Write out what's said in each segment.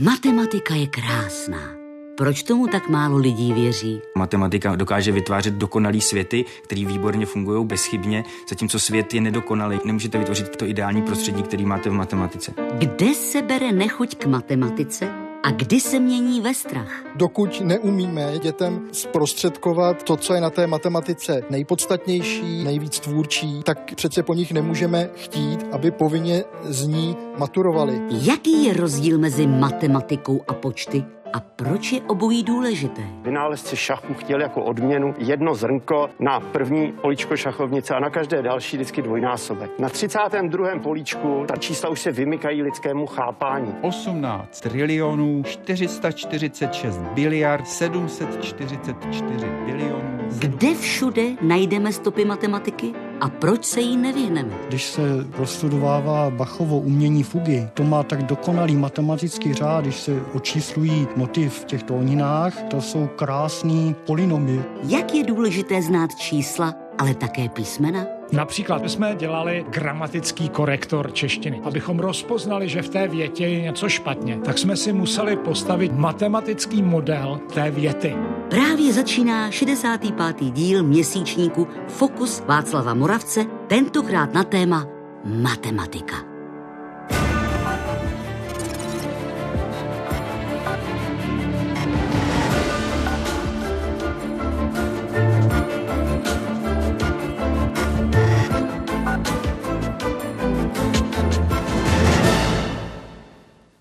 Matematika je krásná. Proč tomu tak málo lidí věří? Matematika dokáže vytvářet dokonalý světy, které výborně fungují bezchybně, zatímco svět je nedokonalý. Nemůžete vytvořit to ideální prostředí, který máte v matematice. Kde se bere nechuť k matematice? A kdy se mění ve strach? Dokud neumíme dětem zprostředkovat to, co je na té matematice nejpodstatnější, nejvíc tvůrčí, tak přece po nich nemůžeme chtít, aby povinně z ní maturovali. Jaký je rozdíl mezi matematikou a počty? A proč je obojí důležité? Vynálezci šachu chtěl jako odměnu jedno zrnko na první políčko šachovnice a na každé další vždycky dvojnásobek. Na 32. políčku ta čísla už se vymykají lidskému chápání. 18 trilionů 446 biliard 744 bilionů. Kde všude najdeme stopy matematiky? A proč se jí nevyhneme? Když se prostudovává Bachovo umění fugy, to má tak dokonalý matematický řád, když se očíslují motiv v těch tóninách, to jsou krásný polynomy. Jak je důležité znát čísla, ale také písmena? Například jsme dělali gramatický korektor češtiny. Abychom rozpoznali, že v té větě je něco špatně, tak jsme si museli postavit matematický model té věty. Právě začíná 65. díl měsíčníku Fokus Václava Moravce, tentokrát na téma matematika.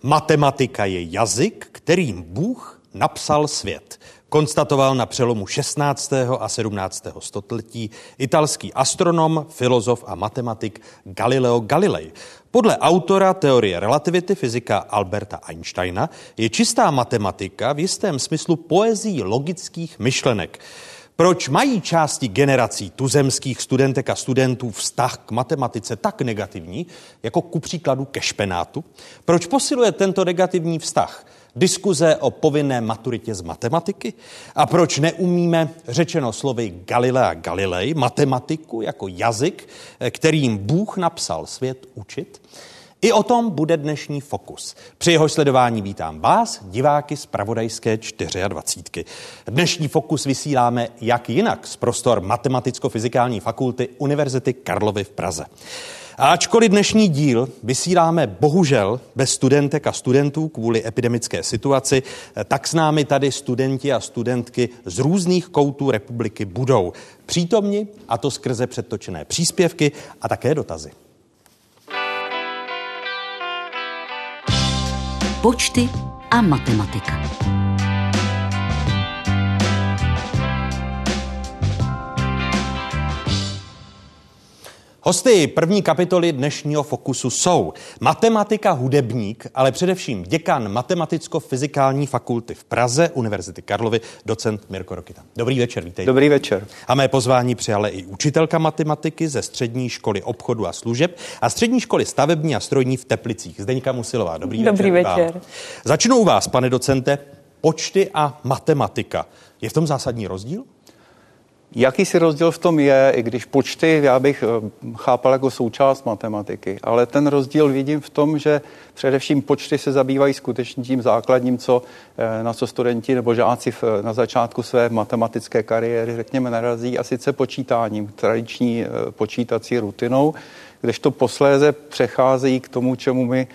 Matematika je jazyk, kterým Bůh napsal svět. Konstatoval na přelomu 16. a 17. století italský astronom, filozof a matematik Galileo Galilei. Podle autora teorie relativity fyzika Alberta Einsteina je čistá matematika v jistém smyslu poezí logických myšlenek. Proč mají části generací tuzemských studentek a studentů vztah k matematice tak negativní, jako ku příkladu ke špenátu? Proč posiluje tento negativní vztah? Diskuze o povinné maturitě z matematiky? A proč neumíme, řečeno slovy Galilea Galilei, matematiku jako jazyk, kterým Bůh napsal svět, učit? I o tom bude dnešní fokus. Při jeho sledování vítám vás, diváky z Pravodajské 24. Dnešní fokus vysíláme jak jinak z prostor Matematicko-fyzikální fakulty Univerzity Karlovy v Praze. Ačkoliv dnešní díl vysíláme bohužel bez studentek a studentů kvůli epidemické situaci, tak s námi tady studenti a studentky z různých koutů republiky budou přítomni, a to skrze předtočené příspěvky a také dotazy. Počty a matematika. Hosty první kapitoly dnešního fokusu jsou matematika hudebník, ale především děkan Matematicko-fyzikální fakulty v Praze, Univerzity Karlovy, docent Mirko Rokita. Dobrý večer, vítejte. Dobrý večer. A mé pozvání přijala i učitelka matematiky ze Střední školy obchodu a služeb a Střední školy stavební a strojní v Teplicích. Zdeňka Musilová, dobrý, dobrý večer. večer. Vám. Začnu u vás, pane docente, počty a matematika. Je v tom zásadní rozdíl? Jaký si rozdíl v tom je, i když počty já bych eh, chápal jako součást matematiky, ale ten rozdíl vidím v tom, že především počty se zabývají skutečně tím základním, co, eh, na co studenti nebo žáci na začátku své matematické kariéry, řekněme, narazí, a sice počítáním, tradiční eh, počítací rutinou, kdežto posléze přecházejí k tomu, čemu my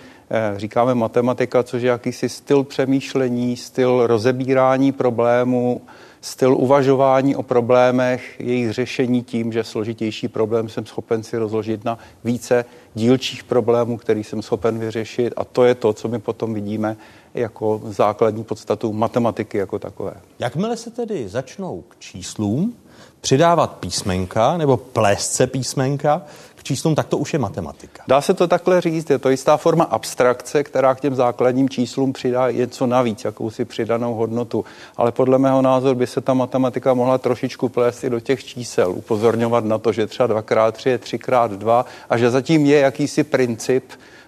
říkáme matematika, což je jakýsi styl přemýšlení, styl rozebírání problémů, styl uvažování o problémech, jejich řešení tím, že složitější problém jsem schopen si rozložit na více dílčích problémů, který jsem schopen vyřešit a to je to, co my potom vidíme jako základní podstatu matematiky jako takové. Jakmile se tedy začnou k číslům přidávat písmenka nebo plést se písmenka, číslům, tak to už je matematika. Dá se to takhle říct, je to jistá forma abstrakce, která k těm základním číslům přidá něco navíc, jakousi přidanou hodnotu. Ale podle mého názoru by se ta matematika mohla trošičku plést i do těch čísel, upozorňovat na to, že třeba 2x3 je 3x2 a že zatím je jakýsi princip,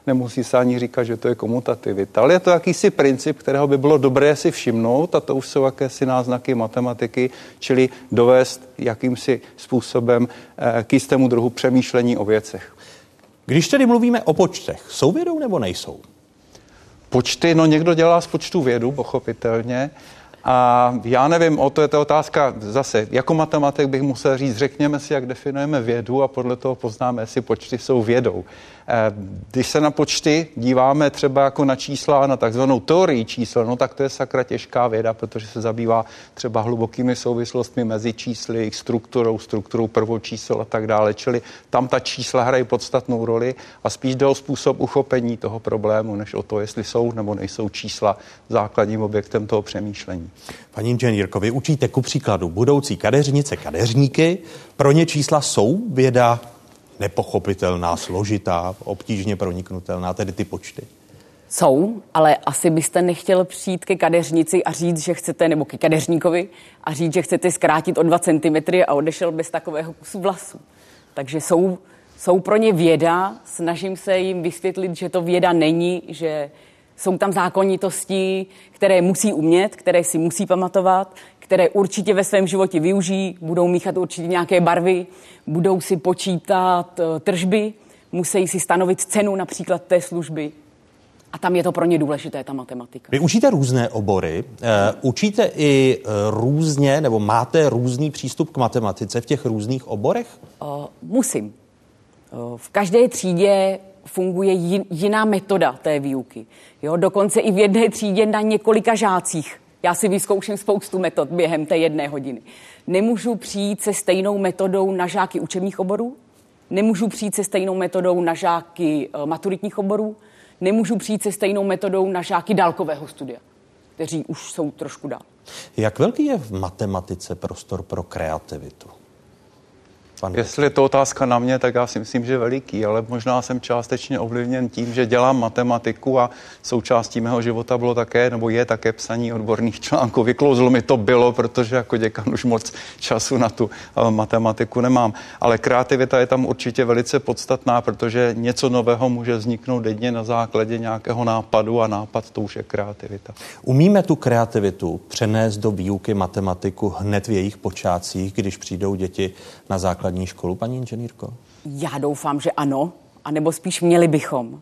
nemusí se ani říkat, že to je komutativita. Ale je to jakýsi princip, kterého by bylo dobré si všimnout a to už jsou jakési náznaky matematiky, čili dovést jakýmsi způsobem eh, k jistému druhu přemýšlení o věcech. Když tedy mluvíme o počtech, jsou vědou nebo nejsou? Počty, no někdo dělá z počtu vědu, pochopitelně. A já nevím, o to je ta otázka zase, jako matematik bych musel říct, řekněme si, jak definujeme vědu a podle toho poznáme, jestli počty jsou vědou. Eh, když se na počty díváme třeba jako na čísla, na takzvanou teorii čísel, no tak to je sakra těžká věda, protože se zabývá třeba hlubokými souvislostmi mezi čísly, jejich strukturou, strukturou prvočísel a tak dále. Čili tam ta čísla hrají podstatnou roli a spíš jde o způsob uchopení toho problému, než o to, jestli jsou nebo nejsou čísla základním objektem toho přemýšlení. Paní inženýrko, vy učíte ku příkladu budoucí kadeřnice, kadeřníky. Pro ně čísla jsou věda nepochopitelná, složitá, obtížně proniknutelná, tedy ty počty? Jsou, ale asi byste nechtěl přijít ke kadeřnici a říct, že chcete, nebo ke kadeřníkovi a říct, že chcete zkrátit o 2 cm a odešel bez takového kusu vlasu. Takže jsou, jsou pro ně věda, snažím se jim vysvětlit, že to věda není, že jsou tam zákonitosti, které musí umět, které si musí pamatovat, které určitě ve svém životě využijí, budou míchat určitě nějaké barvy, budou si počítat eh, tržby, musí si stanovit cenu například té služby. A tam je to pro ně důležité, ta matematika. Vy učíte různé obory, uh, učíte i uh, různě, nebo máte různý přístup k matematice v těch různých oborech? Musím. V každé třídě funguje jiná metoda té výuky. Jo, dokonce i v jedné třídě na několika žácích. Já si vyzkouším spoustu metod během té jedné hodiny. Nemůžu přijít se stejnou metodou na žáky učebních oborů, nemůžu přijít se stejnou metodou na žáky eh, maturitních oborů, nemůžu přijít se stejnou metodou na žáky dálkového studia, kteří už jsou trošku dál. Jak velký je v matematice prostor pro kreativitu? Pan Jestli je to otázka na mě, tak já si myslím, že veliký, ale možná jsem částečně ovlivněn tím, že dělám matematiku a součástí mého života bylo také, nebo je také psaní odborných článků. Vyklouzlo mi to bylo, protože jako děkan už moc času na tu eh, matematiku nemám. Ale kreativita je tam určitě velice podstatná, protože něco nového může vzniknout denně na základě nějakého nápadu a nápad to už je kreativita. Umíme tu kreativitu přenést do výuky matematiku hned v jejich počátcích, když přijdou děti na základě základní školu, paní inženýrko? Já doufám, že ano, anebo spíš měli bychom.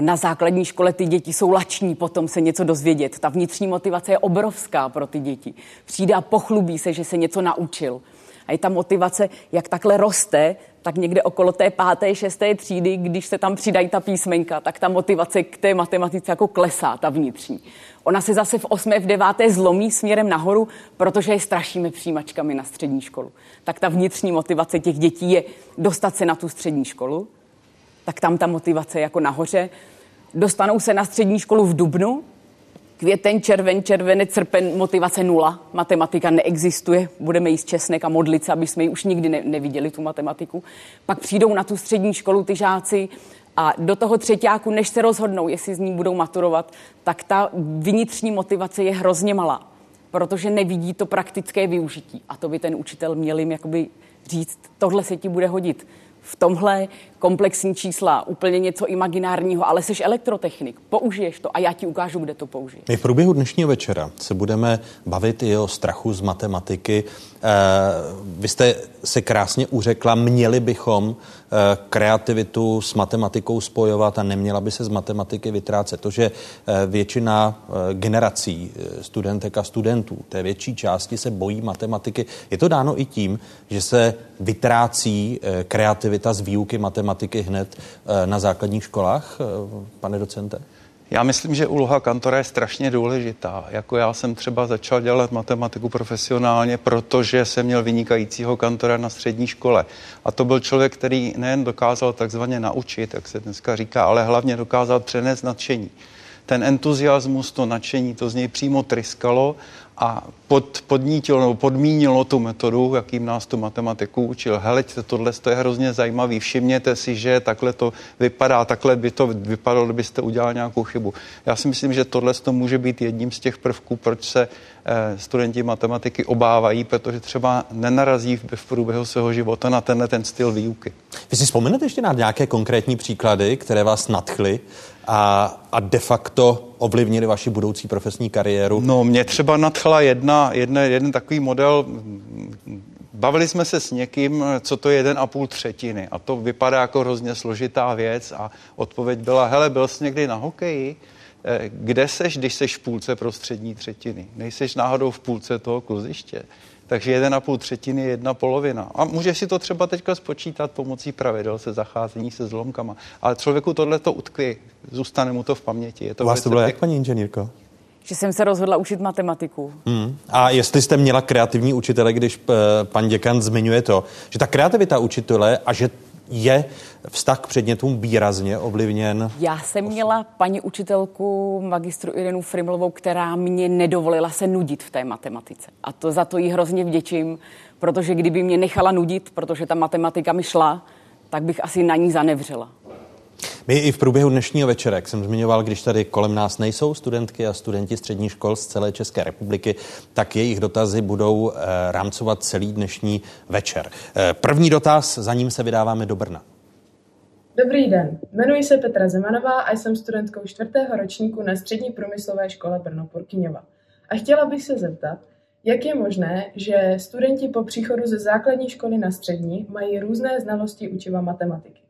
Na základní škole ty děti jsou lační potom se něco dozvědět. Ta vnitřní motivace je obrovská pro ty děti. Přijde a pochlubí se, že se něco naučil. A je ta motivace, jak takhle roste, tak někde okolo té páté, šesté třídy, když se tam přidají ta písmenka, tak ta motivace k té matematice jako klesá, ta vnitřní. Ona se zase v osmé, v deváté zlomí směrem nahoru, protože je strašíme přijímačkami na střední školu. Tak ta vnitřní motivace těch dětí je dostat se na tu střední školu, tak tam ta motivace je jako nahoře. Dostanou se na střední školu v Dubnu, Květen, červen, červenec, srpen, motivace nula. Matematika neexistuje, budeme jíst česnek a modlit se, aby jsme ji už nikdy ne- neviděli, tu matematiku. Pak přijdou na tu střední školu ty žáci a do toho třetíku, než se rozhodnou, jestli z ní budou maturovat, tak ta vnitřní motivace je hrozně malá, protože nevidí to praktické využití. A to by ten učitel měl jim jakoby říct, tohle se ti bude hodit v tomhle komplexní čísla, úplně něco imaginárního, ale jsi elektrotechnik, použiješ to a já ti ukážu, kde to použiješ. My v průběhu dnešního večera se budeme bavit i o strachu z matematiky. E, vy jste se krásně uřekla, měli bychom kreativitu s matematikou spojovat a neměla by se z matematiky vytrácet. To, že e, většina e, generací studentek a studentů, té větší části se bojí matematiky, je to dáno i tím, že se vytrácí kreativita z výuky matematiky hned eh, na základních školách, eh, pane docente? Já myslím, že úloha kantora je strašně důležitá. Jako já jsem třeba začal dělat matematiku profesionálně, protože jsem měl vynikajícího kantora na střední škole. A to byl člověk, který nejen dokázal takzvaně naučit, jak se dneska říká, ale hlavně dokázal přenést nadšení. Ten entuziasmus, to nadšení, to z něj přímo tryskalo a pod, podnítilo nebo podmínilo tu metodu, jakým nás tu matematiku učil. Heleďte, tohle to je hrozně zajímavý, všimněte si, že takhle to vypadá, takhle by to vypadalo, kdybyste udělal nějakou chybu. Já si myslím, že tohle to může být jedním z těch prvků, proč se studenti matematiky obávají, protože třeba nenarazí v, v průběhu svého života na tenhle ten styl výuky. Vy si vzpomenete ještě na nějaké konkrétní příklady, které vás nadchly a, a de facto ovlivnili vaši budoucí profesní kariéru? No, mě třeba nadchla jedna, jedna, jeden takový model, Bavili jsme se s někým, co to je jeden a půl třetiny a to vypadá jako hrozně složitá věc a odpověď byla, hele, byl jsi někdy na hokeji? Eh, kde seš, když seš v půlce prostřední třetiny? Nejseš náhodou v půlce toho kluziště. Takže jeden a půl třetiny je jedna polovina. A může si to třeba teďka spočítat pomocí pravidel se zacházení se zlomkama. Ale člověku tohle to utkví, zůstane mu to v paměti. Je to U vás to bylo jak, paní inženýrko? Že jsem se rozhodla učit matematiku. Hmm. A jestli jste měla kreativní učitele, když uh, pan děkan zmiňuje to, že ta kreativita učitele a že je vztah k předmětům výrazně ovlivněn? Já jsem měla paní učitelku magistru Irenu Frimlovou, která mě nedovolila se nudit v té matematice. A to za to jí hrozně vděčím, protože kdyby mě nechala nudit, protože ta matematika mi šla, tak bych asi na ní zanevřela. My i v průběhu dnešního večera, jak jsem zmiňoval, když tady kolem nás nejsou studentky a studenti středních škol z celé České republiky, tak jejich dotazy budou e, rámcovat celý dnešní večer. E, první dotaz, za ním se vydáváme do Brna. Dobrý den, jmenuji se Petra Zemanová a jsem studentkou čtvrtého ročníku na střední průmyslové škole Brno Purkyňova. A chtěla bych se zeptat, jak je možné, že studenti po příchodu ze základní školy na střední mají různé znalosti učiva matematiky?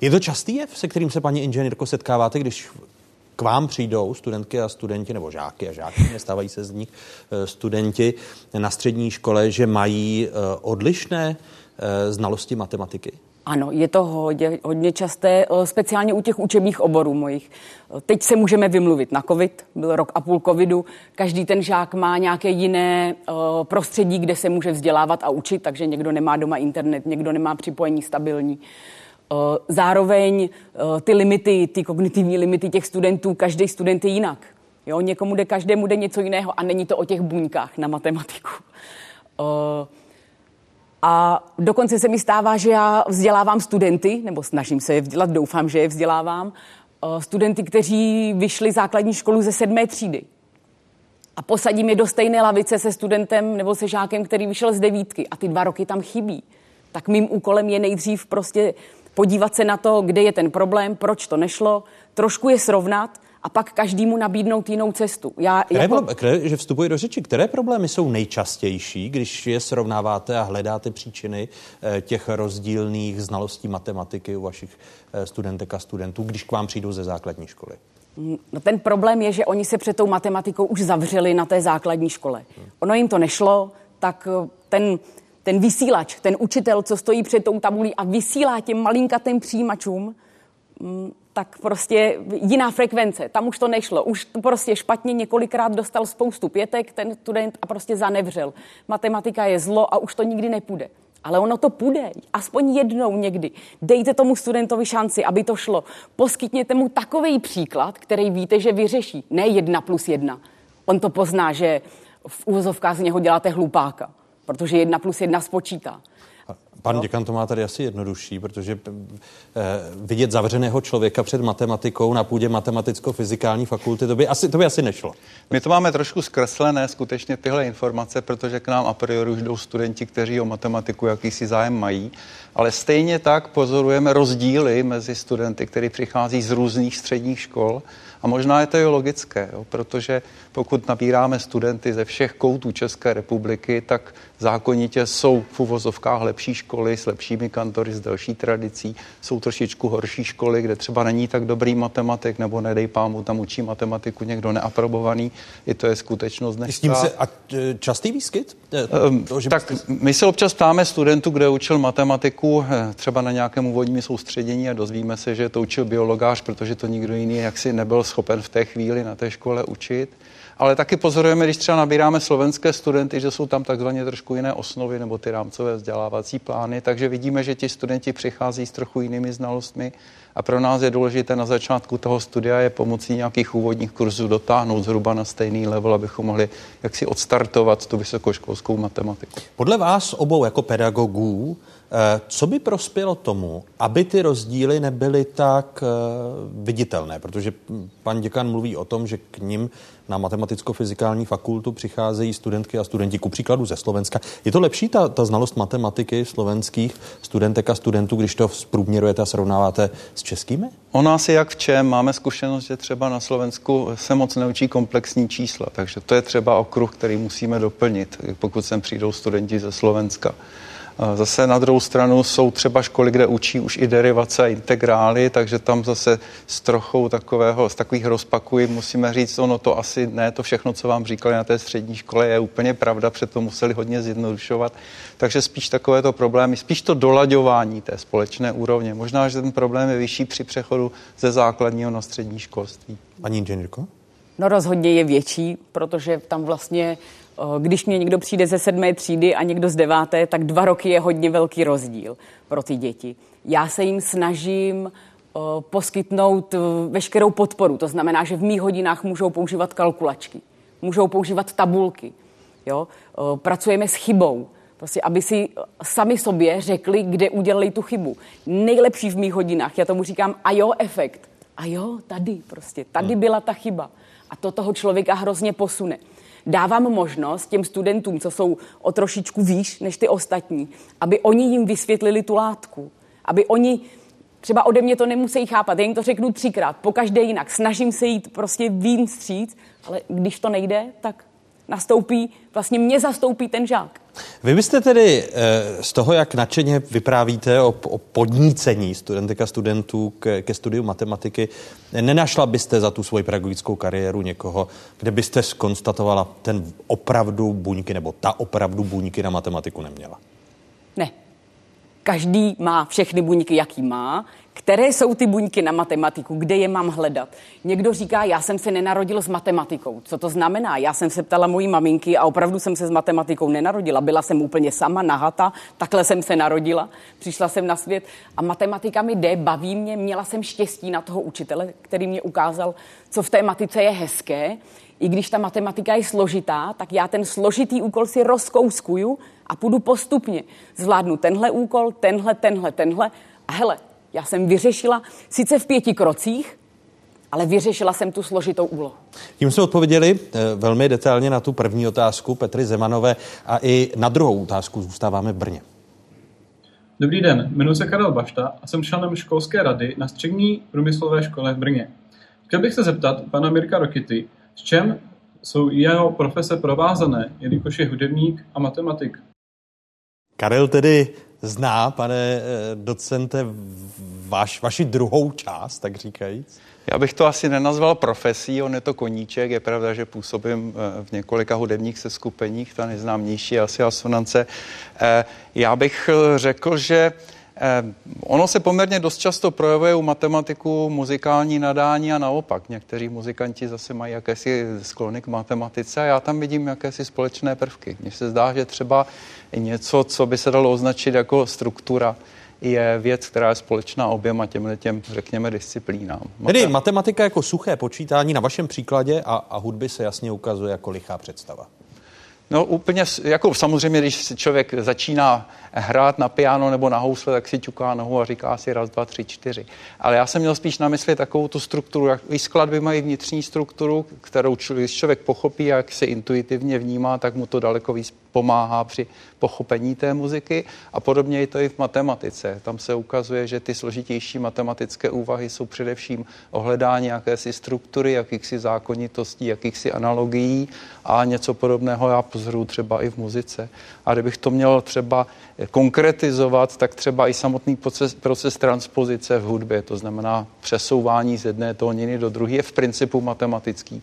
Je to častý jev, se kterým se paní inženýrko setkáváte, když k vám přijdou studentky a studenti, nebo žáky a žáky, stávají se z nich eh, studenti na střední škole, že mají eh, odlišné eh, znalosti matematiky? Ano, je to hodně, hodně časté, speciálně u těch učebních oborů mojich. Teď se můžeme vymluvit na covid, byl rok a půl covidu, každý ten žák má nějaké jiné prostředí, kde se může vzdělávat a učit, takže někdo nemá doma internet, někdo nemá připojení stabilní. Eh, zároveň eh, ty limity, ty kognitivní limity těch studentů, každý student je jinak. Jo, někomu jde, každému jde něco jiného a není to o těch buňkách na matematiku. Eh, a dokonce se mi stává, že já vzdělávám studenty, nebo snažím se je vzdělat, doufám, že je vzdělávám, studenty, kteří vyšli základní školu ze sedmé třídy. A posadím je do stejné lavice se studentem nebo se žákem, který vyšel z devítky a ty dva roky tam chybí. Tak mým úkolem je nejdřív prostě podívat se na to, kde je ten problém, proč to nešlo, trošku je srovnat a pak každému nabídnout jinou cestu. Já, které jako... Problém, které, že vstupuji do řeči, které problémy jsou nejčastější, když je srovnáváte a hledáte příčiny eh, těch rozdílných znalostí matematiky u vašich eh, studentek a studentů, když k vám přijdou ze základní školy? No ten problém je, že oni se před tou matematikou už zavřeli na té základní škole. Ono jim to nešlo, tak eh, ten ten vysílač, ten učitel, co stojí před tou tabulí a vysílá těm malinkatým přijímačům, mm, tak prostě jiná frekvence. Tam už to nešlo. Už to prostě špatně několikrát dostal spoustu pětek ten student a prostě zanevřel. Matematika je zlo a už to nikdy nepůjde. Ale ono to půjde, aspoň jednou někdy. Dejte tomu studentovi šanci, aby to šlo. Poskytněte mu takový příklad, který víte, že vyřeší. Ne jedna plus jedna. On to pozná, že v úvozovkách z něho děláte hlupáka protože jedna plus jedna spočítá. Pan no. děkan to má tady asi jednodušší, protože eh, vidět zavřeného člověka před matematikou na půdě matematicko-fyzikální fakulty, to by, asi, to by asi nešlo. My to máme trošku zkreslené skutečně tyhle informace, protože k nám a priori už jdou studenti, kteří o matematiku jakýsi zájem mají, ale stejně tak pozorujeme rozdíly mezi studenty, kteří přichází z různých středních škol a možná je to i logické, jo, protože pokud nabíráme studenty ze všech koutů České republiky, tak zákonitě jsou v uvozovkách lepší školy s lepšími kantory, s delší tradicí. Jsou trošičku horší školy, kde třeba není tak dobrý matematik, nebo nedej pámu, tam učí matematiku někdo neaprobovaný. I to je skutečnost dneska. S tím se, a e, častý výskyt? Um, to, že tak byste... my se občas ptáme studentů, kde učil matematiku, e, třeba na nějakém úvodním soustředění a dozvíme se, že to učil biologář, protože to nikdo jiný jaksi nebyl schopen v té chvíli na té škole učit. Ale taky pozorujeme, když třeba nabíráme slovenské studenty, že jsou tam takzvaně trošku jiné osnovy nebo ty rámcové vzdělávací plány, takže vidíme, že ti studenti přichází s trochu jinými znalostmi a pro nás je důležité na začátku toho studia je pomocí nějakých úvodních kurzů dotáhnout zhruba na stejný level, abychom mohli jaksi odstartovat tu vysokoškolskou matematiku. Podle vás obou jako pedagogů co by prospělo tomu, aby ty rozdíly nebyly tak eh, viditelné? Protože pan děkan mluví o tom, že k ním na matematicko-fyzikální fakultu přicházejí studentky a studenti, ku příkladu ze Slovenska. Je to lepší ta, ta znalost matematiky slovenských studentek a studentů, když to zprůměrujete a srovnáváte s českými? O nás je jak v čem. Máme zkušenost, že třeba na Slovensku se moc neučí komplexní čísla, takže to je třeba okruh, který musíme doplnit, pokud sem přijdou studenti ze Slovenska. Zase na druhou stranu jsou třeba školy, kde učí už i derivace a integrály, takže tam zase s trochou takového, z takových rozpaků musíme říct, ono to asi ne, to všechno, co vám říkali na té střední škole, je úplně pravda, to museli hodně zjednodušovat. Takže spíš takovéto problémy, spíš to dolaďování té společné úrovně. Možná, že ten problém je vyšší při přechodu ze základního na střední školství. Paní inženýrko? No rozhodně je větší, protože tam vlastně když mě někdo přijde ze sedmé třídy a někdo z deváté, tak dva roky je hodně velký rozdíl pro ty děti. Já se jim snažím poskytnout veškerou podporu. To znamená, že v mých hodinách můžou používat kalkulačky, můžou používat tabulky. Jo? Pracujeme s chybou. Prostě, aby si sami sobě řekli, kde udělali tu chybu. Nejlepší v mých hodinách, já tomu říkám a jo efekt. A jo, tady prostě, tady hmm. byla ta chyba. A to toho člověka hrozně posune dávám možnost těm studentům, co jsou o trošičku výš než ty ostatní, aby oni jim vysvětlili tu látku. Aby oni třeba ode mě to nemusí chápat, já jim to řeknu třikrát, po každé jinak. Snažím se jít prostě vín stříc, ale když to nejde, tak nastoupí, vlastně mě zastoupí ten žák. Vy byste tedy eh, z toho, jak nadšeně vyprávíte o, o podnícení studentek a studentů ke, ke studiu matematiky, nenašla byste za tu svoji pedagogickou kariéru někoho, kde byste skonstatovala ten opravdu buňky, nebo ta opravdu buňky na matematiku neměla? Ne. Každý má všechny buňky, jaký má které jsou ty buňky na matematiku, kde je mám hledat. Někdo říká, já jsem se nenarodil s matematikou. Co to znamená? Já jsem se ptala mojí maminky a opravdu jsem se s matematikou nenarodila. Byla jsem úplně sama, nahata, takhle jsem se narodila, přišla jsem na svět a matematika mi jde, baví mě, měla jsem štěstí na toho učitele, který mě ukázal, co v té matice je hezké. I když ta matematika je složitá, tak já ten složitý úkol si rozkouskuju a půjdu postupně. Zvládnu tenhle úkol, tenhle, tenhle, tenhle a hele, já jsem vyřešila, sice v pěti krocích, ale vyřešila jsem tu složitou úlohu. Tím jsme odpověděli eh, velmi detailně na tu první otázku Petry Zemanové a i na druhou otázku zůstáváme v Brně. Dobrý den, jmenuji se Karel Bašta a jsem členem školské rady na střední průmyslové škole v Brně. Chtěl bych se zeptat pana Mirka Rokity, s čem jsou jeho profese provázané, jelikož je hudebník a matematik. Karel tedy zná, pane eh, docente, vaš, vaši druhou část, tak říkajíc? Já bych to asi nenazval profesí, on je to koníček. Je pravda, že působím eh, v několika hudebních seskupeních, ta nejznámější je asi Asonance. Eh, já bych řekl, že Ono se poměrně dost často projevuje u matematiků muzikální nadání a naopak. Někteří muzikanti zase mají jakési sklony k matematice a já tam vidím jakési společné prvky. Mně se zdá, že třeba něco, co by se dalo označit jako struktura, je věc, která je společná oběma těm, těm řekněme, disciplínám. Tedy matematika jako suché počítání na vašem příkladě a, a hudby se jasně ukazuje jako lichá představa. No úplně, jako samozřejmě, když člověk začíná hrát na piano nebo na housle, tak si ťuká nohu a říká si raz, dva, tři, čtyři. Ale já jsem měl spíš na mysli takovou tu strukturu, jak i skladby mají vnitřní strukturu, kterou člověk pochopí, jak se intuitivně vnímá, tak mu to daleko víc pomáhá při pochopení té muziky a podobně je to i v matematice. Tam se ukazuje, že ty složitější matematické úvahy jsou především ohledání jakési struktury, jakýchsi zákonitostí, jakýchsi analogií a něco podobného já pozoruju třeba i v muzice. A kdybych to měl třeba konkretizovat, tak třeba i samotný proces, proces transpozice v hudbě, to znamená přesouvání z jedné tóniny do druhé, je v principu matematický.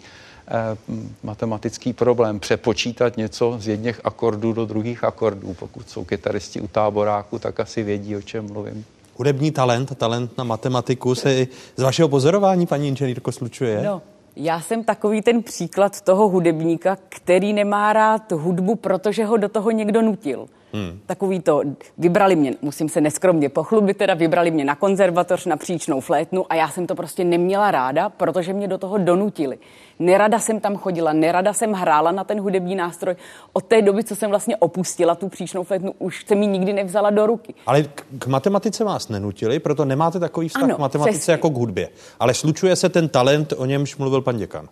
Eh, matematický problém přepočítat něco z jedných akordů do druhých akordů. Pokud jsou kytaristi u táboráku, tak asi vědí, o čem mluvím. Hudební talent, talent na matematiku se i z vašeho pozorování, paní inženýrko, slučuje? No, já jsem takový ten příklad toho hudebníka, který nemá rád hudbu, protože ho do toho někdo nutil. Hmm. Takový to, vybrali mě, musím se neskromně pochlubit, teda vybrali mě na konzervatoř, na příčnou flétnu a já jsem to prostě neměla ráda, protože mě do toho donutili. Nerada jsem tam chodila, nerada jsem hrála na ten hudební nástroj. Od té doby, co jsem vlastně opustila tu příčnou flétnu, už se mi nikdy nevzala do ruky. Ale k, k matematice vás nenutili, proto nemáte takový vztah ano, k matematice přesně. jako k hudbě. Ale slučuje se ten talent, o němž mluvil pan děkan.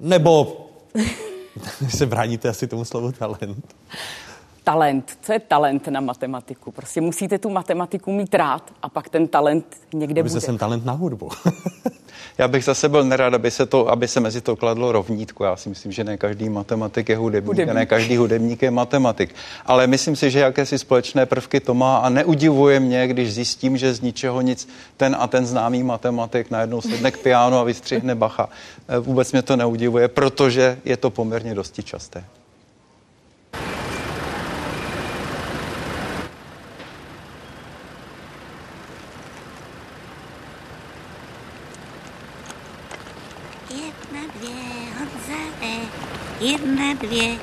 Nebo se bráníte asi tomu slovu talent. Talent. Co je talent na matematiku? Prostě musíte tu matematiku mít rád a pak ten talent někde Vy bude. jsem talent na hudbu. Já bych zase byl nerad, aby se, to, aby se mezi to kladlo rovnítko. Já si myslím, že ne každý matematik je hudebník, hudebník. a ne každý hudebník je matematik. Ale myslím si, že jakési společné prvky to má a neudivuje mě, když zjistím, že z ničeho nic ten a ten známý matematik najednou sedne k pianu a vystřihne Bacha. Eh, Vůbec mě to neudivuje, protože je to poměrně dosti časté. Jedna, dvě, Honza jde. Jedna, dvě,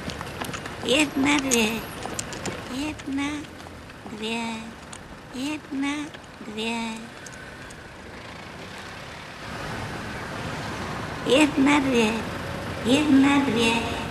jedna, dvě, jedna, dvě, jedna, dvě. Jedna, dvě, jedna, dvě.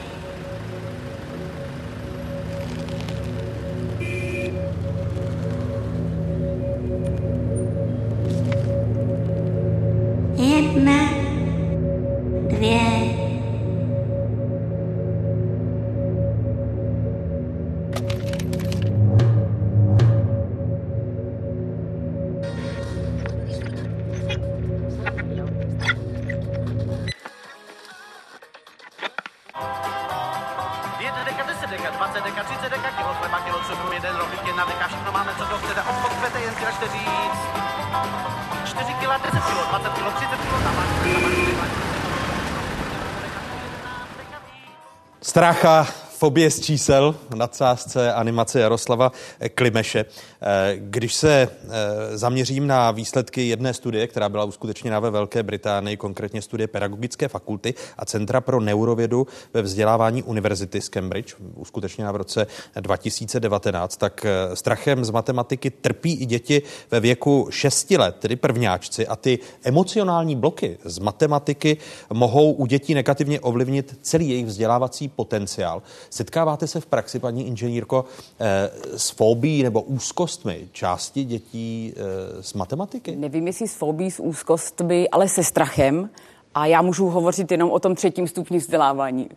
Stracha, fobie z čísel, nadsázce animace Jaroslava Klimeše. Eh, Když se eh, zaměřím na výsledky jedné studie, která byla uskutečněna ve Velké Británii, konkrétně studie Pedagogické fakulty a Centra pro neurovědu ve vzdělávání Univerzity z Cambridge, uskutečněna v roce 2019, tak eh, strachem z matematiky trpí i děti ve věku 6 let, tedy prvňáčci, a ty emocionální bloky z matematiky mohou u dětí negativně ovlivnit celý jejich vzdělávací potenciál. Setkáváte se v praxi, paní inženýrko, eh, s fóbií nebo úzkostmi části dětí eh, z matematiky? Nevím, jestli s fobí, s úzkostmi, ale se strachem. A já můžu hovořit jenom o tom třetím stupni vzdělávání.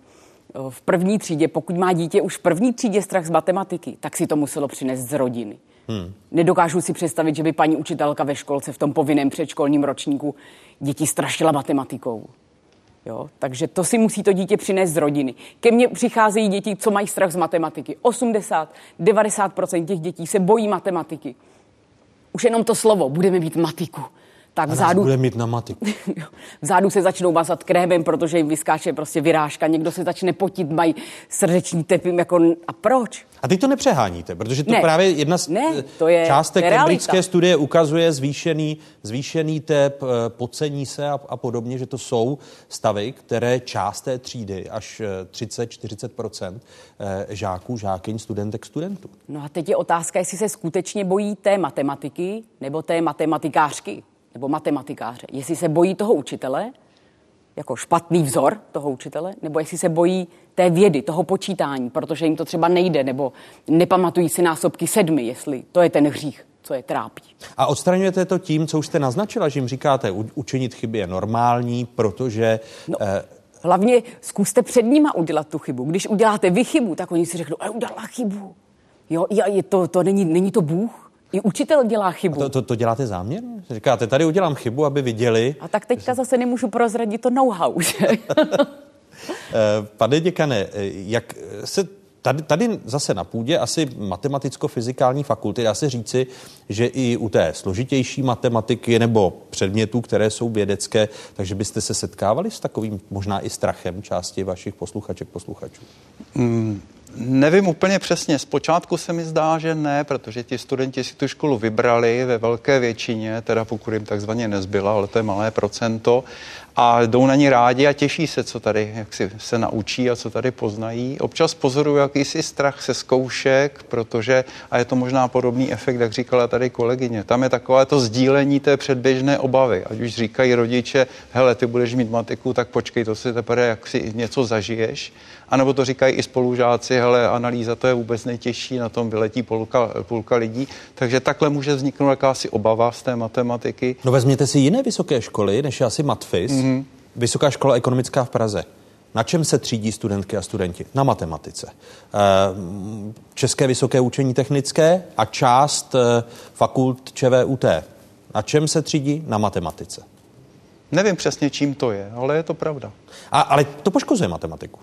V první třídě, pokud má dítě už v první třídě strach z matematiky, tak si to muselo přinést z rodiny. Hmm. Nedokážu si představit, že by paní učitelka ve školce v tom povinném předškolním ročníku děti strašila matematikou. Jo? Takže to si musí to dítě přinést z rodiny. Ke mně přicházejí děti, co mají strach z matematiky. 80, 90% těch dětí se bojí matematiky. Už jenom to slovo, budeme mít matiku. Tak vzadu, bude mít na matiku. vzadu se začnou mazat krémem, protože jim vyskáče prostě vyrážka, někdo se začne potit, mají srdeční tepy, jako, a proč? A teď to nepřeháníte, protože to Ne. právě jedna z Ne, eh, to je- částek cambridgeské studie ukazuje zvýšený, zvýšený tep, eh, pocení se a, a podobně, že to jsou stavy, které část té třídy, až 30-40% žáků, žákyň, studentek, studentů. No a teď je otázka, jestli se skutečně bojí té matematiky nebo té matematikářky nebo matematikáře. Jestli se bojí toho učitele, jako špatný vzor toho učitele, nebo jestli se bojí té vědy, toho počítání, protože jim to třeba nejde, nebo nepamatují si násobky sedmi, jestli to je ten hřích, co je trápí. A odstraňujete to tím, co už jste naznačila, že jim říkáte, učinit chyby je normální, protože... No. Eh, Hlavně zkuste před nima udělat tu chybu. Když uděláte vy chybu, tak oni si řeknou, ale udělala chybu. Jo, je to, to není, není to Bůh. I učitel dělá chybu. to, to, to děláte záměrně? Říkáte, tady udělám chybu, aby viděli. A tak teďka zase nemůžu prozradit to know-how, že? Eh, Pane děkane, eh, jak se tady, tady zase na půdě asi matematicko-fyzikální fakulty dá se říci, že i u té složitější matematiky nebo předmětů, které jsou vědecké, takže byste se setkávali s takovým možná i strachem části vašich posluchaček, posluchačů? Mm, nevím úplně přesně. Zpočátku se mi zdá, že ne, protože ti studenti si tu školu vybrali ve velké většině, teda pokud jim takzvaně nezbyla, ale to je malé procento, a jdou na ní rádi a těší se, co tady jak si se naučí a co tady poznají. Občas pozoruju jakýsi strach se zkoušek, protože, a je to možná podobný efekt, jak říkala tady kolegyně, tam je takové to sdílení té předběžné obavy. Ať už říkají rodiče, hele, ty budeš mít matiku, tak počkej, to si teprve jak si něco zažiješ. A nebo to říkají i spolužáci, hele, analýza to je vůbec nejtěžší, na tom vyletí půlka, půlka lidí. Takže takhle může vzniknout jakási obava z té matematiky. No vezměte si jiné vysoké školy, než je asi Matfis, mm-hmm. Vysoká škola ekonomická v Praze. Na čem se třídí studentky a studenti? Na matematice. Eh, České vysoké učení technické a část eh, fakult ČVUT. Na čem se třídí? Na matematice. Nevím přesně, čím to je, ale je to pravda. A, ale to poškozuje matematiku.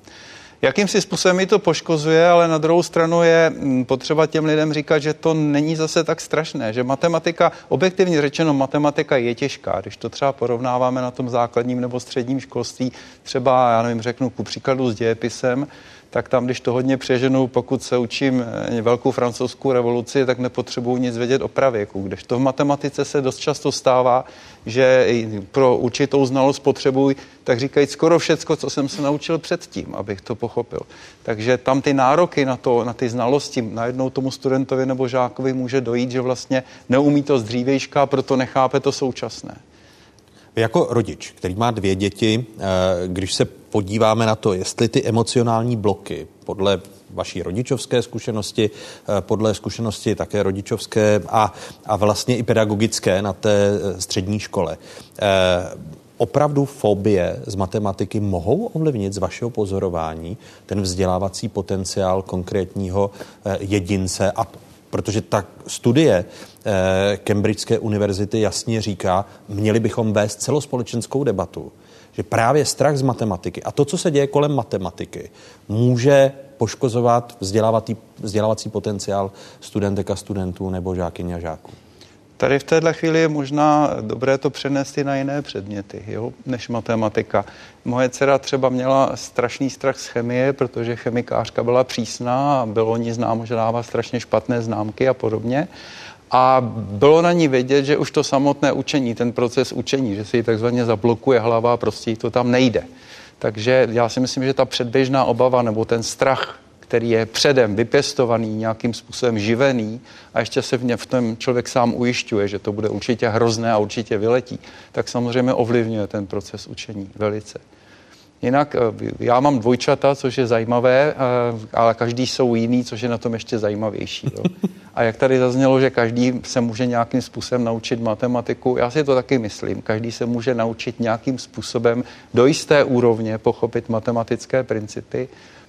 Jakýmsi způsobem mi to poškozuje, ale na druhou stranu je mm, potřeba těm lidem říkat, že to není zase tak strašné, že matematika, objektivně řečeno, matematika je těžká. Když to třeba porovnáváme na tom základním nebo středním školství, třeba, já nevím, řeknu ku příkladu s dějepisem, tak tam, když to hodně přeženu, pokud se učím eh, velkou francouzskou revoluci, tak nepotřebuji nic vědět o pravěku. Kdežto v matematice se dost často stává, že pro určitou znalost potřebuji, tak říkají skoro všecko, co jsem se naučil předtím, abych to pochopil. Takže tam ty nároky na, to, na ty znalosti najednou tomu studentovi nebo žákovi může dojít, že vlastně neumí to z dřívejška, a proto nechápe to současné. Jako rodič, který má dvě děti, eh, když se podíváme na to, jestli ty emocionální bloky podle vaší rodičovské zkušenosti, eh, podle zkušenosti také rodičovské a, a vlastně i pedagogické na té eh, střední škole. Opravdu fobie z matematiky mohou ovlivnit z vašeho pozorování ten vzdělávací potenciál konkrétního jedince a protože ta studie eh, Cambridgeské univerzity jasně říká, měli bychom vést celospolečenskou debatu, že právě strach z matematiky a to, co se děje kolem matematiky, může poškozovat vzdělávací, vzdělávací potenciál studentek a studentů nebo žákyň a žáků. Tady v téhle chvíli je možná dobré to přenést i na jiné předměty, jo, než matematika. Moje dcera třeba měla strašný strach z chemie, protože chemikářka byla přísná a bylo ní známo, že dává strašně špatné známky a podobně. A bylo na ní vědět, že už to samotné učení, ten proces učení, že si ji takzvaně zablokuje hlava prostě to tam nejde. Takže já si myslím, že ta předběžná obava nebo ten strach který je předem vypěstovaný, nějakým způsobem živený a ještě se v, ně, v tom člověk sám ujišťuje, že to bude určitě hrozné a určitě vyletí, tak samozřejmě ovlivňuje ten proces učení velice. Jinak eh, já mám dvojčata, což je zajímavé, eh, ale každý jsou jiný, což je na tom ještě zajímavější. Jo. A jak tady zaznělo, že každý se může nějakým způsobem naučit matematiku, já si to taky myslím. Každý se může naučit nějakým způsobem do jisté úrovně pochopit matematické principy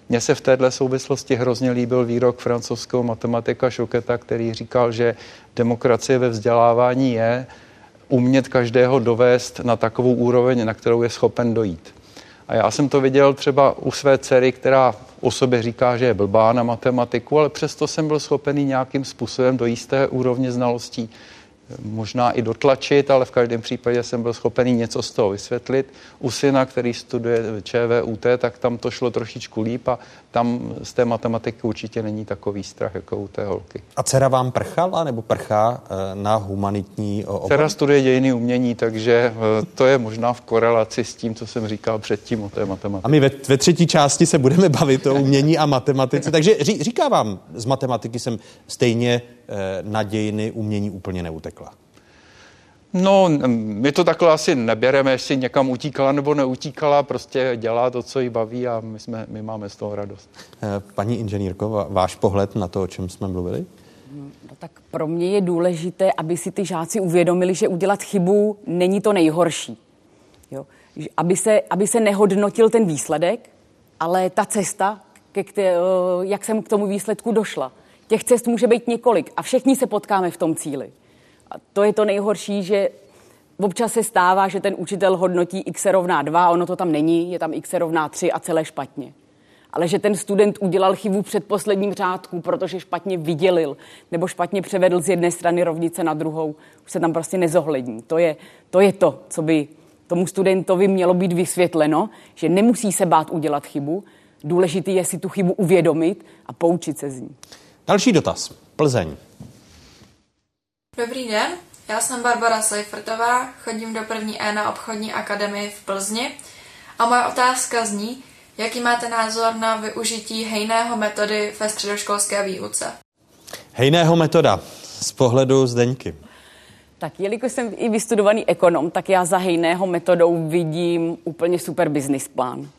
mně se v této souvislosti hrozně líbil výrok francouzského matematika Šoketa, který říkal, že demokracie ve vzdělávání je umět každého dovést na takovou úroveň, na kterou je schopen dojít. A já jsem to viděl třeba u své dcery, která o sobě říká, že je blbá na matematiku, ale přesto jsem byl schopený nějakým způsobem do jisté úrovně znalostí možná i dotlačit, ale v každém případě jsem byl schopený něco z toho vysvětlit. U syna, který studuje ČVUT, tak tam to šlo trošičku líp a tam z té matematiky určitě není takový strach jako u té holky. A dcera vám prchala nebo prchá eh, na humanitní obor? Dcera studuje dějiny umění, takže eh, to je možná v korelaci s tím, co jsem říkal předtím o té matematice. A my ve, ve třetí části se budeme bavit o umění a matematice. Takže ří, říká vám, z matematiky jsem stejně na dějiny umění úplně neutekla? No, my to takhle asi nebereme, jestli někam utíkala nebo neutíkala, prostě dělá to, co jí baví a my, jsme, my máme z toho radost. Eh, paní inženýrko, váš pohled na to, o čem jsme mluvili? No, tak pro mě je důležité, aby si ty žáci uvědomili, že udělat chybu není to nejhorší. Jo? Aby, se, aby se nehodnotil ten výsledek, ale ta cesta, ke jak jsem k tomu výsledku došla. Těch cest může být několik a všichni se potkáme v tom cíli. A to je to nejhorší, že občas se stává, že ten učitel hodnotí x rovná 2, ono to tam není, je tam x rovná 3 a celé špatně. Ale že ten student udělal chybu před posledním řádku, protože špatně vydělil nebo špatně převedl z jedné strany rovnice na druhou, už se tam prostě nezohlední. To je to, je to co by tomu studentovi mělo být vysvětleno, že nemusí se bát udělat chybu, důležitý je si tu chybu uvědomit a poučit se z ní. Další dotaz. Plzeň. Dobrý den, já jsem Barbara Seifertová, chodím do první E na obchodní akademii v Plzni a moje otázka zní, jaký máte názor na využití hejného metody ve středoškolské výuce? Hejného metoda z pohledu Zdeňky. Tak jelikož jsem i vystudovaný ekonom, tak já za hejného metodou vidím úplně super business plán.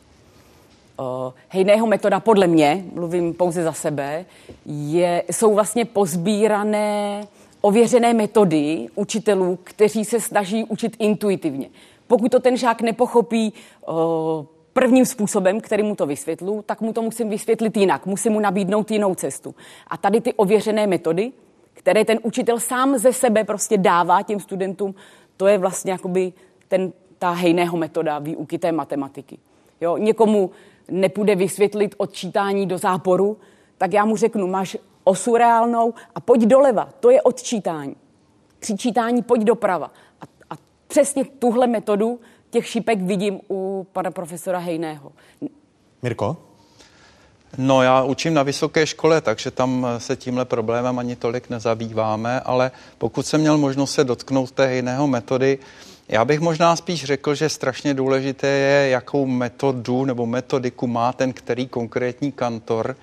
Hejného metoda podle mě, mluvím pouze za sebe, je, jsou vlastně pozbírané ověřené metody učitelů, kteří se snaží učit intuitivně. Pokud to ten žák nepochopí uh, prvním způsobem, který mu to vysvětlu, tak mu to musím vysvětlit jinak. Musím mu nabídnout jinou cestu. A tady ty ověřené metody, které ten učitel sám ze sebe prostě dává těm studentům, to je vlastně jakoby ten, ta hejného metoda výuky té matematiky. Jo, někomu nepůjde vysvětlit odčítání do záporu, tak já mu řeknu, máš osu reálnou a pojď doleva, to je odčítání. Při čítání pojď doprava. A, a přesně tuhle metodu těch šipek vidím u pana profesora Hejného. Mirko? No já učím na vysoké škole, takže tam se tímhle problémem ani tolik nezabýváme, ale pokud jsem měl možnost se dotknout té jiného metody, já bych možná spíš řekl, že strašně důležité je, jakou metodu nebo metodiku má ten který konkrétní kantor,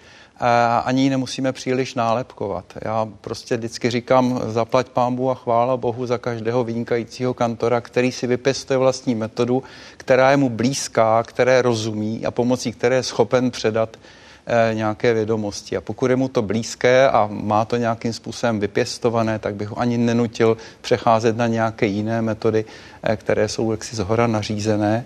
ani ji nemusíme příliš nálepkovat. Já prostě vždycky říkám, zaplať pámbu a chvála Bohu za každého vynikajícího kantora, který si vypěstuje vlastní metodu, která je mu blízká, které rozumí a pomocí které je schopen předat nějaké vědomosti. A pokud je mu to blízké a má to nějakým způsobem vypěstované, tak bych ho ani nenutil přecházet na nějaké jiné metody, eh, které jsou jaksi zhora nařízené.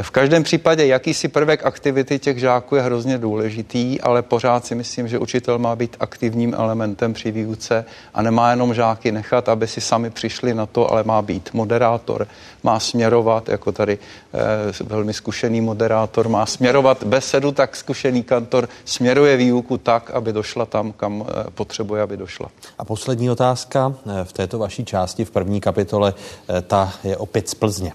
V každém případě jakýsi prvek aktivity těch žáků je hrozně důležitý, ale pořád si myslím, že učitel má být aktivním elementem při výuce a nemá jenom žáky nechat, aby si sami přišli na to, ale má být moderátor, má směrovat, jako tady eh, velmi zkušený moderátor, má směrovat besedu, tak zkušený kantor směruje výuku tak, aby došla tam, kam eh, potřebuje, aby došla. A poslední otázka eh, v této vaší části, v první kapitole, eh, ta je opět z Plzně.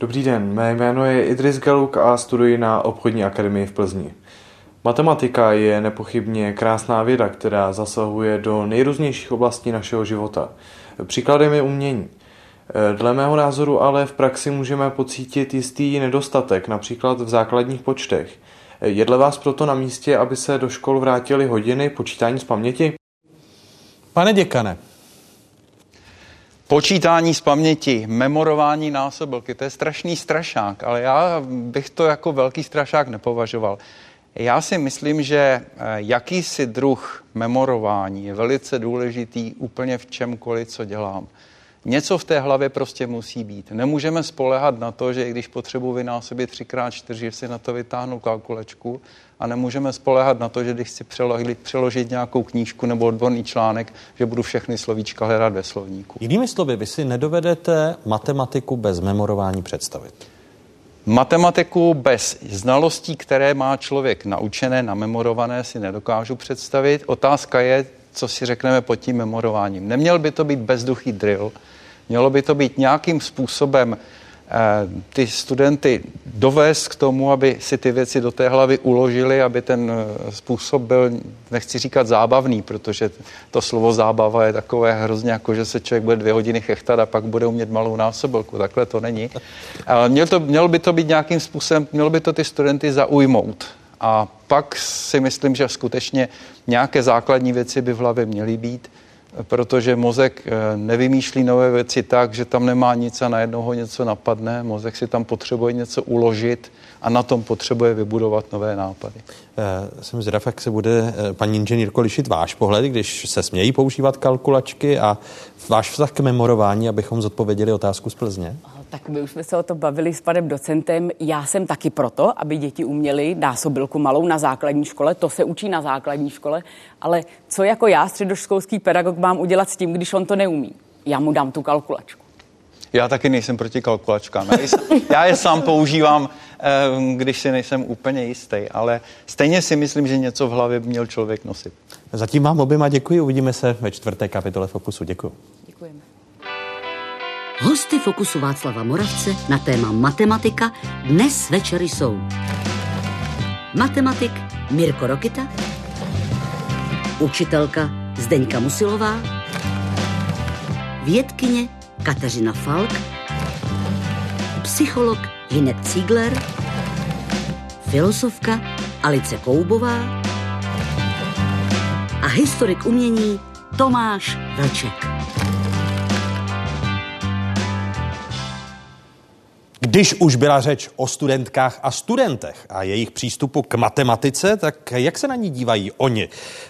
Dobrý den, mé jméno je Idris Galuk a studuji na obchodní akademii v Plzni. Matematika je nepochybně krásná věda, která zasahuje do nejrůznějších oblastí našeho života. Příkladem je umění. Dle mého názoru ale v praxi můžeme pocítit jistý nedostatek, například v základních počtech. Je dle vás proto na místě, aby se do škol vrátily hodiny počítání z paměti? Pane děkane, Počítání z paměti, memorování násobilky, to je strašný strašák, ale já bych to jako velký strašák nepovažoval. Já si myslím, že eh, jakýsi druh memorování je velice důležitý úplně v čemkoliv, co dělám. Něco v té hlavě prostě musí být. Nemůžeme spolehat na to, že i když potřebuji vynásobit 3x4, že si na to vytáhnu kalkulačku a nemůžeme spolehat na to, že když chci přeložit, přeložit nějakou knížku nebo odborný článek, že budu všechny slovíčka hledat ve slovníku. Jinými slovy, vy si nedovedete matematiku bez memorování představit. Matematiku bez znalostí, které má člověk naučené, namemorované, si nedokážu představit. Otázka je, co si řekneme pod tím memorováním. Neměl by to být bezduchý drill, Mělo by to být nějakým způsobem ty studenty dovést k tomu, aby si ty věci do té hlavy uložili, aby ten eh, způsob byl, nechci říkat zábavný, protože to slovo zábava je takové hrozně jako, že se člověk bude dvě hodiny chechtat a pak bude umět malou násobilku. Takhle to není. Ale mělo, to, mělo by to být nějakým způsobem, mělo by to ty studenty zaujmout. A pak si myslím, že skutečně nějaké základní věci by v hlavě měly být protože mozek eh, nevymýšlí nové věci tak, že tam nemá nic a najednou ho něco napadne. Mozek si tam potřebuje něco uložit a na tom potřebuje vybudovat nové nápady. E, jsem zvědav, jak se bude eh, paní inženýrko lišit váš pohled, když se smějí používat kalkulačky a váš vztah k memorování, abychom zodpověděli otázku z Plzně? Tak my už jsme se o to bavili s panem docentem. Já jsem taky proto, aby děti uměly násobilku malou na základní škole. To se učí na základní škole. Ale co jako já, středoškolský pedagog, mám udělat s tím, když on to neumí? Já mu dám tu kalkulačku. Já taky nejsem proti kalkulačkám. Já je sám používám, eh, když si nejsem úplně jistý, ale stejně si myslím, že něco v hlavě měl člověk nosit. Zatím vám oběma děkuji, uvidíme se ve čtvrté kapitole Fokusu. Děkuji. Děkujeme. Hosty Fokusu Václava Moravce na téma matematika dnes večer jsou matematik Mirko Rokita, učitelka Zdeňka Musilová, vědkyně Kateřina Falk, psycholog Hinek Ziegler, filozofka Alice Koubová a historik umění Tomáš Vlček. Když už byla řeč o studentkách a studentech a jejich přístupu k matematice, tak jak se na ní dívají oni?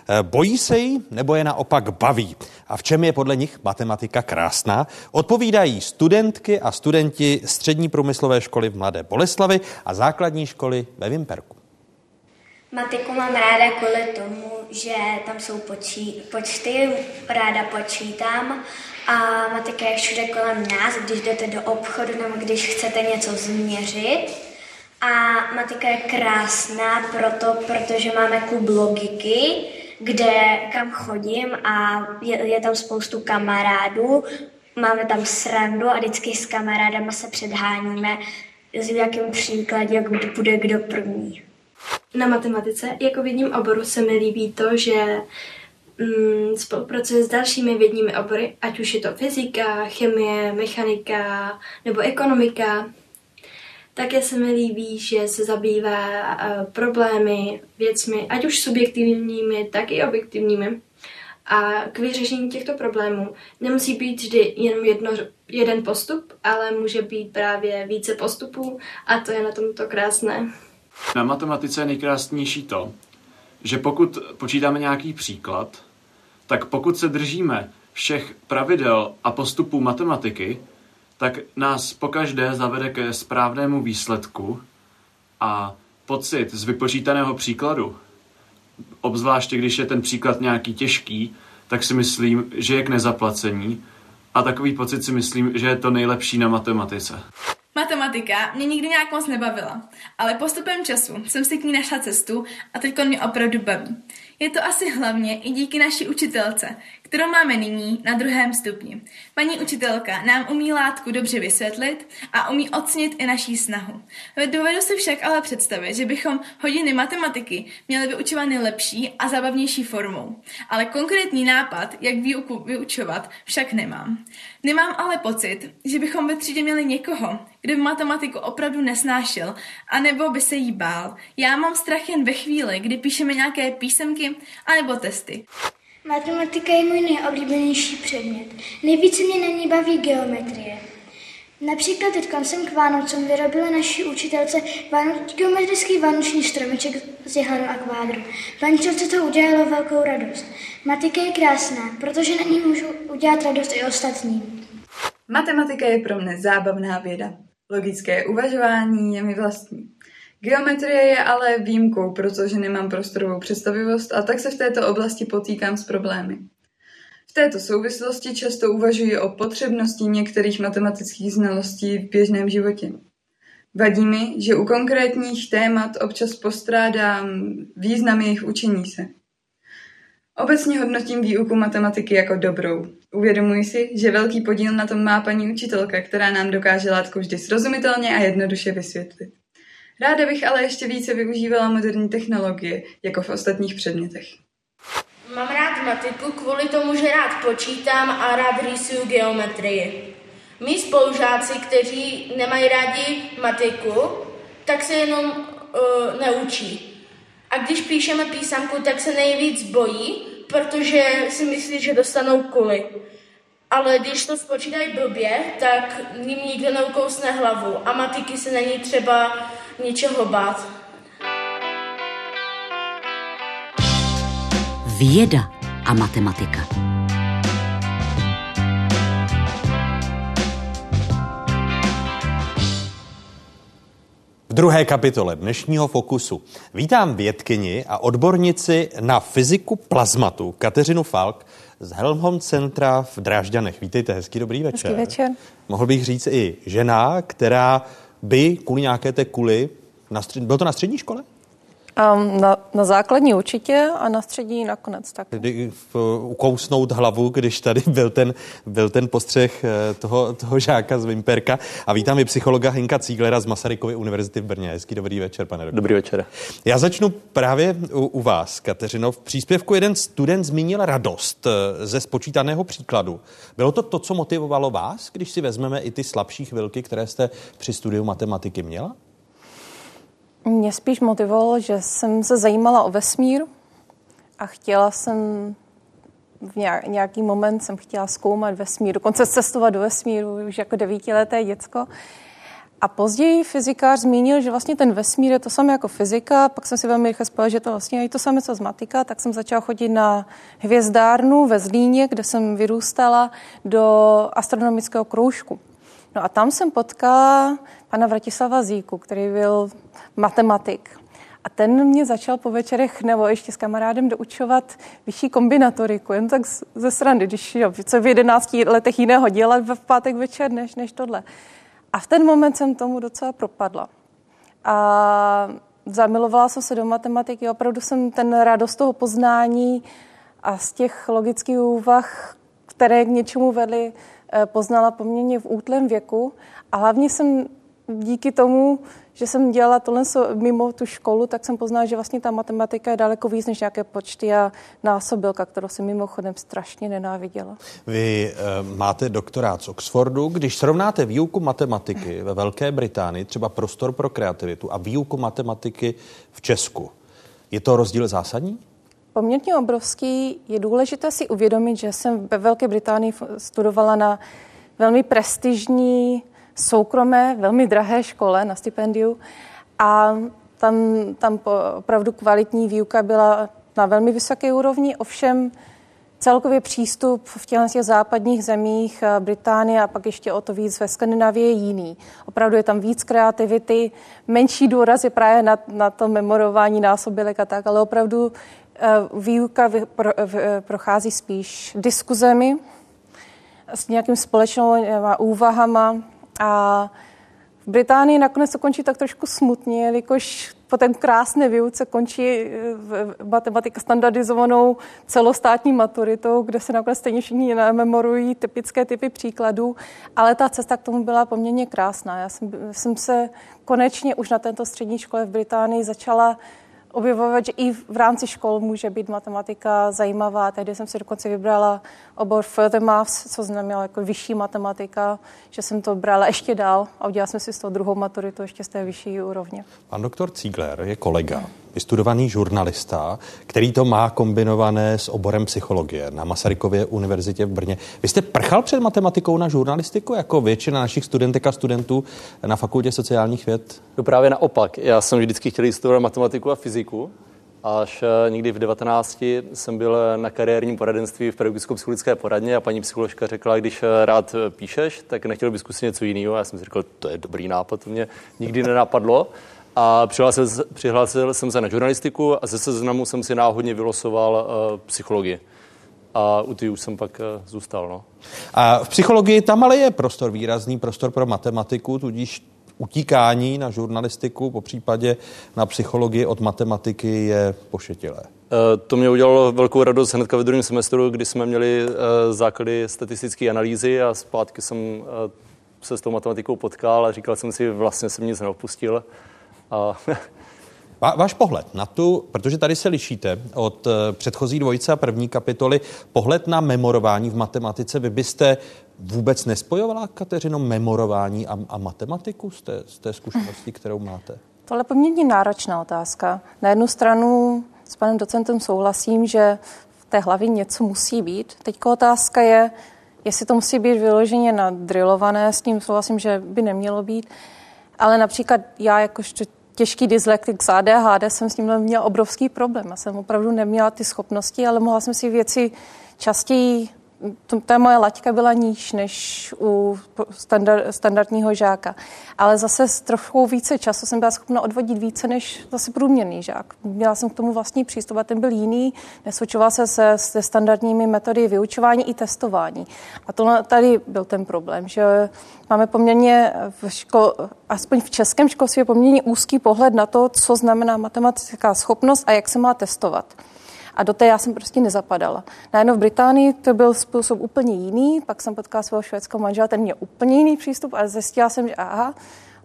Eh, bojí se jí nebo je naopak baví? A v čem je podle nich matematika krásná? Odpovídají studentky a studenti střední průmyslové školy v Mladé Boleslavi a základní školy ve Vimperku. Matiku mám ráda kvůli tomu, že tam jsou počí, počty, ráda počítám a matika je všude kolem nás, když jdete do obchodu nebo když chcete něco změřit. A matika je krásná proto, protože máme klub logiky, kde kam chodím a je, je tam spoustu kamarádů, máme tam srandu a vždycky s kamarádama se předháníme, s jakým příkladem bude kdo první. Na matematice jako vědním oboru se mi líbí to, že mm, spolupracuje s dalšími vědními obory, ať už je to fyzika, chemie, mechanika nebo ekonomika. Také se mi líbí, že se zabývá uh, problémy, věcmi, ať už subjektivními, tak i objektivními. A k vyřešení těchto problémů nemusí být vždy jenom jedno, jeden postup, ale může být právě více postupů a to je na tomto krásné. Na matematice je nejkrásnější to, že pokud počítáme nějaký příklad, tak pokud se držíme všech pravidel a postupů matematiky, tak nás pokaždé zavede ke správnému výsledku a pocit z vypočítaného příkladu, obzvláště když je ten příklad nějaký těžký, tak si myslím, že je k nezaplacení a takový pocit si myslím, že je to nejlepší na matematice. Matematika mě nikdy nějak moc nebavila, ale postupem času jsem si k ní našla cestu a teď mě opravdu baví. Je to asi hlavně i díky naší učitelce, kterou máme nyní na druhém stupni. Paní učitelka nám umí látku dobře vysvětlit a umí ocenit i naší snahu. Dovedu si však ale představit, že bychom hodiny matematiky měli vyučovány lepší a zábavnější formou. Ale konkrétní nápad, jak výuku vyučovat, však nemám. Nemám ale pocit, že bychom ve třídě měli někoho, kdo by matematiku opravdu nesnášel, anebo by se jí bál. Já mám strach jen ve chvíli, kdy píšeme nějaké písemky anebo testy. Matematika je můj nejoblíbenější předmět. Nejvíce mě na ní baví geometrie. Například teď jsem k Vánocům vyrobila naší učitelce vánoč, geometrický vánoční stromeček z jehlanu a kvádru. Pančelce to udělalo velkou radost. Matika je krásná, protože na ní můžu udělat radost i ostatním. Matematika je pro mne zábavná věda. Logické uvažování je mi vlastní. Geometrie je ale výjimkou, protože nemám prostorovou představivost a tak se v této oblasti potýkám s problémy. V této souvislosti často uvažuji o potřebnosti některých matematických znalostí v běžném životě. Vadí mi, že u konkrétních témat občas postrádám význam jejich učení se. Obecně hodnotím výuku matematiky jako dobrou. Uvědomuji si, že velký podíl na tom má paní učitelka, která nám dokáže látku vždy srozumitelně a jednoduše vysvětlit. Ráda bych ale ještě více využívala moderní technologie, jako v ostatních předmětech. Mám rád matiku kvůli tomu, že rád počítám a rád rýsuju geometrii. Mí spolužáci, kteří nemají rádi matiku, tak se jenom uh, neučí. A když píšeme písemku, tak se nejvíc bojí, protože si myslí, že dostanou kuly. Ale když to spočítají blbě, tak ním nikdo neukousne hlavu a matiky se není třeba ničeho bát. Věda a matematika. V druhé kapitole dnešního Fokusu vítám vědkyni a odbornici na fyziku plazmatu Kateřinu Falk z Helmholtz centra v Drážďanech. Vítejte, hezký dobrý večer. Hezký večer. Mohl bych říct i žena, která by kvůli nějaké té kuli, na střed... bylo to na střední škole? Um, na, na základní určitě a na střední nakonec tak. Kdy ukousnout hlavu, když tady byl ten, byl ten postřeh eh, toho, toho žáka z Vimperka. A vítám i psychologa Hinka Cíglera z Masarykovy univerzity v Brně. Hezký dobrý večer, pane doktor. Dobrý večer. Já začnu právě u, u vás, Kateřino. V příspěvku jeden student zmínil radost eh, ze spočítaného příkladu. Bylo to to, co motivovalo vás, když si vezmeme i ty slabší chvilky, které jste při studiu matematiky měla? Mě spíš motivovalo, že jsem se zajímala o vesmír a chtěla jsem v nějaký moment jsem chtěla zkoumat vesmír, dokonce cestovat do vesmíru už jako devítileté děcko. A později fyzikář zmínil, že vlastně ten vesmír je to samé jako fyzika, pak jsem si velmi rychle spojil, že to vlastně je to samé co z matika, tak jsem začala chodit na hvězdárnu ve Zlíně, kde jsem vyrůstala, do astronomického kroužku. No a tam jsem potkala pana Vratislava Zíku, který byl matematik. A ten mě začal po večerech nebo ještě s kamarádem doučovat vyšší kombinatoriku, jen tak ze srandy, když jo, co v 11 letech jiného dělat v pátek večer než, než tohle. A v ten moment jsem tomu docela propadla. A zamilovala jsem se do matematiky, opravdu jsem ten radost toho poznání a z těch logických úvah, které k něčemu vedly, eh, poznala poměrně v útlém věku. A hlavně jsem díky tomu, že jsem dělala tohle mimo tu školu, tak jsem poznala, že vlastně ta matematika je daleko víc než nějaké počty a násobilka, kterou jsem mimochodem strašně nenáviděla. Vy e, máte doktorát z Oxfordu. Když srovnáte výuku matematiky ve Velké Británii, třeba prostor pro kreativitu, a výuku matematiky v Česku, je to rozdíl zásadní? Poměrně obrovský. Je důležité si uvědomit, že jsem ve Velké Británii studovala na velmi prestižní soukromé, velmi drahé škole na stipendiu a tam, tam opravdu kvalitní výuka byla na velmi vysoké úrovni, ovšem celkově přístup v těch západních zemích, eh, Británie a pak ještě o to víc ve Skandinávii je jiný. Opravdu je tam víc kreativity, menší důraz je právě na, na to memorování násobilek a tak, ale opravdu eh, výuka prochází spíš diskuzemi s nějakým společnou eh, úvahama, a v Británii nakonec to končí tak trošku smutně, jelikož po té krásné výuce končí eh, matematika standardizovanou celostátní maturitou, kde se nakonec stejně všichni nememorují typické typy příkladů, ale ta cesta k tomu byla poměrně krásná. Já jsem, jsem se konečně už na této střední škole v Británii začala objevovat, že i v rámci škol může být matematika zajímavá. Tehdy jsem si dokonce vybrala obor Further Maths, co znamenalo jako vyšší matematika, že jsem to brala ještě dál a udělala jsem si z toho druhou maturitu ještě z té vyšší úrovně. Pan doktor Ziegler je kolega, vystudovaný žurnalista, který to má kombinované s oborem psychologie na Masarykově univerzitě v Brně. Vy jste prchal před matematikou na žurnalistiku, jako většina našich studentek a studentů na fakultě sociálních věd? No právě naopak. Já jsem vždycky chtěl studovat matematiku a fyziku, Až eh, někdy v 19 jsem byl na kariérním poradenství v pedagogicko-psychologické poradně a paní psycholožka řekla, když eh, rád eh, píšeš, tak nechtěl bych zkusit něco jiného. Já jsem si řekl, to je dobrý nápad, to mě nikdy nenapadlo. A přihlásil, přihlásil jsem se na žurnalistiku a ze seznamu jsem si náhodně vylosoval uh, psychologii. A u ty už jsem pak uh, zůstal. No. A v psychologii tam ale je prostor výrazný, prostor pro matematiku, tudíž utíkání na žurnalistiku, po případě na psychologii od matematiky je pošetilé. Eh, to mě udělalo velkou radost hnedka ve druhém semestru, kdy jsme měli základy statistické analýzy a zpátky jsem se s tou matematikou potkal a říkal jsem si, vlastně jsem nic neopustil. A Váš pohled na tu, protože tady se lišíte od eh, předchozí dvojice a první kapitoly, pohled na memorování v matematice, vy byste vůbec nespojovala, Kateřino, memorování a, a matematiku z té, z té zkušenosti, kterou máte? Tohle je poměrně náročná otázka. Na jednu stranu s panem docentem souhlasím, že v té hlavě něco musí být. Teď otázka je, jestli to musí být vyloženě nadrilované, s tím souhlasím, že by nemělo být. Ale například já jakožto těžký dyslektik z ADHD jsem s tím měla obrovský problém. Já jsem opravdu neměla ty schopnosti, ale mohla jsem si věci častěji to, ta moje laťka byla níž než u standard, standardního žáka. Ale zase s trochu více času jsem byla schopna odvodit více než zase průměrný žák. Měla jsem k tomu vlastní přístup a ten byl jiný. Neslučoval se se, se standardními metody vyučování i testování. A to tady byl ten problém, že máme poměrně v ško, aspoň v českém školství poměrně úzký pohled na to, co znamená matematická schopnost a jak se má testovat. A do té já jsem prostě nezapadala. Najednou v Británii to byl způsob úplně jiný, pak jsem potkala svého švédského manžela, ten měl úplně jiný přístup a zjistila jsem, že aha,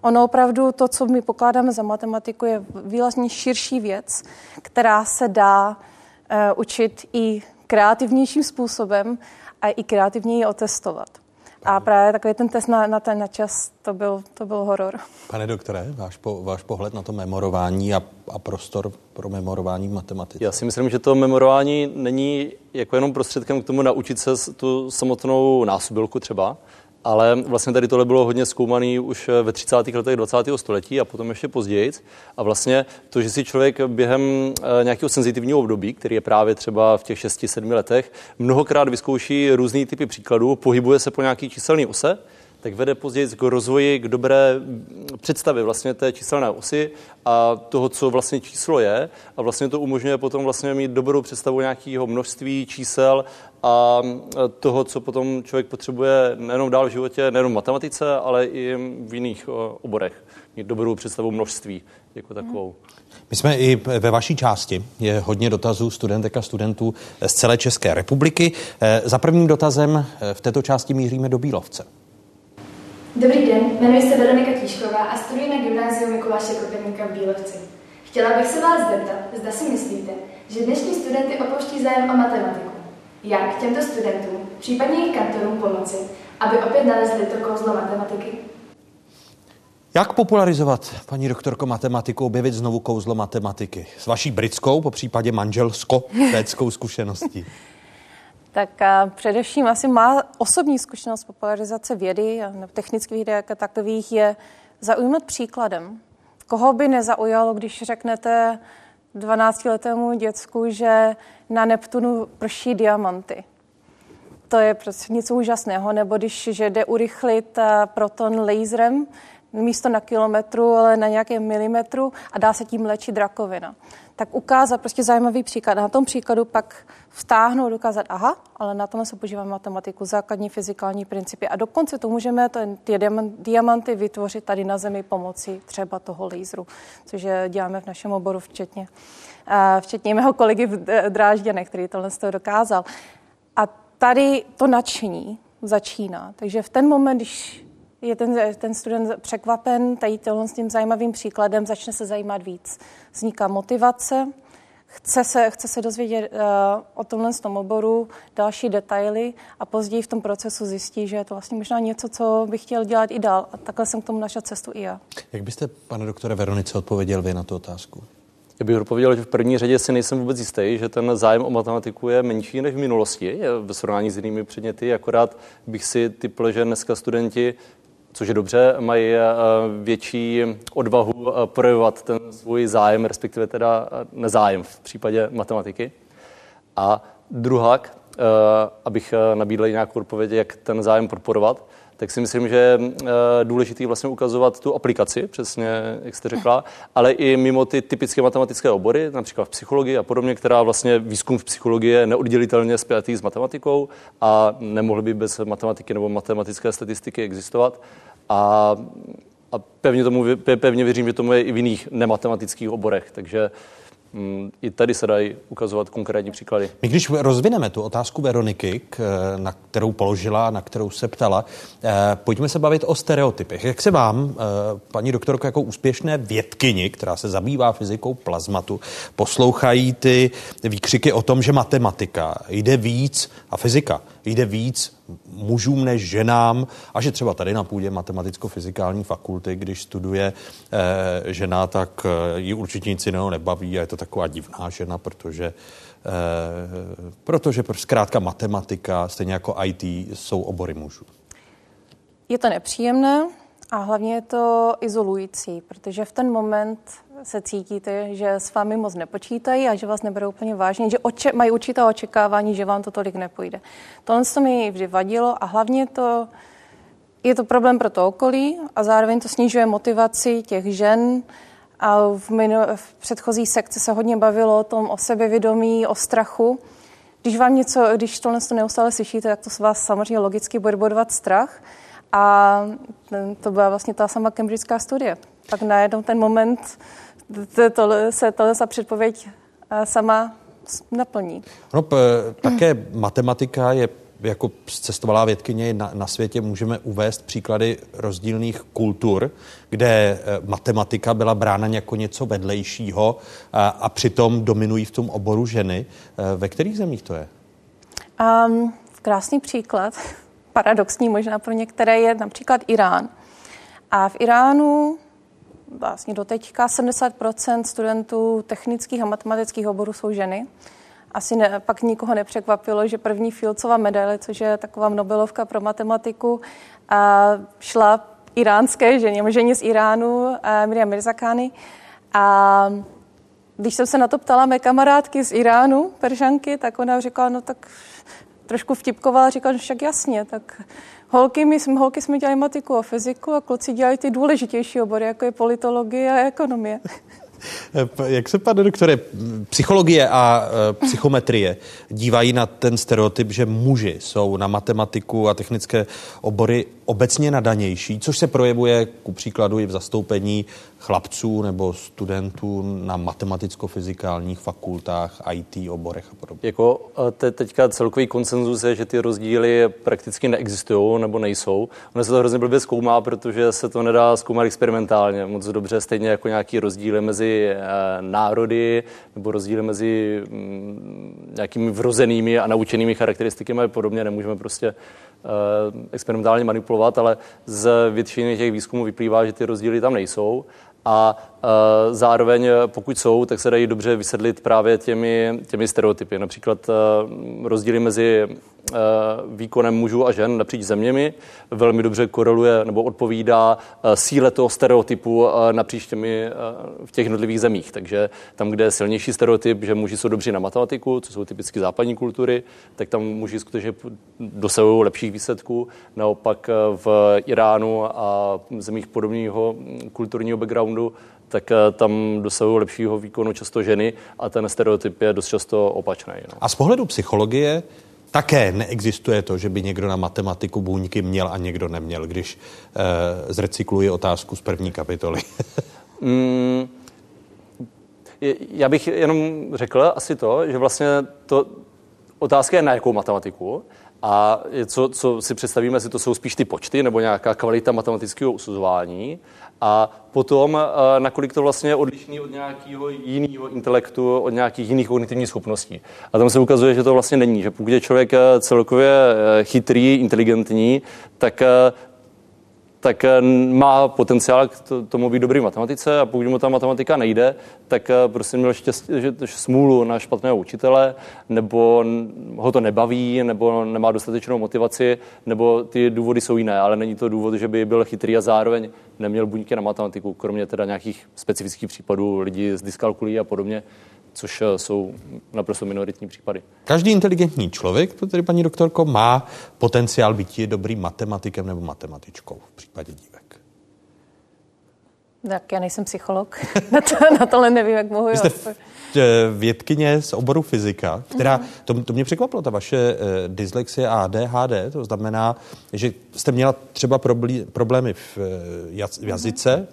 ono opravdu to, co my pokládáme za matematiku, je výrazně širší věc, která se dá uh, učit i kreativnějším způsobem a i kreativněji otestovat. A právě takový ten test na, na ten na čas, to byl, to byl horor. Pane doktore, váš, po, váš pohled na to memorování a, a prostor pro memorování v matematice? Já si myslím, že to memorování není jako jenom prostředkem k tomu naučit se tu samotnou násobilku třeba, Ale vlastně tady tohle bylo hodně zkoumané už ve 30. letech 20. století a potom ještě později. A vlastně to, že si člověk během eh, nějakého senzitivního období, který je právě třeba v těch 6-7 letech, mnohokrát vyzkouší různý typy příkladů, pohybuje se po nějaký číselný ose, tak vede později k rozvoji, k dobré představě vlastně té číselné osy a toho, co vlastně číslo je. A vlastně to umožňuje potom vlastně mít dobrou představu nějakého množství čísel a toho, co potom člověk potřebuje nejenom dál v životě, nejenom v matematice, ale i v jiných oborech. Mít dobrou představu množství jako takovou. My jsme i ve vaší části, je hodně dotazů studentek a studentů z celé České republiky. Eh, za prvním dotazem eh, v této části míříme do Bílovce. Dobrý den, jmenuji se Veronika Tíšková a studuji na gymnáziu Mikuláše Koperníka v Bílovci. Chtěla bych se vás zeptat, zda si myslíte, že dnešní studenty opouští zájem o matematiku. Jak těmto studentům, případně jejich kantorům pomoci, aby opět nalezli to kouzlo matematiky? Jak popularizovat, paní doktorko matematiku, objevit znovu kouzlo matematiky? S vaší britskou, po případě manželsko-švédskou zkušeností? Tak především asi má osobní zkušenost popularizace vědy a technických vědy jako takových je zaujmout příkladem. Koho by nezaujalo, když řeknete 12-letému děcku, že na Neptunu prší diamanty? To je prostě něco úžasného. Nebo když že jde urychlit proton laserem, místo na kilometru, ale na nějakém milimetru a dá se tím léčit rakovina. Tak ukázat prostě zajímavý příklad. Na tom příkladu pak vtáhnout, dokázat, aha, ale na tom se používáme matematiku, základní fyzikální principy. A dokonce to můžeme ty diamanty vytvořit tady na Zemi pomocí třeba toho laseru, což děláme v našem oboru včetně, včetně mého kolegy v Drážděne, který tohle z toho dokázal. A tady to nadšení začíná. Takže v ten moment, když je ten, ten student překvapen tady s tím zajímavým příkladem, začne se zajímat víc. Vzniká motivace, chce se, chce se dozvědět uh, o tomhle z tom oboru další detaily a později v tom procesu zjistí, že je to vlastně možná něco, co bych chtěl dělat i dál. A takhle jsem k tomu našel cestu i já. Jak byste, pane doktore Veronice, odpověděl vy na tu otázku? Já bych odpověděl, že v první řadě si nejsem vůbec jistý, že ten zájem o matematiku je menší než v minulosti, ve srovnání s jinými předměty. Akorát bych si typl, že dneska studenti což je dobře, mají eh, větší odvahu eh, projevovat ten svůj zájem, respektive teda eh, nezájem v případě matematiky. A druhá, abych nabídl nějakou odpověď, jak ten zájem podporovat, tak si myslím, že je důležité vlastně ukazovat tu aplikaci, přesně jak jste řekla, ale i mimo ty typické matematické obory, například v psychologii a podobně, která vlastně výzkum v psychologii je neoddělitelně spjatý s matematikou a nemohl by bez matematiky nebo matematické statistiky existovat. A, a pevně, tomu, pevně věřím, že tomu je i v jiných nematematických oborech. Takže Mm, I tady se dají ukazovat konkrétní příklady. My když rozvineme tu otázku Veroniky, na kterou položila, na kterou se ptala, eh, pojďme se bavit o stereotypech. Jak se vám, eh, paní doktorko, jako úspěšné vědkyni, která se zabývá fyzikou plazmatu, poslouchají ty výkřiky o tom, že matematika jde víc a fyzika jde víc mužům než ženám a že třeba tady na půdě matematicko-fyzikální fakulty, když studuje eh, žena, tak eh, ji určitě nic jiného nebaví a je to taková divná žena, protože eh, protože zkrátka matematika, stejně jako IT, jsou obory mužů. Je to nepříjemné a hlavně je to izolující, protože v ten moment se cítíte, že s vámi moc nepočítají a že vás neberou úplně vážně, že oče- mají určitá očekávání, že vám to tolik nepůjde. Tohle to mi vždy vadilo a hlavně to je to problém pro to okolí a zároveň to snižuje motivaci těch žen. A v, minu- v předchozí sekci se hodně bavilo o tom, o sebevědomí, o strachu. Když vám něco, když tohle to neustále slyšíte, tak to s vás samozřejmě logicky bude bodovat strach. A to byla vlastně ta sama cambridgeská studie. Tak najednou ten moment tohle, se tohle za předpověď eh, sama naplní. No, p- také matematika je jako cestovalá vědkyně na, na světě můžeme uvést příklady rozdílných kultur, kde eh, matematika byla brána jako něco vedlejšího a, a přitom dominují v tom oboru ženy. Ve kterých zemích to je? Um, krásný příklad, paradoxní možná pro některé, je například Irán. A v Iránu vlastně do teďka 70% studentů technických a matematických oborů jsou ženy. asi ne, pak nikoho nepřekvapilo, že první Fieldsova medaile, což je taková Nobelovka pro matematiku, šla iránské ženě, ženě z Iránu, Miriam Mirzakány. A když jsem se na to ptala mé kamarádky z Iránu, Peržanky, tak ona říkala, no tak trošku vtipkovala, říkala, že však jasně, tak holky, my jsme, holky jsme dělali matiku a fyziku a kluci dělali ty důležitější obory, jako je politologie a ekonomie. Jak se, pane doktore, psychologie a e, psychometrie dívají na ten stereotyp, že muži jsou na matematiku a technické obory obecně nadanější, což se projevuje ku příkladu i v zastoupení chlapců nebo studentů na matematicko-fyzikálních fakultách, IT oborech a podobně? Jako te, teďka celkový konsenzus je, že ty rozdíly prakticky neexistují nebo nejsou. Ono se to hrozně blbě zkoumá, protože se to nedá zkoumat experimentálně moc dobře, stejně jako nějaký rozdíly mezi e, národy nebo rozdíly mezi mm, nějakými vrozenými a naučenými charakteristikami a podobně nemůžeme prostě Eh, experimentálně manipulovat, ale z většiny těch výzkumů vyplývá, že ty rozdíly tam nejsou. A e, zároveň, pokud jsou, tak se dají dobře vysvětlit právě těmi, těmi stereotypy. Například e, rozdíly mezi e, výkonem mužů a žen napříč zeměmi velmi dobře koreluje nebo odpovídá síle toho stereotypu napříč těmi, v těch jednotlivých zemích. Takže tam, kde je silnější stereotyp, že muži jsou dobří na matematiku, co jsou typicky západní kultury, tak tam muži skutečně dosahují lepších výsledků. Naopak v Iránu a zemích podobného kulturního backgroundu tak eh, tam dosahují lepšího výkonu často ženy a ten stereotyp je dost často opačný. No. A z pohledu psychologie také neexistuje to, že by někdo na matematiku buňky měl a někdo neměl, když eh, zrecykluje otázku z první kapitoly. mm, já bych jenom řekl asi to, že vlastně to otázka je na jakou matematiku a co, co si představíme, jestli to jsou spíš ty počty nebo nějaká kvalita matematického usuzování a potom, eh, nakolik to vlastně je odlišný od nějakého jiného intelektu, od nějakých jiných kognitivních schopností. A tam se ukazuje, že to vlastně není, že pokud je člověk eh, celkově eh, chytrý, inteligentní, tak tak eh, má potenciál k tomu být dobrý v matematice a pokud mu ta matematika nejde, tak eh, prostě měl štěstí, že smůlu na špatného učitele, nebo ho to nebaví, nebo nemá dostatečnou motivaci, nebo ty důvody jsou jiné, ale není to důvod, že by byl chytrý a zároveň neměl buňky na matematiku, kromě teda nějakých specifických případů lidí z dyskalkulí a podobně, což eh, jsou naprosto minoritní případy. Každý inteligentní člověk, to tedy paní doktorko, má potenciál být dobrým matematikem nebo matematičkou v případě dívek. Tak já nejsem psycholog, na, to, na tohle nevím, jak mohu. Vy jste eh, vědkyně z oboru fyzika, která, uh-huh. to, to mě překvapilo, ta vaše eh, dyslexie a ADHD, to znamená, že jste měla třeba problé, problémy v, jaz, v jazyce,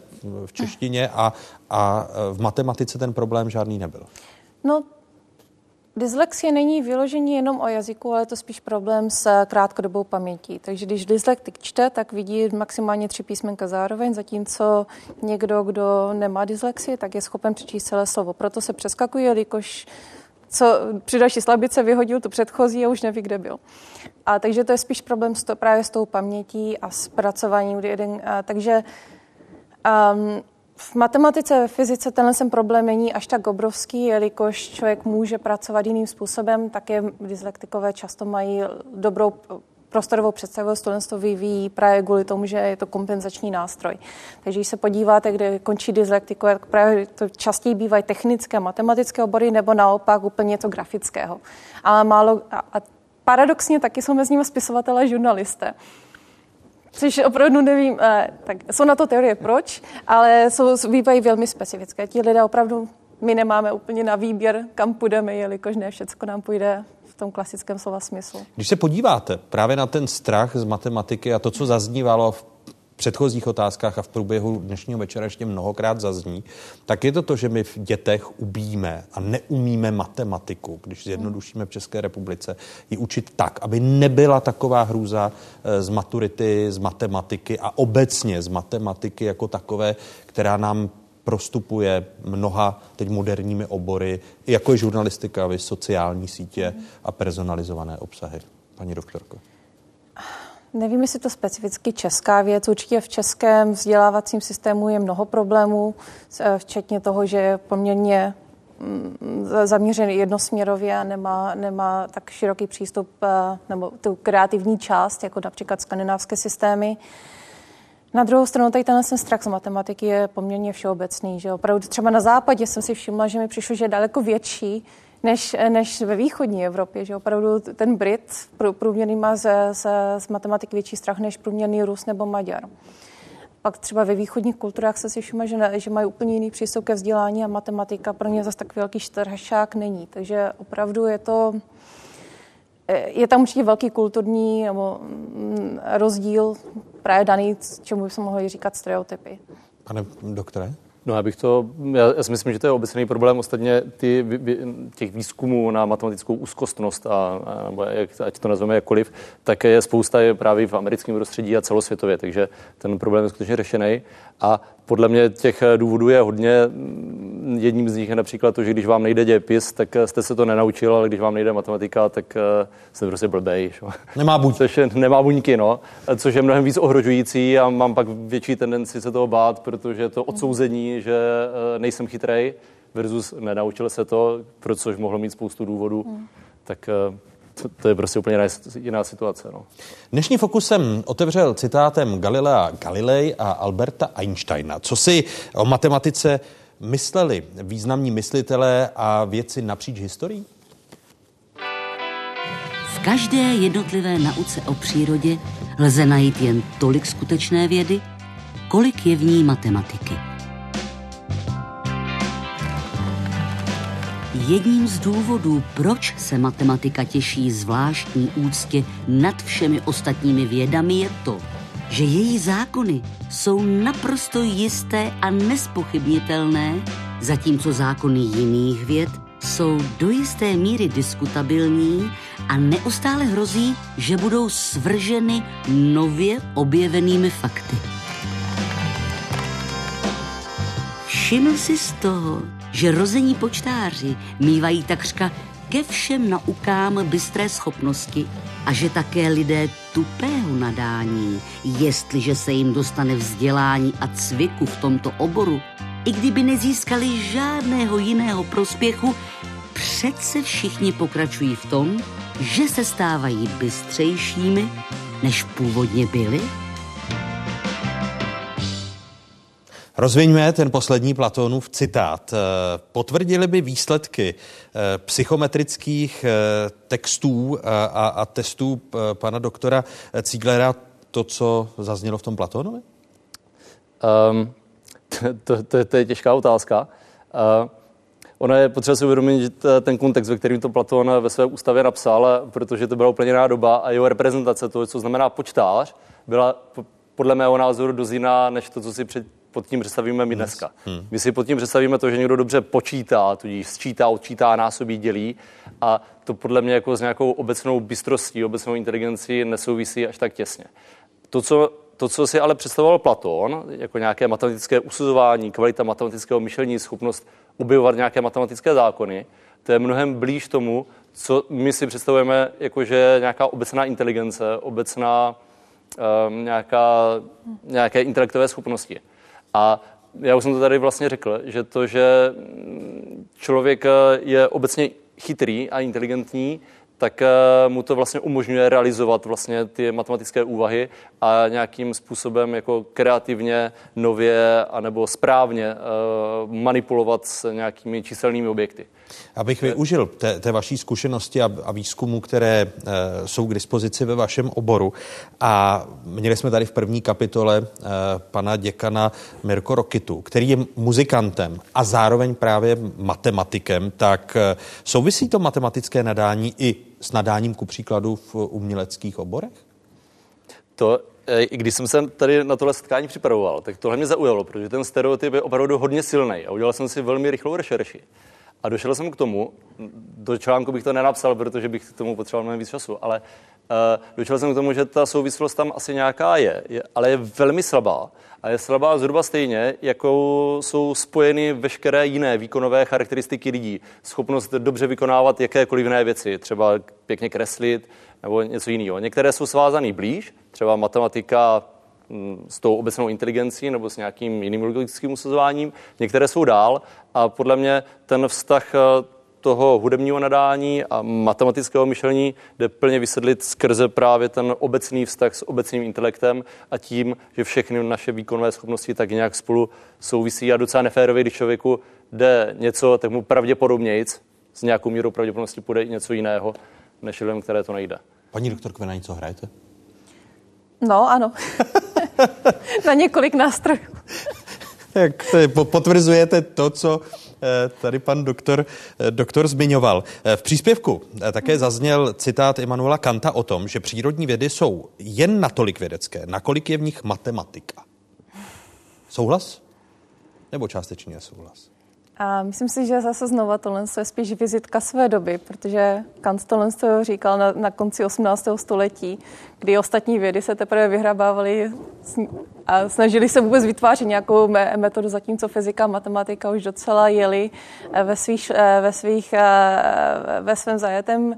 v češtině a, a v matematice ten problém žádný nebyl. No, dyslexie není vyložení jenom o jazyku, ale je to spíš problém s krátkodobou pamětí. Takže když dyslektik čte, tak vidí maximálně tři písmenka zároveň, zatímco někdo, kdo nemá dyslexii, tak je schopen přečíst celé slovo. Proto se přeskakuje, jelikož co při další slabice vyhodil tu předchozí a už neví, kde byl. A takže to je spíš problém s to, právě s tou pamětí a s pracováním. Jeden, a, takže um, v matematice, ve fyzice tenhle sem problém není až tak obrovský, jelikož člověk může pracovat jiným způsobem, také dyslektikové často mají dobrou prostorovou představivost, tohle to vyvíjí právě kvůli tomu, že je to kompenzační nástroj. Takže když se podíváte, kde končí dyslektikové, tak právě to častěji bývají technické, matematické obory, nebo naopak úplně něco grafického. Ale málo, a, a paradoxně taky jsou mezi nimi spisovatelé a žurnalisté což opravdu nevím, eh, tak jsou na to teorie proč, ale jsou, bývají velmi specifické. Ti lidé opravdu, my nemáme úplně na výběr, kam půjdeme, jelikož ne všechno nám půjde v tom klasickém slova smyslu. Když se podíváte právě na ten strach z matematiky a to, co zaznívalo v předchozích otázkách a v průběhu dnešního večera ještě mnohokrát zazní, tak je to to, že my v dětech ubíme a neumíme matematiku, když zjednodušíme v České republice, ji učit tak, aby nebyla taková hrůza eh, z maturity, z matematiky a obecně z matematiky jako takové, která nám prostupuje mnoha teď moderními obory, jako je žurnalistika, sociální sítě a personalizované obsahy. Paní doktorko. Nevím, jestli to specificky česká věc. Určitě v českém vzdělávacím systému je mnoho problémů, eh, včetně toho, že je poměrně mm, zaměřený jednosměrově a nemá, nemá tak široký přístup eh, nebo tu kreativní část, jako například skandinávské systémy. Na druhou stranu tady ten strach z matematiky je poměrně všeobecný. Že opravdu třeba na západě jsem si všimla, že mi přišlo, že je daleko větší než, než ve východní Evropě, že opravdu ten Brit průměrný má ze, ze, z matematiky větší strach než průměrný Rus nebo Maďar. Pak třeba ve východních kulturách se si všimla, že, že mají úplně jiný přístup ke vzdělání a matematika pro ně zase tak velký štrhašák není. Takže opravdu je to, je tam určitě velký kulturní nebo mm, rozdíl právě daný, čemu bychom mohli říkat stereotypy. Pane doktore? No já bych to, já, já si myslím, že to je obecný problém ostatně ty, vy, těch výzkumů na matematickou úzkostnost, a, a nebo jak, ať to nazveme jakkoliv, tak je spousta je právě v americkém prostředí a celosvětově, takže ten problém je skutečně řešený. A podle mě těch důvodů je hodně. Jedním z nich je například to, že když vám nejde dějepis, tak jste se to nenaučil, ale když vám nejde matematika, tak eh, jste prostě blbej. Šo? Nemá buď. Což je, nemá buňky, no. Což je mnohem víc ohrožující a mám pak větší tendenci se toho bát, protože to odsouzení, že eh, nejsem chytrej, versus nenaučil se to, protože mohlo mít spoustu důvodů, hmm. tak eh, to, to je prostě úplně jiná, jiná situace. No. Dnešní fokus jsem otevřel citátem Galilea Galilei a Alberta Einsteina. Co si o matematice mysleli významní myslitelé a věci napříč historií? V každé jednotlivé nauce o přírodě lze najít jen tolik skutečné vědy, kolik je v ní matematiky. Jedním z důvodů, proč se matematika těší zvláštní úctě nad všemi ostatními vědami, je to, že její zákony jsou naprosto jisté a nespochybnitelné, zatímco zákony jiných věd jsou do jisté míry diskutabilní a neustále hrozí, že budou svrženy nově objevenými fakty. Všiml si z toho, že rození počtáři mývají takřka ke všem naukám bystré schopnosti a že také lidé tupého nadání, jestliže se jim dostane vzdělání a cviku v tomto oboru, i kdyby nezískali žádného jiného prospěchu, přece všichni pokračují v tom, že se stávají bystřejšími, než původně byli? Rozviňme ten poslední Platónův citát. Eh, potvrdili by výsledky eh, psychometrických eh, textů a, a testů pana doktora Cíglera to, co zaznělo v tom Platónovi? Um, to, to, to je těžká otázka. Uh, Ono je potřeba si uvědomit, že ten kontext, ve kterým to Platón ve své ústavě napsal, protože to byla úplně jiná doba a jeho reprezentace toho, co znamená počtář, byla podle mého názoru dost než to, co si před, pod tím představíme my dneska. Hmm. My si pod tím představíme to, že někdo dobře počítá, tudíž sčítá, odčítá, násobí, dělí a to podle mě jako s nějakou obecnou bystrostí, obecnou inteligencí nesouvisí až tak těsně. To, co to, co si ale představoval Platón, jako nějaké matematické usuzování, kvalita matematického myšlení, schopnost objevovat nějaké matematické zákony, to je mnohem blíž tomu, co my si představujeme jako, že nějaká obecná inteligence, obecná um, nějaká, nějaké intelektové schopnosti. A já už jsem to tady vlastně řekl, že to, že člověk je obecně chytrý a inteligentní, tak eh, mu to vlastně umožňuje realizovat vlastně ty matematické úvahy a nějakým způsobem jako kreativně, nově anebo správně eh, manipulovat s nějakými číselnými objekty. Abych využil té, té vaší zkušenosti a, a výzkumu, které e, jsou k dispozici ve vašem oboru. A měli jsme tady v první kapitole e, pana děkana Mirko Rokitu, který je muzikantem a zároveň právě matematikem. Tak e, souvisí to matematické nadání i s nadáním ku příkladu v uměleckých oborech? To i když jsem se tady na tohle setkání připravoval, tak tohle mě zaujalo, protože ten stereotyp je opravdu hodně silný a udělal jsem si velmi rychlou rešerši. A došel jsem k tomu, do článku bych to nenapsal, protože bych k tomu potřeboval mnohem víc času, ale uh, došel jsem k tomu, že ta souvislost tam asi nějaká je, je, ale je velmi slabá. A je slabá zhruba stejně, jako jsou spojeny veškeré jiné výkonové charakteristiky lidí. Schopnost dobře vykonávat jakékoliv jiné věci, třeba pěkně kreslit nebo něco jiného. Některé jsou svázané blíž, třeba matematika mm, s tou obecnou inteligencí nebo s nějakým jiným logickým usuzováním, některé jsou dál a podle mě ten vztah toho hudebního nadání a matematického myšlení jde plně vysedlit skrze právě ten obecný vztah s obecným intelektem a tím, že všechny naše výkonové schopnosti tak nějak spolu souvisí a docela neférově, když člověku jde něco, tak mu pravděpodobnějc s nějakou mírou pravděpodobnosti půjde něco jiného, než lidem, které to nejde. Paní doktorko, na něco hrajete? No, ano. na několik nástrojů. Tak potvrzujete to, co tady pan doktor, eh, doktor zmiňoval. Eh, v příspěvku také zazněl citát Emanuela Kanta o tom, že přírodní vědy jsou jen natolik vědecké, nakolik je v nich matematika. Souhlas? Nebo částečně souhlas? A myslím si, že zase znova tohle je spíš vizitka své doby, protože Kant tohle říkal na, na konci 18. století, kdy ostatní vědy se teprve vyhrabávaly a snažili se vůbec vytvářet nějakou metodu, zatímco fyzika a matematika už docela jeli eh, ve, svých, eh, ve, svých, eh, ve svém zajetém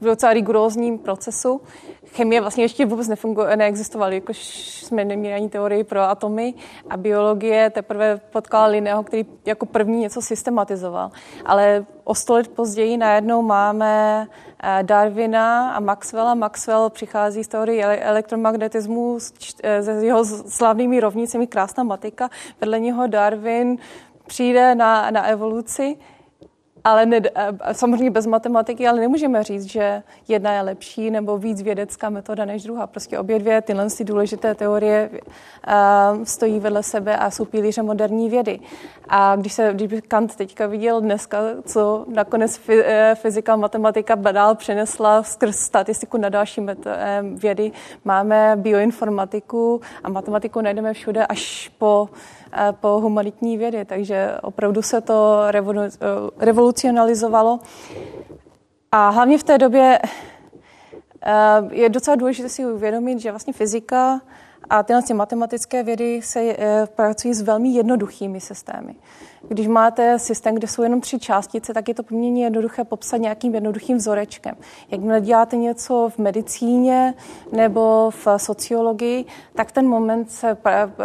v docela rigorózním procesu. Chemie vlastně ještě vůbec nefunguje, neexistovaly, jakož jsme neměli ani teorii pro atomy a biologie teprve potkala Linneo, který jako první něco systematizoval. Ale o sto let později najednou máme eh, Darwina a Maxwella. Maxwell přichází z teorie elektromagnetismu eh, s jeho slavnými rovnicemi, krásná matika. Vedle něho Darwin přijde na, na evoluci, ale ne, samozřejmě bez matematiky, ale nemůžeme říct, že jedna je lepší nebo víc vědecká metoda než druhá. Prostě obě dvě tyhle si důležité teorie uh, stojí vedle sebe a jsou pilíře moderní vědy. A když se když by Kant teďka viděl dneska, co nakonec eh, fyzika a matematika dál přenesla skrz statistiku na další eh, vědy, máme bioinformatiku a matematiku najdeme všude až po po humanitní vědy, takže opravdu se to revolucionalizovalo. A hlavně v té době eh, je docela důležité si uvědomit, že vlastně fyzika a tyhle matematické vědy se eh, pracují s velmi jednoduchými systémy. Když máte systém, kde jsou jenom tři částice, tak je to poměrně jednoduché popsat nějakým jednoduchým vzorečkem. Jakmile děláte něco v medicíně nebo v sociologii, tak ten moment se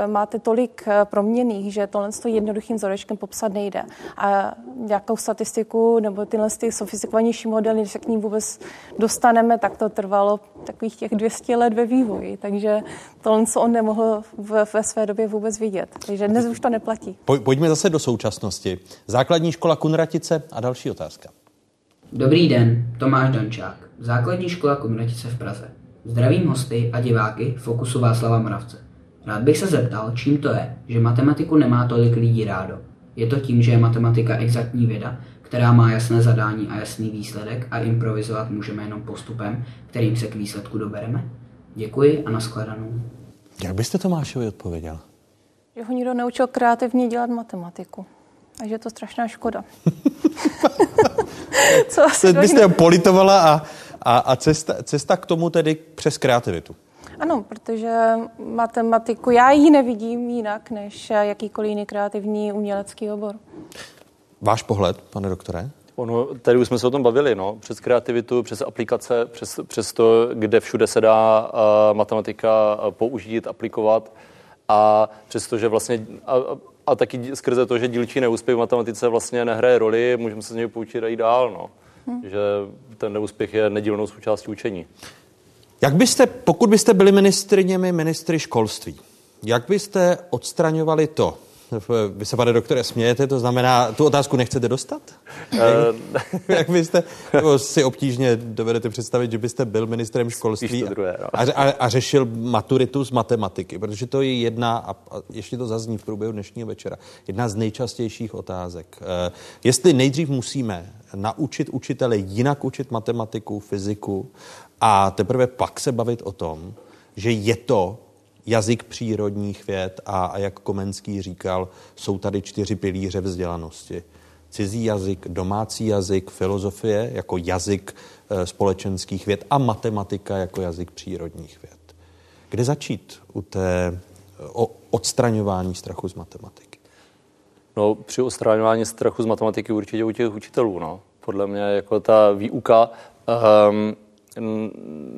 máte tolik eh, proměných, že tohle s jednoduchým vzorečkem popsat nejde. A nějakou statistiku nebo tyhle ty sofistikovanější modely, když se k ním vůbec dostaneme, tak to trvalo takových těch 200 let ve vývoji. Takže tohle, co on nemohl ve své době vůbec vidět. Takže dnes už to neplatí. Pojďme zase do současnosti současnosti. Základní škola Kunratice a další otázka. Dobrý den, Tomáš Dančák, Základní škola Kunratice v Praze. Zdravím hosty a diváky Fokusu Václava Moravce. Rád bych se zeptal, čím to je, že matematiku nemá tolik lidí rádo. Je to tím, že je matematika exaktní věda, která má jasné zadání a jasný výsledek a improvizovat můžeme jenom postupem, kterým se k výsledku dobereme? Děkuji a nashledanou. Jak byste Tomášovi odpověděl? Že ho nikdo neučil kreativně dělat matematiku. A že je to strašná škoda. Co asi byste ho politovala a, a, a cesta, cesta k tomu tedy přes kreativitu. Ano, protože matematiku, já ji nevidím jinak než jakýkoliv jiný kreativní umělecký obor. Váš pohled, pane doktore? Ono, tady už jsme se o tom bavili, no, přes kreativitu, přes aplikace, přes, přes to, kde všude se dá uh, matematika použít, aplikovat a přestože vlastně a, a taky skrze to, že dílčí neúspěch v matematice vlastně nehraje roli, můžeme se z něj poučit a jít dál, no. Hmm. Že ten neúspěch je nedílnou součástí učení. Jak byste, pokud byste byli ministriněmi ministry školství, jak byste odstraňovali to, vy se, pane doktore, smějete, to znamená, tu otázku nechcete dostat? Jak byste si obtížně dovedete představit, že byste byl ministrem školství druhé, no. a, a, a řešil maturitu z matematiky, protože to je jedna, a, a ještě to zazní v průběhu dnešního večera, jedna z nejčastějších otázek. Uh, jestli nejdřív musíme naučit učitele jinak učit matematiku, fyziku a teprve pak se bavit o tom, že je to jazyk přírodních věd a, a jak Komenský říkal, jsou tady čtyři pilíře vzdělanosti. Cizí jazyk, domácí jazyk, filozofie jako jazyk e, společenských věd a matematika jako jazyk přírodních věd. Kde začít u té o, odstraňování strachu z matematiky? No, při odstraňování strachu z matematiky určitě u těch učitelů. No. Podle mě jako ta výuka um,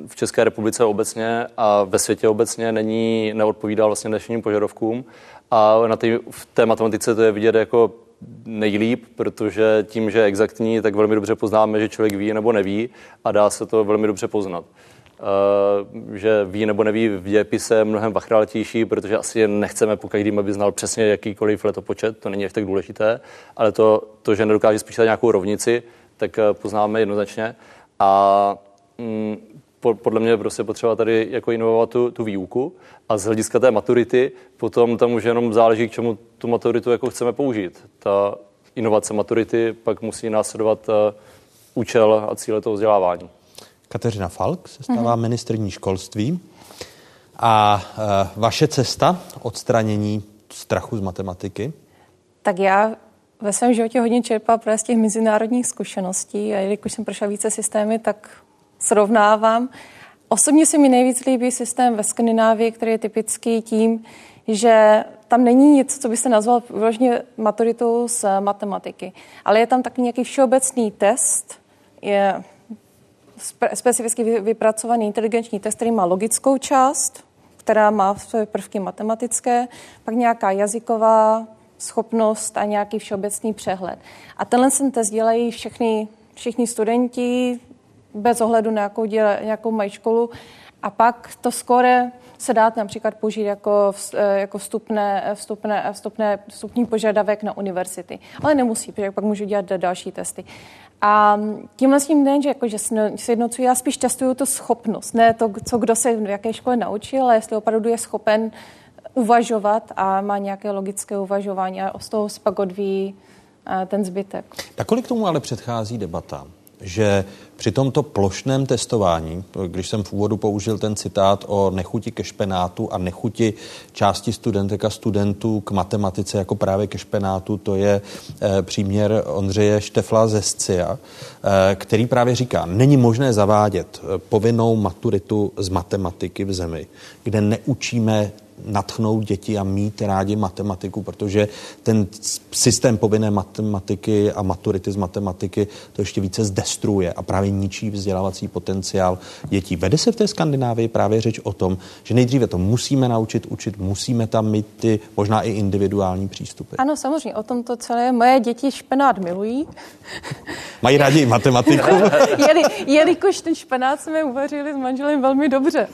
v České republice obecně a ve světě obecně není, neodpovídá vlastně dnešním požadavkům. A na té, v té matematice to je vidět jako nejlíp, protože tím, že je exaktní, tak velmi dobře poznáme, že člověk ví nebo neví a dá se to velmi dobře poznat. Uh, že ví nebo neví v dějepise je mnohem vachráltější, protože asi nechceme po každým, aby znal přesně jakýkoliv letopočet, to není až tak důležité, ale to, to že nedokáže spočítat nějakou rovnici, tak uh, poznáme jednoznačně. A mm, podle mě prostě potřeba tady jako inovovat tu, tu výuku a z hlediska té maturity potom tam už jenom záleží, k čemu tu maturitu jako chceme použít. Ta inovace maturity pak musí následovat uh, účel a cíle toho vzdělávání. Kateřina Falk se stává mm-hmm. ministrní školství a uh, vaše cesta odstranění strachu z matematiky? Tak já ve svém životě hodně čerpám právě z těch mezinárodních zkušeností a jelikož jsem prošla více systémy, tak srovnávám. Osobně se mi nejvíc líbí systém ve Skandinávii, který je typický tím, že tam není nic, co by se nazval vyloženě maturitou z matematiky, ale je tam takový nějaký všeobecný test, je spe- specificky vypracovaný inteligenční test, který má logickou část, která má své prvky matematické, pak nějaká jazyková schopnost a nějaký všeobecný přehled. A tenhle ten test dělají všechny, všichni studenti bez ohledu na jakou, děle, nějakou mají školu. A pak to skore se dá například použít jako, eh, jako vstupné, vstupné, vstupné, vstupní požadavek na univerzity. Ale nemusí, protože pak můžu dělat další testy. A tímhle s tím nejen, že, jako, že sjednocuji, já spíš testuju tu schopnost, ne to, co kdo se v jaké škole naučil, ale jestli opravdu je schopen uvažovat a má nějaké logické uvažování a z toho se pak odvíjí eh, ten zbytek. Nakolik tomu ale předchází debata? Že při tomto plošném testování, když jsem v úvodu použil ten citát o nechuti ke špenátu a nechuti části studentek a studentů k matematice jako právě ke špenátu, to je e, příměr Ondřeje Štefla ze Scia, e, který právě říká, není možné zavádět eh, povinnou maturitu z matematiky v zemi, kde neučíme natchnout děti a mít rádi matematiku, protože ten systém povinné matematiky a maturity z matematiky to ještě více zdestruje a právě ničí vzdělávací potenciál dětí. Vede se v té Skandinávii právě řeč o tom, že nejdříve to musíme naučit učit, musíme tam mít ty možná i individuální přístupy. Ano, samozřejmě, o tom to celé. Moje děti špenát milují. Mají rádi matematiku. Jeli, jelikož ten špenát jsme uvařili s manželem velmi dobře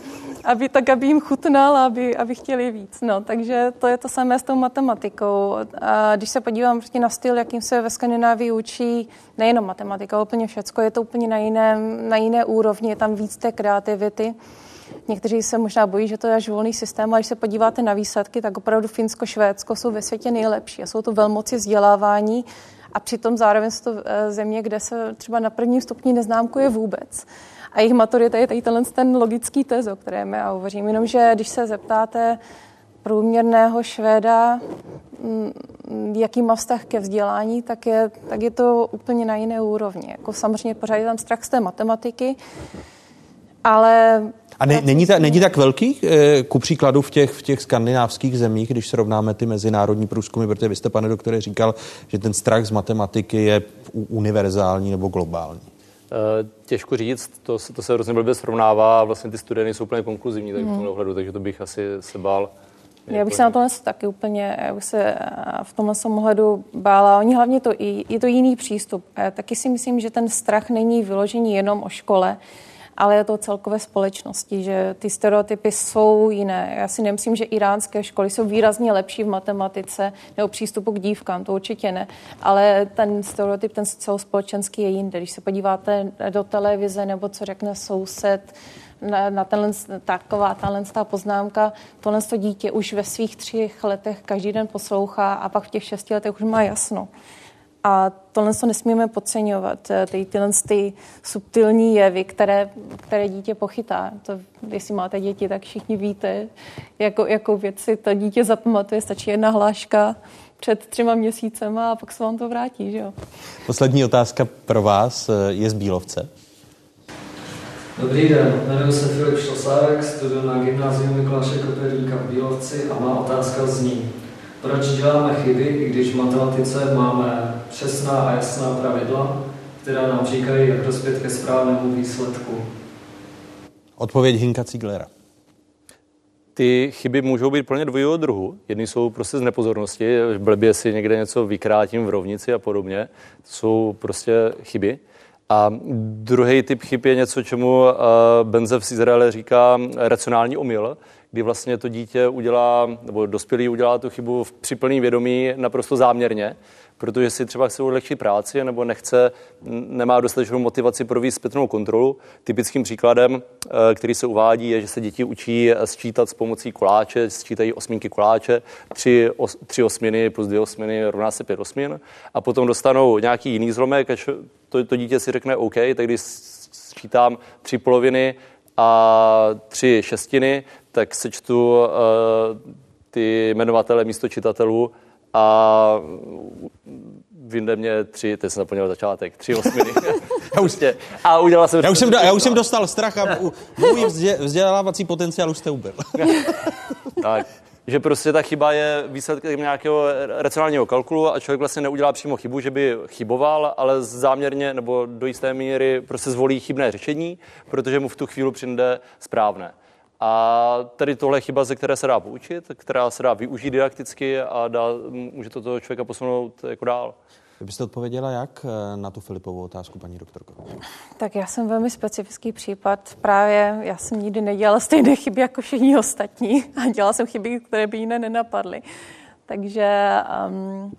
aby, tak aby jim chutnal, aby, aby chtěli víc. No, takže to je to samé s tou matematikou. A když se podívám prostě na styl, jakým se ve Skandinávii učí nejenom matematika, úplně všecko, je to úplně na, jiném, na jiné úrovni, je tam víc té kreativity. Někteří se možná bojí, že to je až volný systém, ale když se podíváte na výsledky, tak opravdu Finsko, Švédsko jsou ve světě nejlepší a jsou to velmoci vzdělávání a přitom zároveň jsou to eh, země, kde se třeba na prvním stupni neznámkuje vůbec. A jejich maturita je tady tenhle ten logický test, o kterém já hovořím. Jenomže když se zeptáte průměrného Švéda, mm, jaký má vztah ke vzdělání, tak je, tak je to úplně na jiné úrovni. Jako samozřejmě pořád je tam strach z té matematiky, ale... A ne, není, ta, není tak velký, eh, ku příkladu v těch, v těch skandinávských zemích, když srovnáme ty mezinárodní průzkumy, protože vy jste, pane doktore, říkal, že ten strach z matematiky je univerzální nebo globální. Eh, těžko říct, to, to se hrozně blbě srovnává a vlastně ty studie nejsou úplně konkluzivní tak v tomhle ohledu, takže to bych asi se bál. Já bych se na tohle taky úplně, já bych se eh, v tomhle ohledu bála. Oni hlavně to, je to jiný přístup. Já taky si myslím, že ten strach není vyložený jenom o škole, ale je to celkové společnosti, že ty stereotypy jsou jiné. Já si nemyslím, že iránské školy jsou výrazně lepší v matematice nebo přístupu k dívkám, to určitě ne. Ale ten stereotyp, ten celospolečenský je jinde. Když se podíváte do televize nebo co řekne soused, na, na tenhle, taková tahle poznámka, tohle to dítě už ve svých třech letech každý den poslouchá a pak v těch šesti letech už má jasno. A tohle to nesmíme podceňovat, eh, ty, tyhle ty subtilní jevy, které, které dítě pochytá. To, jestli máte děti, tak všichni víte, jako, jako věci to dítě zapamatuje, stačí jedna hláška před třema měsícema a pak se vám to vrátí. Že jo? Poslední otázka pro vás eh, je z Bílovce. Dobrý den, jmenuji se Filip Šlosárek, studuji na gymnáziu Mikuláše Koperníka v Bílovci a má otázka zní. Proč děláme chyby, i když v matematice máme přesná a jasná pravidla, která nám říkají, jak dospět ke správnému výsledku? Odpověď Hinka Ziglera. Ty chyby můžou být plně dvojího druhu. Jedny jsou prostě z nepozornosti, blbě si někde něco vykrátím v rovnici a podobně. To jsou prostě chyby. A druhý typ chyb je něco, čemu uh, Benzev z Izraele říká racionální omyl, kdy vlastně to dítě udělá, nebo dospělý udělá tu chybu v připlný vědomí naprosto záměrně, protože si třeba chce ulehčit práci nebo nechce, nemá dostatečnou motivaci pro zpětnou kontrolu. Typickým příkladem, eh, který se uvádí, je, že se děti učí sčítat s pomocí koláče, sčítají osmínky koláče, tři, os, tři osminy plus dvě osminy rovná se pět osmin a potom dostanou nějaký jiný zlomek, až to, to dítě si řekne OK, tak když sčítám tři poloviny a tři šestiny, tak sečtu uh, ty jmenovatele místo čitatelů a vyjde mě tři, teď jsem naplnil začátek, tři osminy. já už, prostě. a udělal jsem... Já už, jsem, do, já už jsem dostal strach a můj vzdělávací potenciál už jste ubil. tak, že prostě ta chyba je výsledkem nějakého racionálního kalkulu a člověk vlastně neudělá přímo chybu, že by chyboval, ale záměrně nebo do jisté míry prostě zvolí chybné řešení, protože mu v tu chvíli přijde správné. A tady tohle je chyba, ze které se dá poučit, která se dá využít didakticky a dá, může to toho člověka posunout jako dál. Vy byste odpověděla jak eh, na tu Filipovou otázku, paní doktorko? Tak já jsem velmi specifický případ. Právě já jsem nikdy nedělala stejné chyby jako všichni ostatní a dělala jsem chyby, které by jiné nenapadly. Takže um,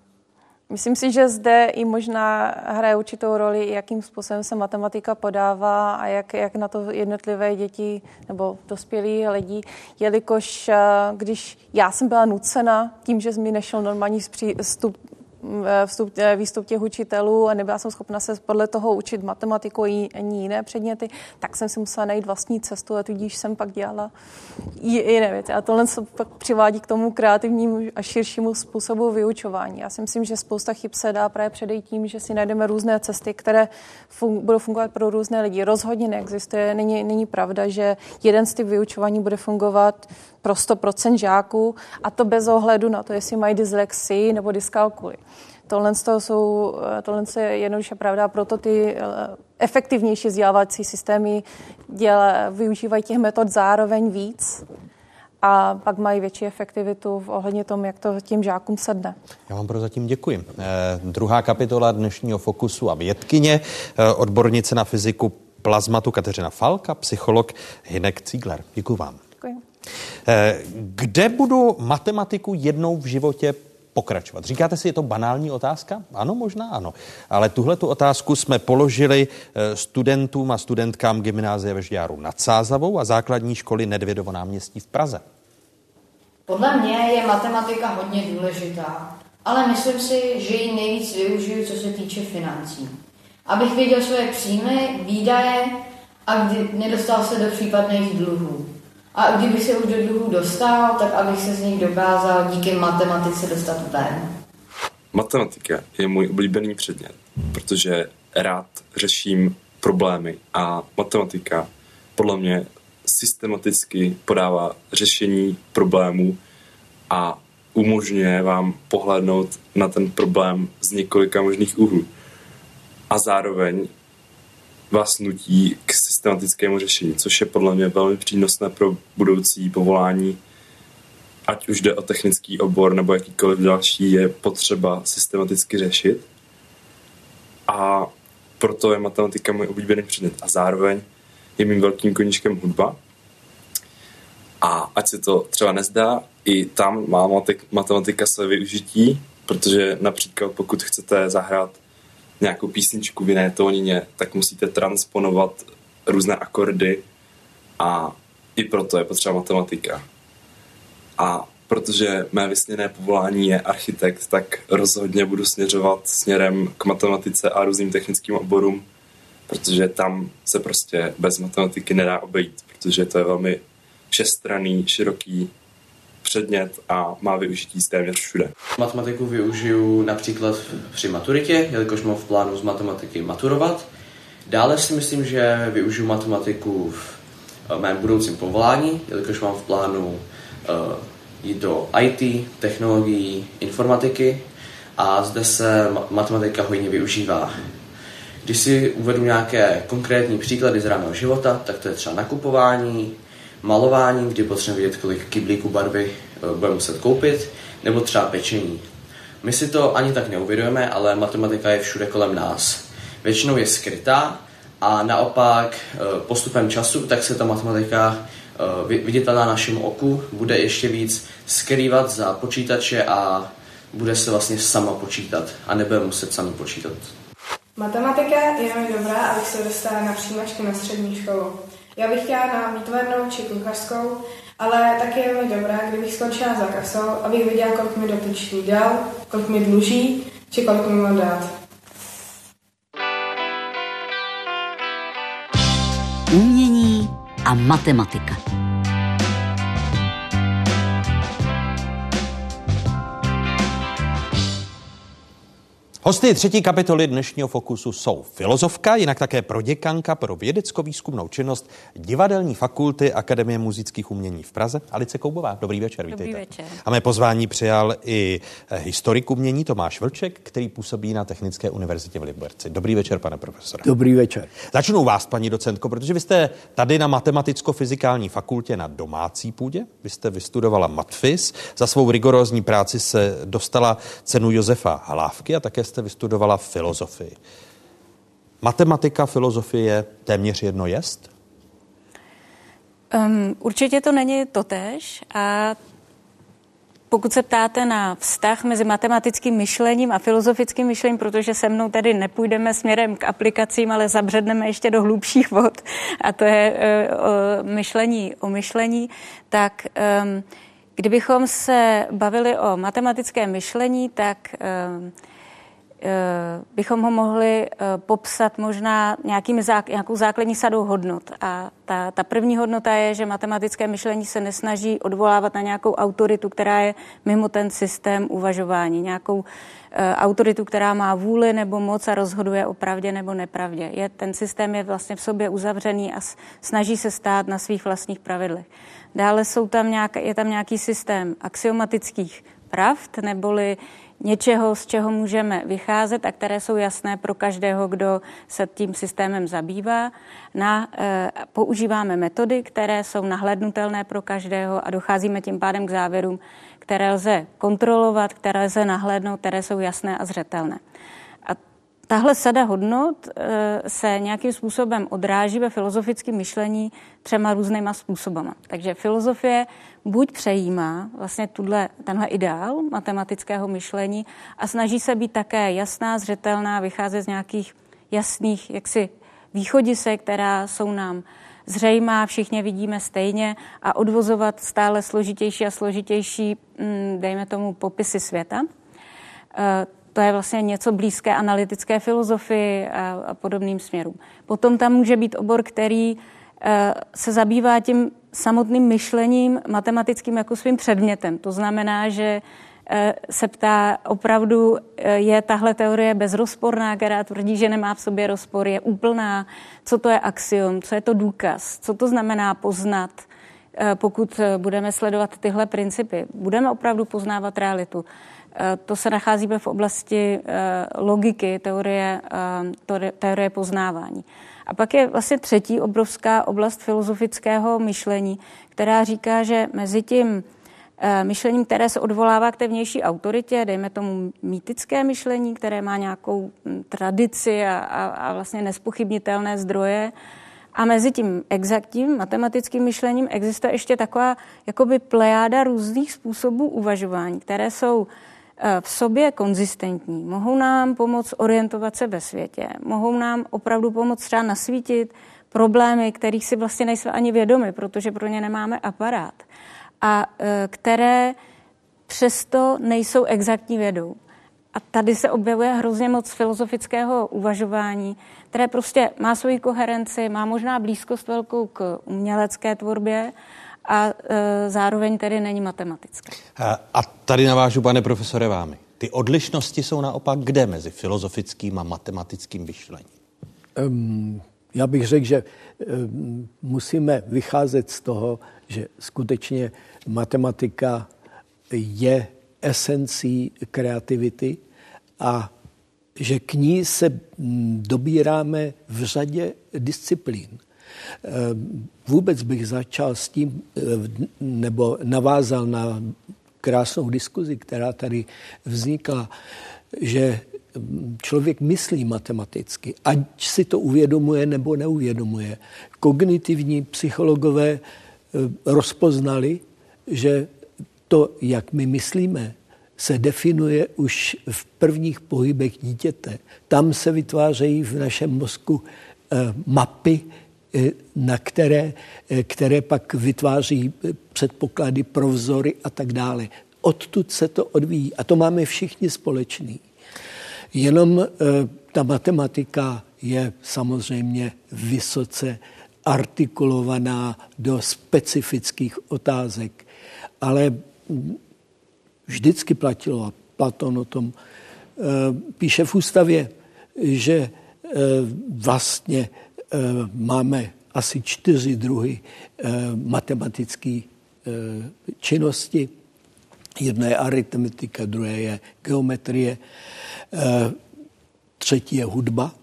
Myslím si, že zde i možná hraje určitou roli, jakým způsobem se matematika podává a jak, jak na to jednotlivé děti nebo dospělí lidi, jelikož eh, když já jsem byla nucena tím, že mi nešel normální vstup vstup, eh, výstup těch učitelů a nebyla jsem schopna se podle toho učit matematiku i ani jiné předměty, tak jsem si musela najít vlastní cestu a tudíž jsem pak dělala jiné věci. A tohle se pak přivádí k tomu kreativnímu a širšímu způsobu vyučování. Já si myslím, že spousta chyb se dá právě předejít tím, že si najdeme různé cesty, které fun- budou fungovat pro různé lidi. Rozhodně neexistuje, není, není pravda, že jeden z typ vyučování bude fungovat pro 100% žáků a to bez ohledu na to, jestli mají dyslexii nebo dyskalkuly. Tohle, jsou, tohle je jednoduše pravda, proto ty eh, efektivnější vzdělávací systémy děle, využívají těch metod zároveň víc a pak mají větší efektivitu v ohledně tom, jak to tím žákům sedne. Já vám prozatím děkuji. Eh, druhá kapitola dnešního Fokusu a vědkyně, eh, odbornice na fyziku plazmatu Kateřina Falka, psycholog Hinek Ziegler. Děkuji vám. Eh, kde budu matematiku jednou v životě pokračovat. Říkáte si, je to banální otázka? Ano, možná ano. Ale tuhle tu otázku jsme položili eh, studentům a studentkám gymnázie ve Žďáru nad Sázavou a základní školy Nedvědovo náměstí v Praze. Podle mě je matematika hodně důležitá, ale myslím si, že ji nejvíc využiju, co se týče financí. Abych věděl svoje příjmy, výdaje a kdy nedostal se do případných dluhů. A kdyby se už do dluhu dostal, tak abych se z nich dokázal díky matematice dostat ven. Matematika je můj oblíbený předmět, protože rád řeším problémy a matematika podle mě systematicky podává řešení problémů a umožňuje vám pohlednout na ten problém z několika možných úhlů. A zároveň vás nutí k systematickému řešení, což je podle mě velmi přínosné pro budoucí povolání, ať už jde o technický obor nebo jakýkoliv další, je potřeba systematicky řešit. A proto je matematika můj oblíbený předmět. A zároveň je mým velkým koníčkem hudba. A ať se to třeba nezdá, i tam má matematika své využití, protože například pokud chcete zahrát nějakou písničku v jiné tónině, tak musíte transponovat různé akordy a i proto je potřeba matematika. A protože mé vysněné povolání je architekt, tak rozhodně budu směřovat směrem k matematice a různým technickým oborům, protože tam se prostě bez matematiky nedá obejít, protože to je velmi všestranný, široký předmět a má využití téměř všude. Matematiku využiju například při maturitě, jelikož mám v plánu z matematiky maturovat. Dále si myslím, že využiju matematiku v eh, mém budoucím povolání, jelikož mám v plánu uh, jít do IT, technologií, informatiky a zde se matematika hodně využívá. Když si uvedu nějaké konkrétní příklady z raného života, tak to je třeba nakupování, malování, kdy potřebujeme vidět, kolik kyblíků barvy eh, budeme muset koupit, nebo třeba pečení. My si to ani tak neuvědomujeme, ale matematika je všude kolem nás. Většinou je skrytá a naopak eh, postupem času tak se ta matematika eh, viditelná našemu oku bude ještě víc skrývat za počítače a bude se vlastně sama počítat a nebude muset sami počítat. Matematika je mi dobrá, abych se dostala na přijímačky na střední školu. Já bych chtěla na výtvarnou či kuchařskou, ale taky je mi dobrá, kdybych skončila za kasou, abych viděla, kolik mi dotyčný dal, kolik mi dluží, či kolik mi má dát. Umění a matematika. Hosty třetí kapitoly dnešního Fokusu jsou filozofka, jinak také proděkanka pro vědecko-výzkumnou činnost Divadelní fakulty Akademie muzických umění v Praze, Alice Koubová. Dobrý večer, Dobrý vítejte. večer. A mé pozvání přijal i eh, historik umění Tomáš Vlček, který působí na Technické univerzitě v Liberci. Dobrý večer, pane profesore. Dobrý večer. Začnu u vás, paní docentko, protože vy jste tady na matematicko-fyzikální fakultě na domácí půdě. Vy jste vystudovala matfis. Za svou rigorózní práci se dostala cenu Josefa Halávky a také jste vystudovala filozofii. Matematika, filozofie téměř jedno jest? Um, určitě to není totéž a pokud se ptáte na vztah mezi matematickým myšlením a filozofickým myšlením, protože se mnou tady nepůjdeme směrem k aplikacím, ale zabředneme ještě do hlubších vod, a to je uh, myšlení o myšlení, tak um, kdybychom se bavili o matematickém myšlení, tak um, bychom ho mohli eh, popsat možná nějakými zák- nějakou základní sadou hodnot. A ta, ta první hodnota je, že matematické myšlení se nesnaží odvolávat na nějakou autoritu, která je mimo ten systém uvažování, nějakou eh, autoritu, která má vůli nebo moc a rozhoduje o pravdě nebo nepravdě. Je, ten systém je vlastně v sobě uzavřený a snaží se stát na svých vlastních pravidlech. Dále jsou tam nějak, je tam nějaký systém axiomatických pravd, neboli něčeho, z čeho můžeme vycházet a které jsou jasné pro každého, kdo se tím systémem zabývá. Na, e, používáme metody, které jsou nahlednutelné pro každého a docházíme tím pádem k závěrům, které lze kontrolovat, které lze nahlédnout, které jsou jasné a zřetelné. Tahle sada hodnot e, se nějakým způsobem odráží ve filozofickém myšlení třema různýma způsobama. Takže filozofie buď přejímá vlastně tuhle, tenhle ideál matematického myšlení a snaží se být také jasná, zřetelná, vycházet z nějakých jasných jaksi východisek, která jsou nám zřejmá, všichni vidíme stejně a odvozovat stále složitější a složitější, mm, dejme tomu, popisy světa. To je vlastně něco blízké analytické filozofii a podobným směrům. Potom tam může být obor, který e, se zabývá tím samotným myšlením matematickým jako svým předmětem. To znamená, že eh, se ptá, opravdu eh, je tahle teorie bezrozporná, která tvrdí, že nemá v sobě rozpor, je úplná, co to je axiom, co je to důkaz, co to znamená poznat, eh, pokud budeme sledovat tyhle principy. Budeme opravdu poznávat realitu. To se nacházíme v oblasti logiky, teorie, teorie poznávání. A pak je vlastně třetí obrovská oblast filozofického myšlení, která říká, že mezi tím eh, myšlením, které se odvolává k té vnější autoritě, dejme tomu mýtické myšlení, které má nějakou hm, tradici a, a, a vlastně nespochybnitelné zdroje, a mezi tím exaktním matematickým myšlením existuje ještě taková jakoby plejáda různých způsobů uvažování, které jsou Eh, v sobě konzistentní, mohou nám pomoct orientovat se ve světě, mohou nám opravdu pomoct třeba nasvítit problémy, kterých si vlastně nejsme ani vědomi, protože pro ně nemáme aparát a eh, které přesto nejsou exaktní vědou. A tady se objevuje hrozně moc filozofického uvažování, které prostě má svoji koherenci, má možná blízkost velkou k umělecké tvorbě, a e, zároveň tedy není matematické. A, a tady navážu, pane profesore, vámi. Ty odlišnosti jsou naopak kde mezi filozofickým a matematickým myšlením? Um, já bych řekl, že um, musíme vycházet z toho, že skutečně matematika je esencí kreativity a že k ní se dobíráme v řadě disciplín. Eh, vůbec bych začal s tím, eh, nebo navázal na krásnou diskuzi, která tady vznikla, že mm, člověk myslí matematicky, ať si to uvědomuje nebo neuvědomuje. Kognitivní psychologové eh, rozpoznali, že to, jak my myslíme, se definuje už v prvních pohybech dítěte. Tam se vytvářejí v našem mozku mapy, na které, které pak vytváří předpoklady pro vzory a tak dále. Odtud se to odvíjí a to máme všichni společný. Jenom ta matematika je samozřejmě vysoce artikulovaná do specifických otázek, ale vždycky platilo, a Platon o tom píše v ústavě, že vlastně máme asi čtyři druhy matematické činnosti. Jedno je aritmetika, druhé je geometrie, eh, třetí je hudba.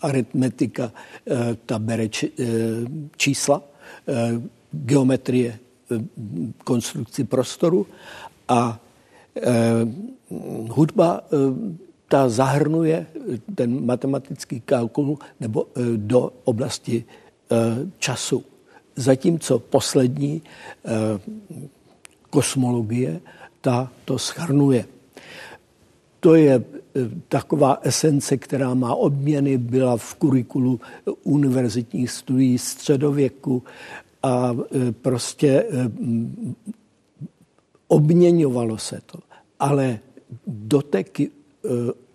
Aritmetika eh, ta bere eh, čísla, geometrie konstrukci prostoru a hudba ta zahrnuje ten matematický kalkul nebo do oblasti času. Zatímco poslední kosmologie, ta to schrnuje. To je taková esence, která má odměny, byla v kurikulu univerzitních studií středověku a prostě obměňovalo se to. Ale doteky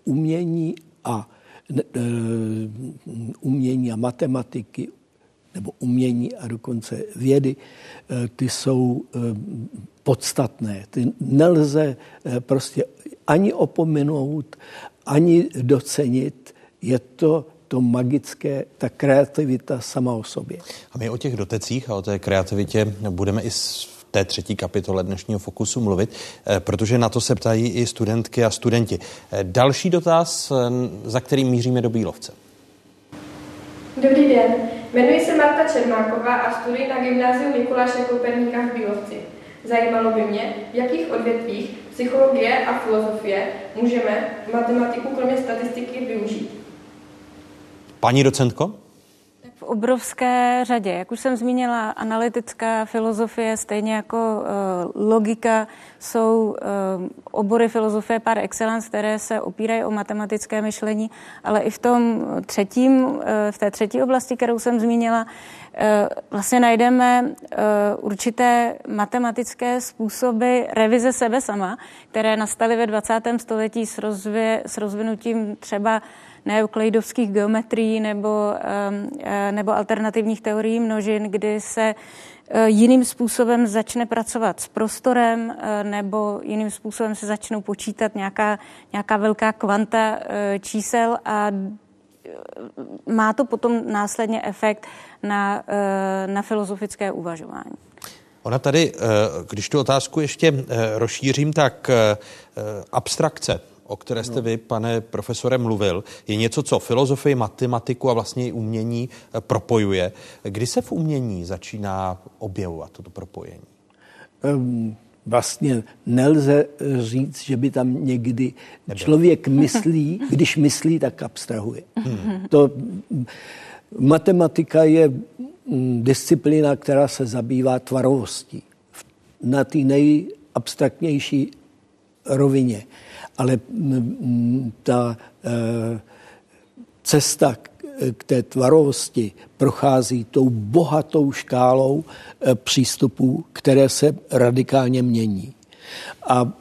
umění a umění a matematiky nebo umění a dokonce vědy, ty jsou podstatné. Ty nelze prostě ani opomenout, ani docenit. Je to to magické, ta kreativita sama o sobě. A my o těch dotecích a o té kreativitě budeme i v té třetí kapitole dnešního Fokusu mluvit, eh, protože na to se ptají i studentky a studenti. Eh, další dotaz, za kterým míříme do Bílovce. Dobrý den, jmenuji se Marta Čermáková a studuji na gymnáziu Mikuláše Koperníka v Bílovci. Zajímalo by mě, v jakých odvětvích psychologie a filozofie můžeme matematiku kromě statistiky využít. Paní docentko? V obrovské řadě. Jak už jsem zmínila, analytická filozofie, stejně jako uh, logika, jsou uh, obory filozofie par excellence, které se opírají o matematické myšlení, ale i v tom třetím, uh, v té třetí oblasti, kterou jsem zmínila, Eh, vlastně najdeme eh, určité matematické způsoby revize sebe sama, které nastaly ve 20. století s, rozvě, s rozvinutím třeba neukleidovských geometrií nebo, eh, nebo alternativních teorií množin, kdy se jiným způsobem začne pracovat s prostorem nebo jiným způsobem se začnou počítat nějaká, nějaká velká kvanta čísel a má to potom následně efekt na, na filozofické uvažování. Ona tady, když tu otázku ještě rozšířím, tak abstrakce, o které jste no. vy, pane profesore, mluvil, je něco, co filozofii, matematiku a vlastně i umění propojuje. Kdy se v umění začíná objevovat toto propojení? Um vlastně nelze říct, že by tam někdy člověk myslí, když myslí, tak abstrahuje. Hmm. To, matematika je mm, disciplína, která se zabývá tvarovostí na té nejabstraktnější rovině. Ale mm, mm, ta eh, cesta k té tvarovosti prochází tou bohatou škálou eh, přístupů, které se radikálně mění. A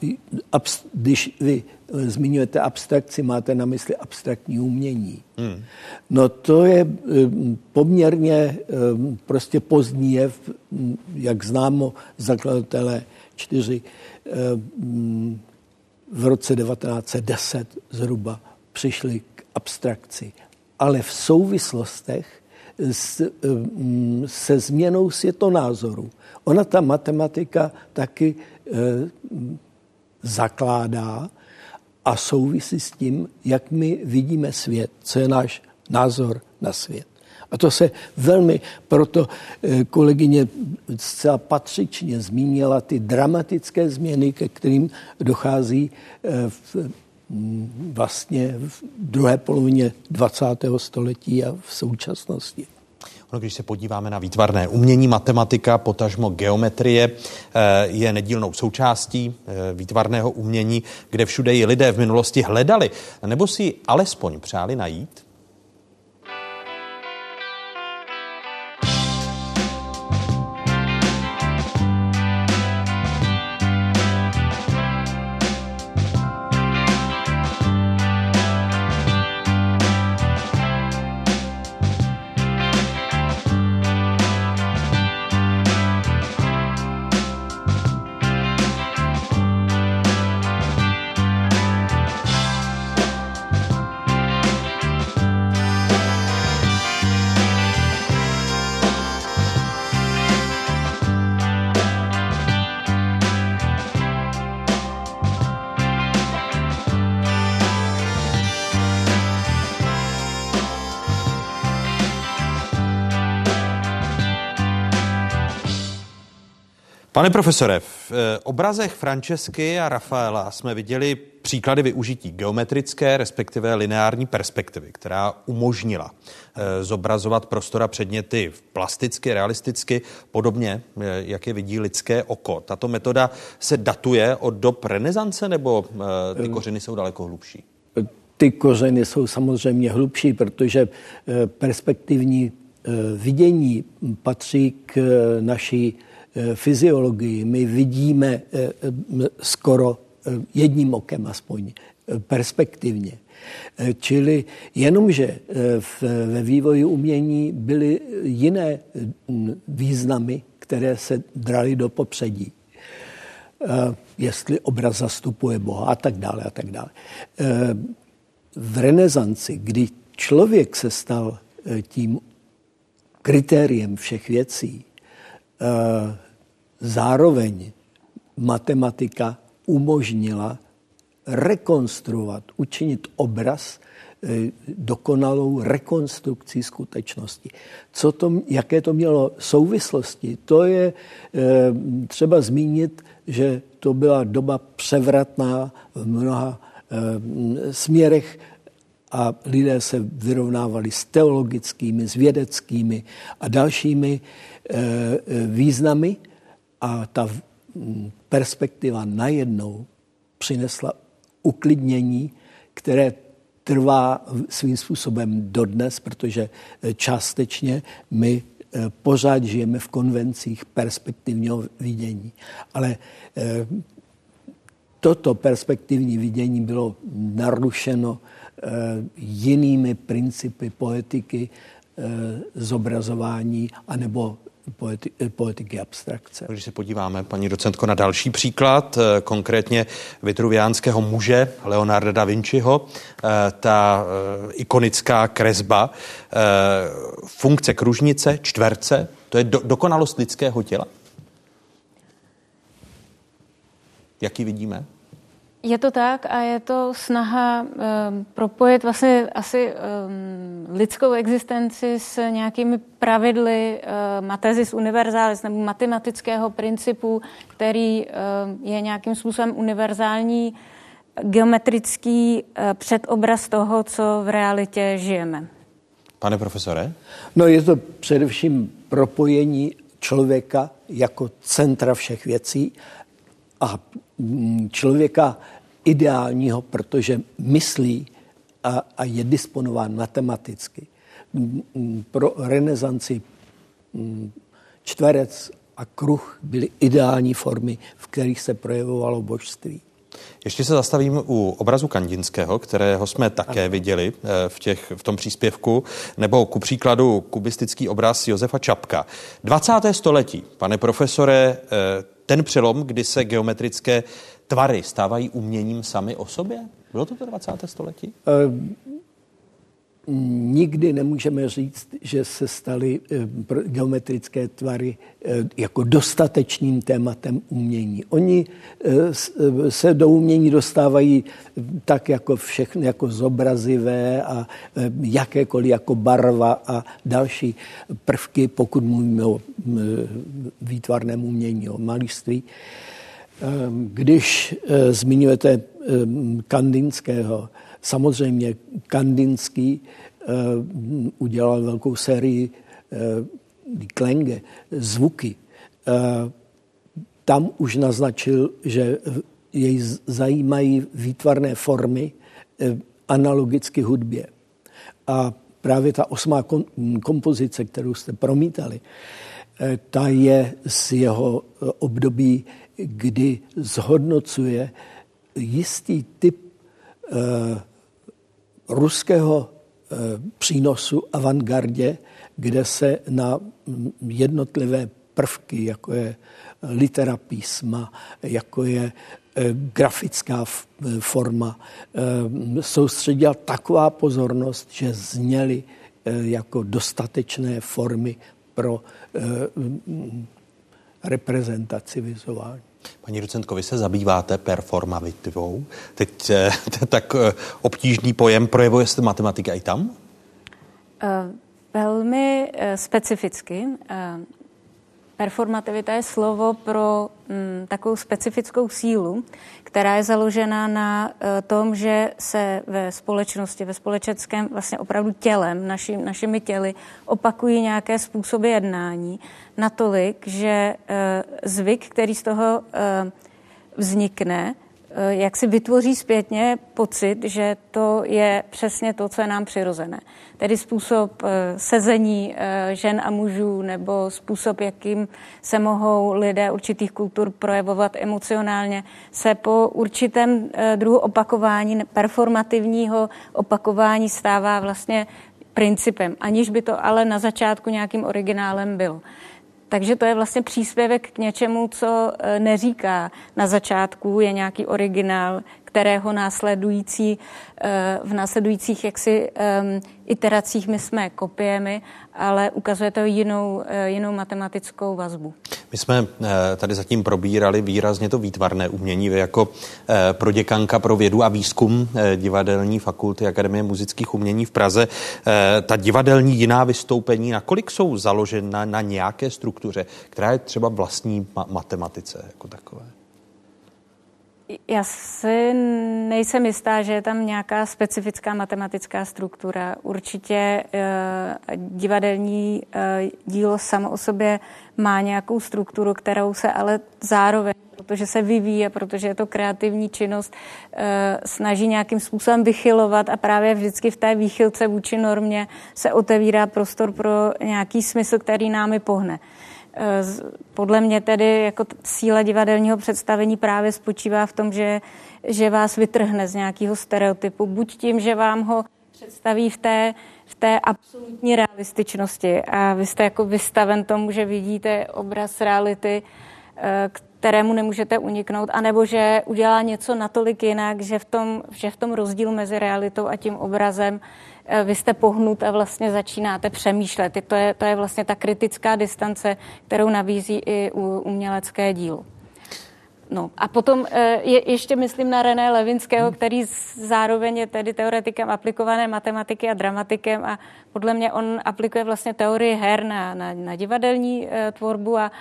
když vy eh, zmiňujete abstrakci, máte na mysli abstraktní umění. Hmm. No to je poměrně prostě pozdní jev, hm, jak známo zakladatele čtyři v roce 1910 zhruba přišli k abstrakci ale v souvislostech s, mm, se změnou světonázoru. Ona ta matematika taky e, zakládá a souvisí s tím, jak my vidíme svět, co je náš názor na svět. A to se velmi, proto eh, kolegyně zcela patřičně zmínila ty dramatické změny, ke kterým dochází eh, v, mm, vlastně v druhé polovině 20. století a v současnosti. No, když se podíváme na výtvarné umění, matematika, potažmo geometrie eh, je nedílnou součástí výtvarného umění, kde všude ji lidé v minulosti hledali, nebo si alespoň přáli najít? Pane profesore, v eh, obrazech Francesky a Rafaela jsme viděli příklady využití geometrické, respektive lineární perspektivy, která umožnila eh, zobrazovat prostora předměty plasticky, realisticky, podobně, eh, jak je vidí lidské oko. Tato metoda se datuje od dob renesance, nebo ty kořeny jsou daleko hlubší? Ty kořeny jsou samozřejmě hlubší, protože perspektivní vidění patří k naší fyziologii my vidíme eh, skoro eh, jedním okem aspoň perspektivně. Čili jenomže ve vývoji umění byly jiné mm, významy, které se draly do popředí. Jestli obraz zastupuje Boha a tak dále a tak dále. V renesanci, kdy člověk se stal tím kritériem všech věcí, Eh, zároveň matematika umožnila rekonstruovat, učinit obraz eh, dokonalou rekonstrukcí skutečnosti. Co to, jaké to mělo souvislosti, to je eh, třeba zmínit, že to byla doba převratná v mnoha směrech a lidé se vyrovnávali s teologickými, s vědeckými a dalšími Eh, eh, významy a ta perspektiva najednou přinesla uklidnění, které trvá svým způsobem dodnes, protože eh, částečně my pořád žijeme v konvencích perspektivního vidění. Ale toto perspektivní vidění bylo narušeno jinými principy poetiky, zobrazování anebo politi- eh, politiky abstrakce. Když se podíváme, paní docentko, na další příklad, eh, konkrétně vitruviánského muže Leonarda da Vinciho, eh, ta ikonická kresba, funkce kružnice, čtverce, to je do, dokonalost lidského těla? Jaký vidíme? Je to tak a je to snaha um, propojit vlastně asi um, lidskou existenci s nějakými pravidly uh, matesis universalis nebo matematického principu, který uh, je nějakým způsobem univerzální, geometrický uh, předobraz toho, co v realitě žijeme. Pane profesore? No je to především propojení člověka jako centra všech věcí a mm, člověka ideálního, protože myslí a, a je disponován matematicky. Mm, mm, pro renesanci čtverec a kruh byly ideální formy, v kterých se projevovalo božství. Ještě se zastavím u obrazu Kandinského, kterého jsme také ano. viděli eh, v, těch, v tom příspěvku, nebo ku příkladu kubistický obraz Josefa Čapka. 20. století, pane profesore, eh, ten přelom, kdy se geometrické tvary stávají uměním sami o sobě? Bylo to to 20. století? Nikdy nemůžeme říct, že se staly eh, geometrické tvary eh, jako dostatečným tématem umění. Oni se do umění dostávají tak jako všechny, jako zobrazivé a jakékoliv jako barva a další prvky, pokud mluvíme o výtvarném umění, o malíství. Když zmiňujete Kandinského, samozřejmě Kandinský Eh, udělal velkou sérii eh, klenge, zvuky. Eh, tam už naznačil, že jej zajímají výtvarné formy analogicky hudbě. A právě ta osmá kompozice, kterou jste promítali, ta je z jeho období, kdy zhodnocuje jistý typ ruského Eh, přínosu avantgardě, kde se na jednotlivé prvky, jako je litera písma, jako je eh, grafická eh, forma, soustředila taková pozornost, že zněly jako dostatečné formy pro reprezentaci vizuální. Paní docentko, vy se zabýváte performativou. Teď eh, tak eh, obtížný pojem projevuje se matematika i tam? Uh, velmi uh, specificky. Performativita je slovo pro um, takovou specifickou sílu, která je založena na uh, tom, že se ve společnosti, ve společenském vlastně opravdu tělem, naši, našimi těly opakují nějaké způsoby jednání natolik, že uh, zvyk, který z toho uh, vznikne, jak si vytvoří zpětně pocit, že to je přesně to, co je nám přirozené. Tedy způsob eh, sezení eh, žen a mužů nebo způsob, jakým se mohou lidé určitých kultur projevovat emocionálně, se po určitém druhu opakování, performativního opakování stává vlastně principem, aniž by to ale na začátku nějakým originálem bylo. Takže to je vlastně příspěvek k něčemu, co e, neříká na začátku, je nějaký originál, kterého následující, e, v následujících jaksi iteracích my jsme kopiemi, ale ukazuje to jinou, e, jinou matematickou vazbu. My jsme tady zatím probírali výrazně to výtvarné umění. Vy jako proděkanka pro vědu a výzkum divadelní fakulty Akademie muzických umění v Praze, ta divadelní jiná vystoupení, nakolik jsou založena na nějaké struktuře, která je třeba vlastní matematice jako takové? Já si nejsem jistá, že je tam nějaká specifická matematická struktura. Určitě uh, divadelní uh, dílo samo o sobě má nějakou strukturu, kterou se ale zároveň, protože se vyvíje, protože je to kreativní činnost, uh, snaží nějakým způsobem vychylovat a právě vždycky v té výchylce vůči normě se otevírá prostor pro nějaký smysl, který námi pohne. Eh, podle mě tedy jako síla divadelního představení právě spočívá v tom, že, že vás vytrhne z nějakého stereotypu. Buď tím, že vám ho představí v té, v té absolutní realističnosti a vy jste jako vystaven tomu, že vidíte obraz reality, eh, kterému nemůžete uniknout, anebo že udělá něco natolik jinak, že v tom, že v tom rozdílu mezi realitou a tím obrazem vy jste pohnut a vlastně začínáte přemýšlet. To je, to je vlastně ta kritická distance, kterou nabízí i u umělecké dílo. No a potom eh, je, ještě myslím na René Levinského, který zároveň je tedy teoretikem aplikované matematiky a dramatikem a podle mě on aplikuje vlastně teorii her na, na, na divadelní uh, tvorbu a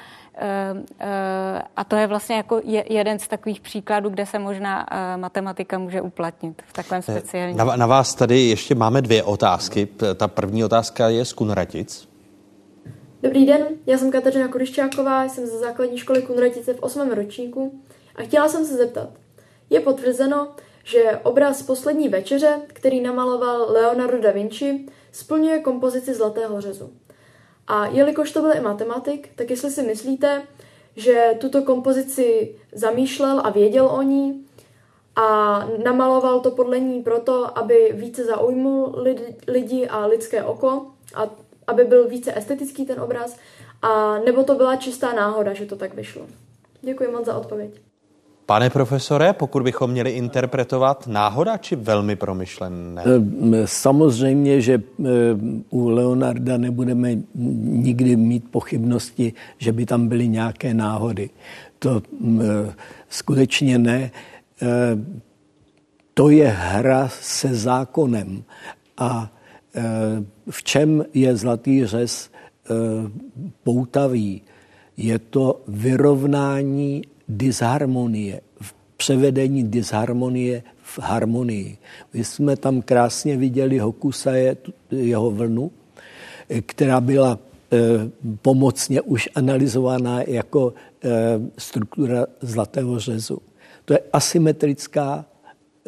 a to je vlastně jako je, jeden z takových příkladů, kde se možná uh, matematika může uplatnit v takovém speciálním. Na, na vás tady ještě máme dvě otázky. Ta první otázka je z Kunratic. Dobrý den, já jsem Kateřina Kuriščáková, jsem ze základní školy Kunratice v 8. ročníku a chtěla jsem se zeptat. Je potvrzeno, že obraz Poslední večeře, který namaloval Leonardo da Vinci, splňuje kompozici Zlatého řezu. A jelikož to byl i matematik, tak jestli si myslíte, že tuto kompozici zamýšlel a věděl o ní a namaloval to podle ní proto, aby více zaujmul lidi a lidské oko a aby byl více estetický ten obraz, a nebo to byla čistá náhoda, že to tak vyšlo. Děkuji moc za odpověď. Pane profesore, pokud bychom měli interpretovat náhoda či velmi promyšlené? Samozřejmě, že u Leonarda nebudeme nikdy mít pochybnosti, že by tam byly nějaké náhody. To skutečně ne. To je hra se zákonem. A v čem je zlatý řez poutavý? Je to vyrovnání disharmonie, v převedení disharmonie v harmonii. My jsme tam krásně viděli Hokusaje, jeho vlnu, která byla e, pomocně už analyzovaná jako e, struktura zlatého řezu. To je asymetrická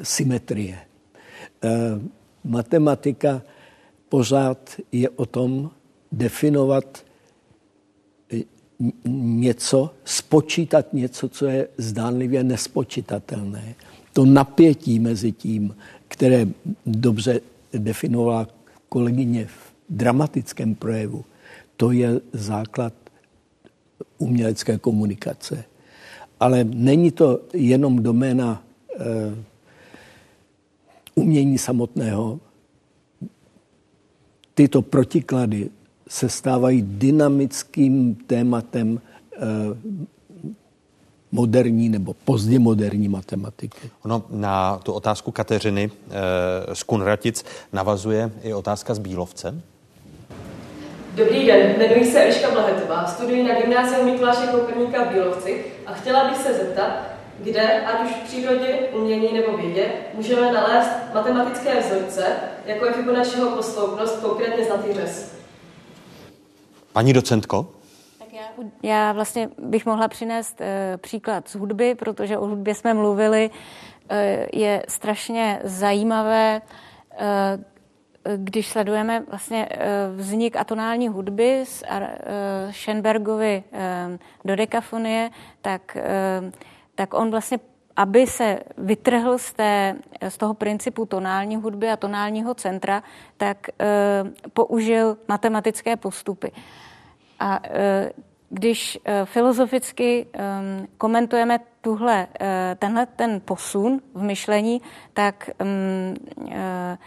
symetrie. E, matematika pořád je o tom definovat něco, spočítat něco, co je zdánlivě nespočítatelné. To napětí mezi tím, které dobře definovala kolegyně v dramatickém projevu, to je základ umělecké komunikace. Ale není to jenom doména e, umění samotného. Tyto protiklady se stávají dynamickým tématem eh, moderní nebo pozdě moderní matematiky. Ono na tu otázku Kateřiny e, z Kunratic navazuje i otázka s Bílovcem. Dobrý den, jmenuji se Eliška Blahetová, studuji na gymnáziu Mikuláše Koperníka v Bílovci a chtěla bych se zeptat, kde, ať už v přírodě, umění nebo vědě, můžeme nalézt matematické vzorce, jako je Fibonacciho posloupnost, konkrétně zlatý řez. Paní docentko? Tak já, já vlastně bych mohla přinést uh, příklad z hudby, protože o hudbě jsme mluvili. Uh, je strašně zajímavé, uh, když sledujeme vlastně vznik atonální hudby z Schoenbergovy dodekafonie, tak, tak on vlastně aby se vytrhl z, té, z toho principu tonální hudby a tonálního centra, tak e, použil matematické postupy. A e, když e, filozoficky e, komentujeme tuhle, e, tenhle ten posun v myšlení, tak, e,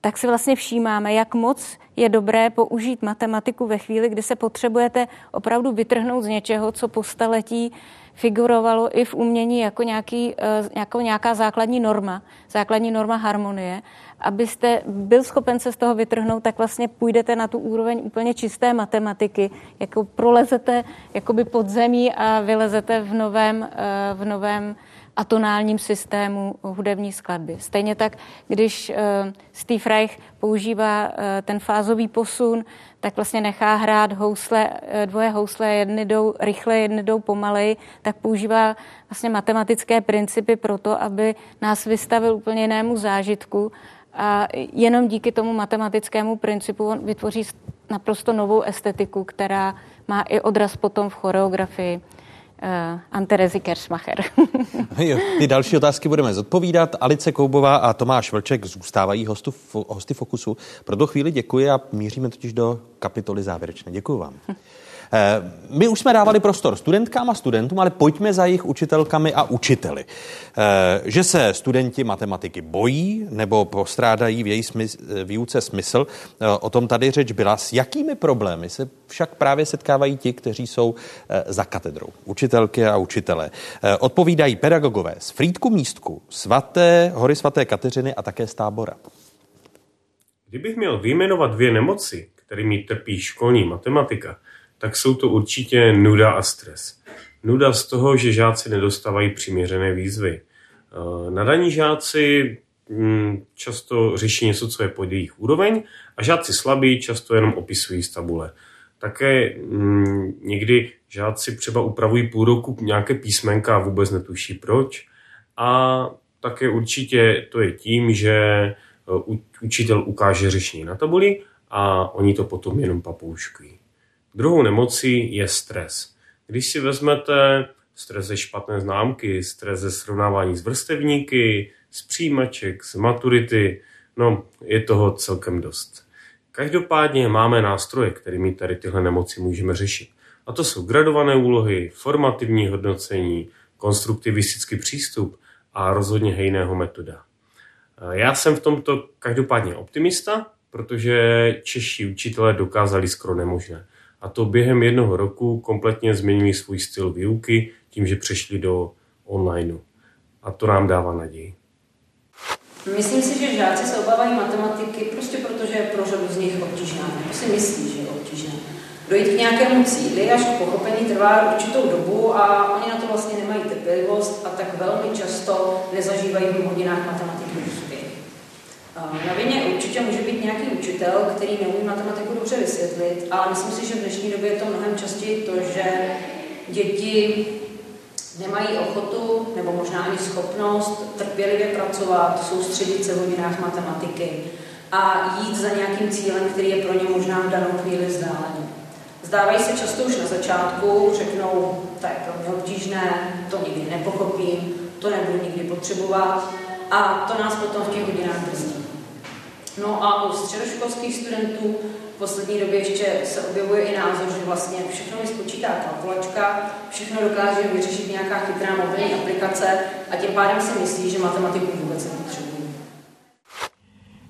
tak si vlastně všímáme, jak moc je dobré použít matematiku ve chvíli, kdy se potřebujete opravdu vytrhnout z něčeho, co po staletí figurovalo i v umění jako, nějaký, jako nějaká základní norma, základní norma harmonie. Abyste byl schopen se z toho vytrhnout, tak vlastně půjdete na tu úroveň úplně čisté matematiky, jako prolezete jakoby pod zemí a vylezete v novém, eh, v novém atonálním systému hudební skladby. Stejně tak, když uh, Steve Reich používá uh, ten fázový posun, tak vlastně nechá hrát housle, uh, dvoje housle, jedny jdou rychle, jedny jdou pomalej, tak používá vlastně matematické principy pro to, aby nás vystavil úplně jinému zážitku a jenom díky tomu matematickému principu on vytvoří naprosto novou estetiku, která má i odraz potom v choreografii. Uh, Anterezy Kersmacher. jo, ty další otázky budeme zodpovídat. Alice Koubová a Tomáš Vlček zůstávají hostu, hosty Fokusu. Pro tu chvíli děkuji a míříme totiž do kapitoly závěrečné. Děkuji vám. Eh, my už jsme dávali prostor studentkám a studentům, ale pojďme za jejich učitelkami a učiteli. Eh, že se studenti matematiky bojí nebo postrádají v její smysl, výuce smysl, eh, o tom tady řeč byla. S jakými problémy se však právě setkávají ti, kteří jsou za katedrou, učitelky a učitelé. Odpovídají pedagogové z Frýdku místku, svaté, hory svaté Kateřiny a také z tábora. Kdybych měl vyjmenovat dvě nemoci, kterými trpí školní matematika, tak jsou to určitě nuda a stres. Nuda z toho, že žáci nedostávají přiměřené výzvy. Eh, nadaní žáci hm, často řeší něco, co je pod jejich úroveň a žáci slabí často jenom opisují z tabule. Také hm, někdy žáci třeba upravují půl roku nějaké písmenka a vůbec netuší proč. A také určitě to je tím, že eh, učitel ukáže řešení na tabuli a oni to potom jenom papouškují. Druhou nemocí je stres. Když si vezmete stres ze špatné známky, stres ze srovnávání s vrstevníky, z přijímaček, z maturity, no je toho celkem dost. Každopádně máme nástroje, kterými tady tyhle nemoci můžeme řešit. A to jsou gradované úlohy, formativní hodnocení, konstruktivistický přístup a rozhodně hejného metoda. Já jsem v tomto každopádně optimista, protože čeští učitelé dokázali skoro nemožné. A to během jednoho roku kompletně změnili svůj styl výuky tím, že přešli do onlineu. A to nám dává naději. Myslím si, že žáci se obávají matematiky prostě protože je pro řadu z nich obtížná. To si myslí, že je obtížná. Dojít k nějakému cíli až k pochopení trvá určitou dobu a oni na to vlastně nemají trpělivost a tak velmi často nezažívají v hodinách matematiky. Na vině určitě může být nějaký učitel, který neumí matematiku dobře vysvětlit, ale myslím si, že v dnešní době je to mnohem častěji to, že děti nemají ochotu nebo možná ani schopnost trpělivě pracovat, soustředit se v hodinách matematiky a jít za nějakým cílem, který je pro ně možná v danou chvíli vzdálený. Zdávají se často už na začátku, řeknou, to je pro mě obtížné, to nikdy nepochopím, to nebudu nikdy potřebovat a to nás potom v těch hodinách brzdí. No a u středoškolských studentů v poslední době ještě se objevuje i názor, že vlastně všechno mi spočítá kalkulačka, všechno dokáže vyřešit nějaká chytrá mobilní aplikace a tím pádem si myslí, že matematiku vůbec nepotřebují.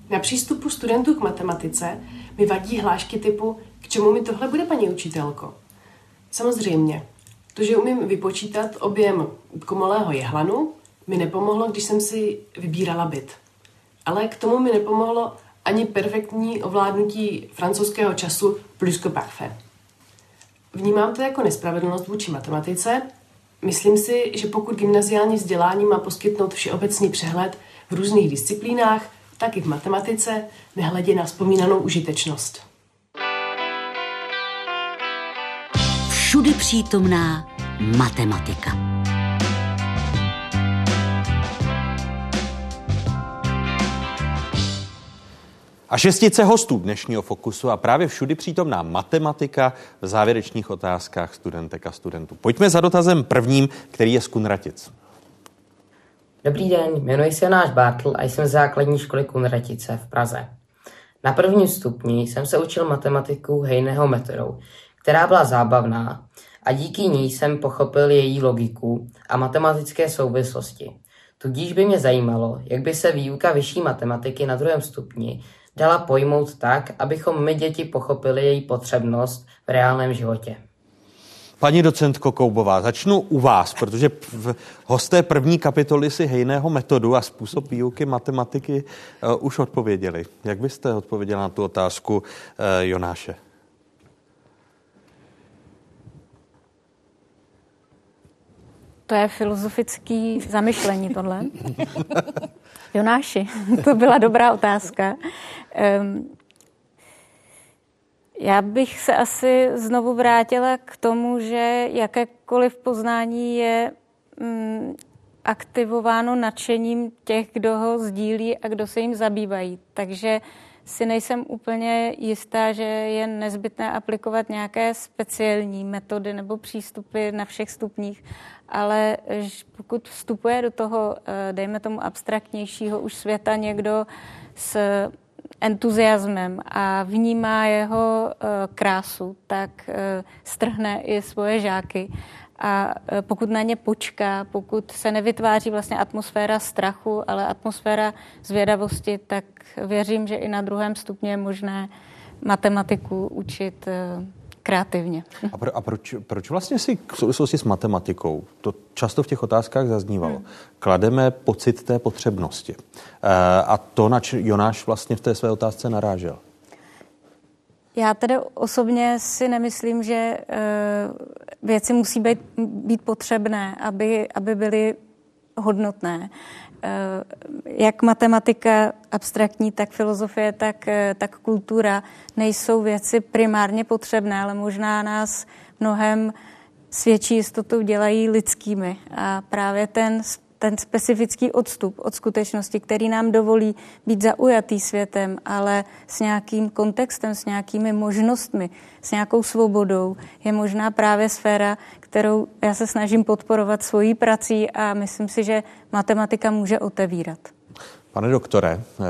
Na přístupu studentů k matematice mi vadí hlášky typu k čemu mi tohle bude, paní učitelko? Samozřejmě, to, že umím vypočítat objem komolého jehlanu, mi nepomohlo, když jsem si vybírala byt. Ale k tomu mi nepomohlo ani perfektní ovládnutí francouzského času plus que parfait. Vnímám to jako nespravedlnost vůči matematice. Myslím si, že pokud gymnaziální vzdělání má poskytnout všeobecný přehled v různých disciplínách, tak i v matematice, nehledě na vzpomínanou užitečnost. Všudy přítomná matematika. A šestice hostů dnešního Fokusu a právě všudy přítomná matematika v závěrečných otázkách studentek a studentů. Pojďme za dotazem prvním, který je z Kunratic. Dobrý den, jmenuji se Jonáš Bartl a jsem z základní školy Kunratice v Praze. Na prvním stupni jsem se učil matematiku hejného metodou, která byla zábavná a díky ní jsem pochopil její logiku a matematické souvislosti. Tudíž by mě zajímalo, jak by se výuka vyšší matematiky na druhém stupni dala pojmout tak, abychom my děti pochopili její potřebnost v reálném životě. Paní docentko Koubová, začnu u vás, protože hosté první kapitoly si hejného metodu a způsob výuky matematiky uh, už odpověděli. Jak byste odpověděla na tu otázku uh, Jonáše? To je filozofický zamyšlení tohle. Jonáši, to byla dobrá otázka. Um, já bych se asi znovu vrátila k tomu, že jakékoliv poznání je mm, aktivováno nadšením těch, kdo ho sdílí a kdo se jim zabývají. Takže si nejsem úplně jistá, že je nezbytné aplikovat nějaké speciální metody nebo přístupy na všech stupních, ale pokud vstupuje do toho, eh, dejme tomu abstraktnějšího už světa někdo s entuziasmem a vnímá jeho eh, krásu, tak eh, strhne i svoje žáky. A pokud na ně počká, pokud se nevytváří vlastně atmosféra strachu, ale atmosféra zvědavosti, tak věřím, že i na druhém stupně je možné matematiku učit kreativně. A, pro, a proč, proč vlastně si v souvislosti s matematikou, to často v těch otázkách zaznívalo, hmm. klademe pocit té potřebnosti. E, a to, na Jonáš vlastně v té své otázce narážel. Já tedy osobně si nemyslím, že e, věci musí být, být potřebné, aby, aby byly hodnotné. Eh, jak matematika abstraktní, tak filozofie, tak, eh, tak kultura nejsou věci primárně potřebné, ale možná nás mnohem svědčí jistotou dělají lidskými. A právě ten ten specifický odstup od skutečnosti, který nám dovolí být zaujatý světem, ale s nějakým kontextem, s nějakými možnostmi, s nějakou svobodou, je možná právě sféra, kterou já se snažím podporovat svojí prací a myslím si, že matematika může otevírat. Pane doktore, eh,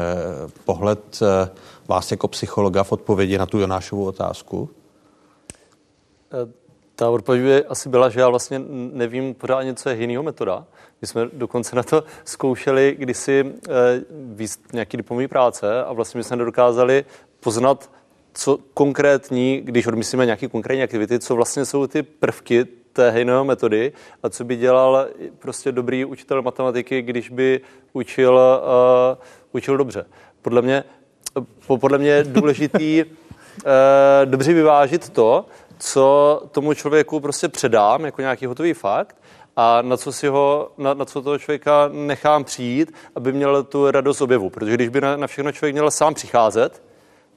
pohled eh, vás jako psychologa v odpovědi na tu Jonášovu otázku? Eh, Ta odpověď by asi byla, že já vlastně nevím pořádně, co je jiného metoda. My jsme dokonce na to zkoušeli kdysi e, víc nějaký diplomový práce a vlastně my jsme nedokázali poznat, co konkrétní, když odmyslíme nějaké konkrétní aktivity, co vlastně jsou ty prvky té Hejného metody a co by dělal prostě dobrý učitel matematiky, když by učil, uh, učil dobře. Podle mě, podle mě je důležitý uh, dobře vyvážit to, co tomu člověku prostě předám jako nějaký hotový fakt a na co, si ho, na, na co toho člověka nechám přijít, aby měl tu radost objevu. Protože když by na, na všechno člověk měl sám přicházet,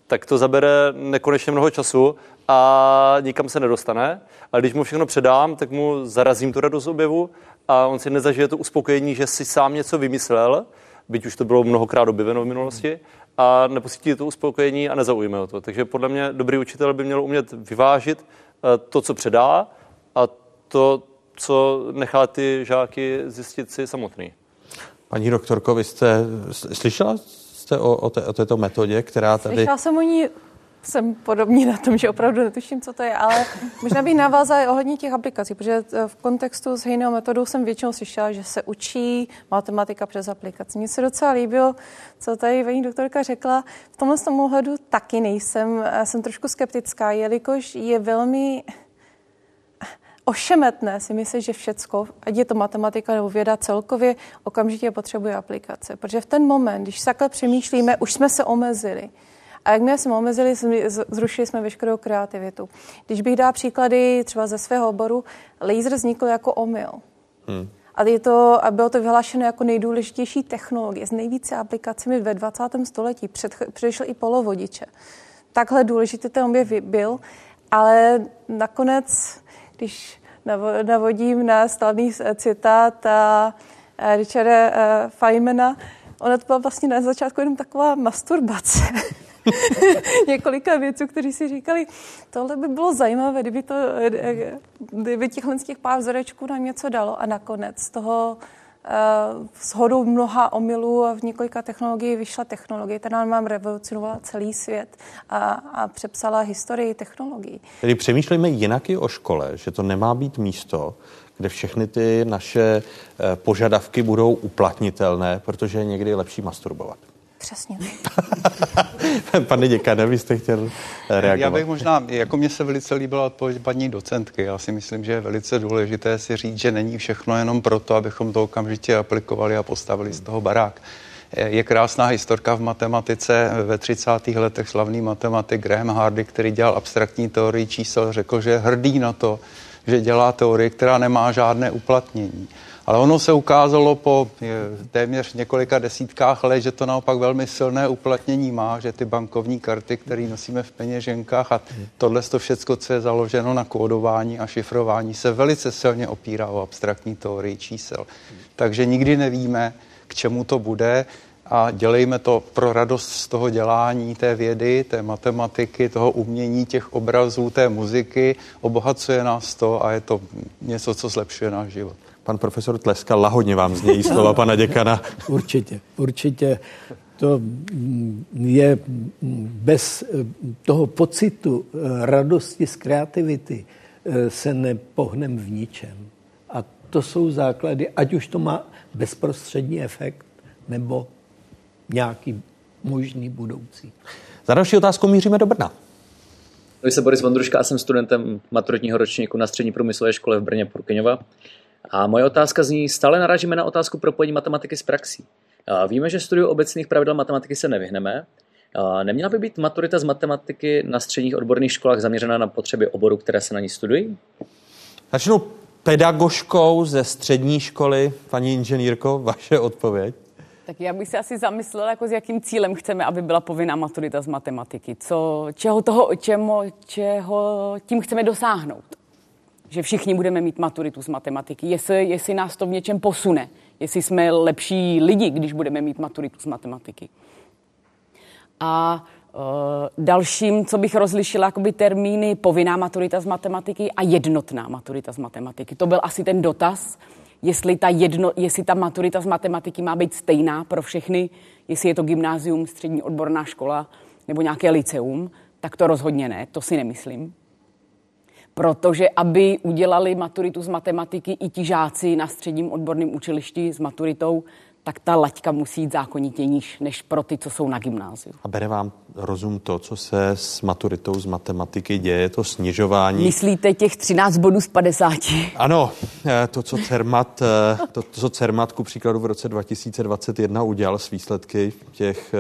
tak to zabere nekonečně mnoho času a nikam se nedostane. Ale když mu všechno předám, tak mu zarazím tu radost objevu a on si nezažije to uspokojení, že si sám něco vymyslel, byť už to bylo mnohokrát objeveno v minulosti, a nepocítí to uspokojení a nezaujme ho to. Takže podle mě dobrý učitel by měl umět vyvážit eh, to, co předá a to, co nechá ty žáky zjistit si samotný. Paní doktorko, vy jste slyšela jste o, o, té, o této metodě, která tady... Slyšela jsem o ní jsem podobně na tom, že opravdu netuším, co to je, ale možná bych navázala ohledně těch aplikací, protože eh, v kontextu s jinou metodou jsem většinou slyšela, že se učí matematika přes aplikaci. Mně se docela líbilo, co tady paní doktorka řekla. V tomhle tom ohledu taky nejsem, eh, jsem trošku skeptická, jelikož je velmi ošemetné si myslet, že všecko, ať je to matematika nebo věda celkově, okamžitě potřebuje aplikace. Protože v ten moment, když takhle přemýšlíme, už jsme se omezili. A jak jsme omezili, zrušili jsme veškerou kreativitu. Když bych dala příklady třeba ze svého oboru, laser vznikl jako omyl. Hmm. A, je to, a bylo to vyhlášeno jako nejdůležitější technologie s nejvíce aplikacemi ve 20. století. Před, předešel i polovodiče. Takhle důležitý ten objev byl, ale nakonec, když navodím na slavný citát Richarda Feynmana, ona to byla vlastně na začátku jenom taková masturbace. několika věců, kteří si říkali, tohle by bylo zajímavé, kdyby, to, kdyby těchhle těch pár vzorečků nám něco dalo a nakonec toho uh, shodou mnoha omylů v několika technologií vyšla technologie, která nám revolucionovala celý svět a, a přepsala historii technologií. Tedy přemýšlíme jinak i o škole, že to nemá být místo, kde všechny ty naše eh, požadavky budou uplatnitelné, protože je někdy lepší masturbovat. Přesně. Pane děkane, vy jste chtěl reagovat. Já bych možná, jako mě se velice líbila odpověď paní docentky. Já si myslím, že je velice důležité si říct, že není všechno jenom proto, abychom to okamžitě aplikovali a postavili z toho barák. Je krásná historka v matematice. Ve 30. letech slavný matematik Graham Hardy, který dělal abstraktní teorii čísel, řekl, že je hrdý na to, že dělá teorii, která nemá žádné uplatnění. Ale ono se ukázalo po téměř několika desítkách let, že to naopak velmi silné uplatnění má, že ty bankovní karty, které nosíme v peněženkách a tohle to všechno, co je založeno na kódování a šifrování, se velice silně opírá o abstraktní teorii čísel. Takže nikdy nevíme, k čemu to bude a dělejme to pro radost z toho dělání té vědy, té matematiky, toho umění, těch obrazů, té muziky. Obohacuje nás to a je to něco, co zlepšuje náš život. Pan profesor Tleska, lahodně vám znějí slova pana děkana. Určitě, určitě. To je bez toho pocitu radosti z kreativity se nepohnem v ničem. A to jsou základy, ať už to má bezprostřední efekt, nebo nějaký možný budoucí. Za další otázku míříme do Brna. Jmenuji se Boris Vondruška a jsem studentem maturitního ročníku na střední průmyslové škole v Brně Purkyňova. A moje otázka zní, stále narážíme na otázku propojení matematiky s praxí. Víme, že studiu obecných pravidel matematiky se nevyhneme. Neměla by být maturita z matematiky na středních odborných školách zaměřena na potřeby oboru, které se na ní studují? Začnu pedagožkou ze střední školy. Paní inženýrko, vaše odpověď? Tak já bych se asi zamyslela, jako s jakým cílem chceme, aby byla povinná maturita z matematiky. Co, čeho, toho, čemu, čeho tím chceme dosáhnout že všichni budeme mít maturitu z matematiky, jestli, jestli nás to v něčem posune, jestli jsme lepší lidi, když budeme mít maturitu z matematiky. A uh, dalším, co bych rozlišila, jakoby termíny povinná maturita z matematiky a jednotná maturita z matematiky. To byl asi ten dotaz, jestli ta, jedno, jestli ta maturita z matematiky má být stejná pro všechny, jestli je to gymnázium, střední odborná škola nebo nějaké liceum, tak to rozhodně ne, to si nemyslím. Protože aby udělali maturitu z matematiky i ti žáci na středním odborném učilišti s maturitou, tak ta laťka musí jít zákonitě níž, než pro ty, co jsou na gymnáziu. A bere vám rozum to, co se s maturitou z matematiky děje, to snižování? Myslíte těch 13 bodů z 50? Ano, eh, to, co Cermat, eh, to, co Cermat ku příkladu v roce 2021 udělal s výsledky těch eh,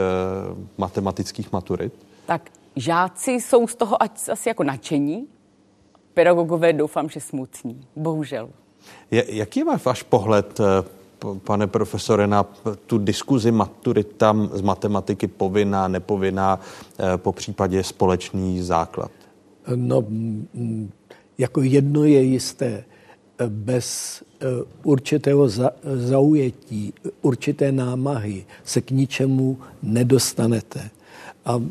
matematických maturit? Tak žáci jsou z toho asi jako nadšení, pedagogové doufám, že smutní. Bohužel. Je, jaký je váš pohled pane profesore, na tu diskuzi maturita z matematiky povinná, nepovinná, eh, po případě společný základ? No, jako jedno je jisté, bez eh, určitého zaujetí, určité námahy se k ničemu nedostanete. A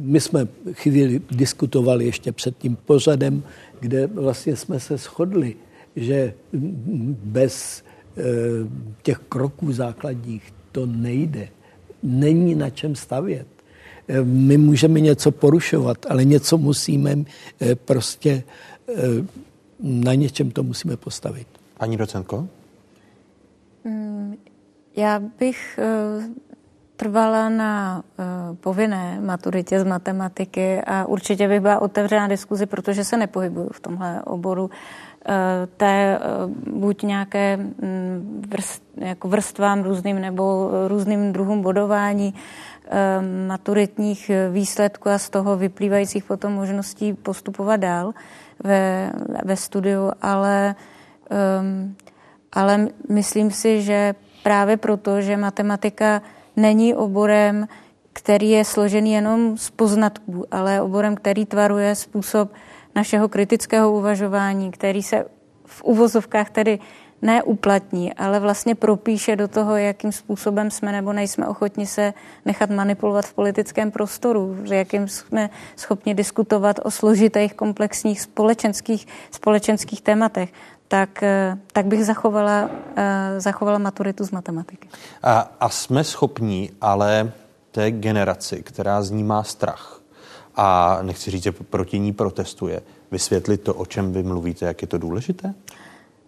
my jsme chvíli diskutovali ještě před tím pořadem, kde vlastně jsme se shodli, že bez Eh, těch kroků základních to nejde. Není na čem stavět. Eh, my můžeme něco porušovat, ale něco musíme eh, prostě na něčem to musíme postavit. Paní docenko? Mm, já bych trvala na povinné maturitě z matematiky a určitě bych byla otevřená diskuzi, protože se nepohybuju v tomhle oboru Eh, té eh, buď nějaké mm, vrst, jako vrstvám různým nebo různým druhům bodování maturitních výsledků a z toho vyplývajících potom možností postupovat dál ve, ve studiu, ale, um, ale myslím si, že právě proto, že matematika není oborem, který je složený jenom z poznatků, ale oborem, který tvaruje způsob našeho kritického uvažování, který se v uvozovkách tedy neuplatní, ale vlastně propíše do toho, jakým způsobem jsme nebo nejsme ochotni se nechat manipulovat v politickém prostoru, jakým jsme schopni diskutovat o složitých, komplexních společenských, společenských tématech, tak, eh, tak bych zachovala, eh, zachovala maturitu z matematiky. A, a jsme schopní ale té generaci, která z ní má strach, a nechci říct, že proti ní protestuje, vysvětlit to, o čem vy mluvíte, jak je to důležité?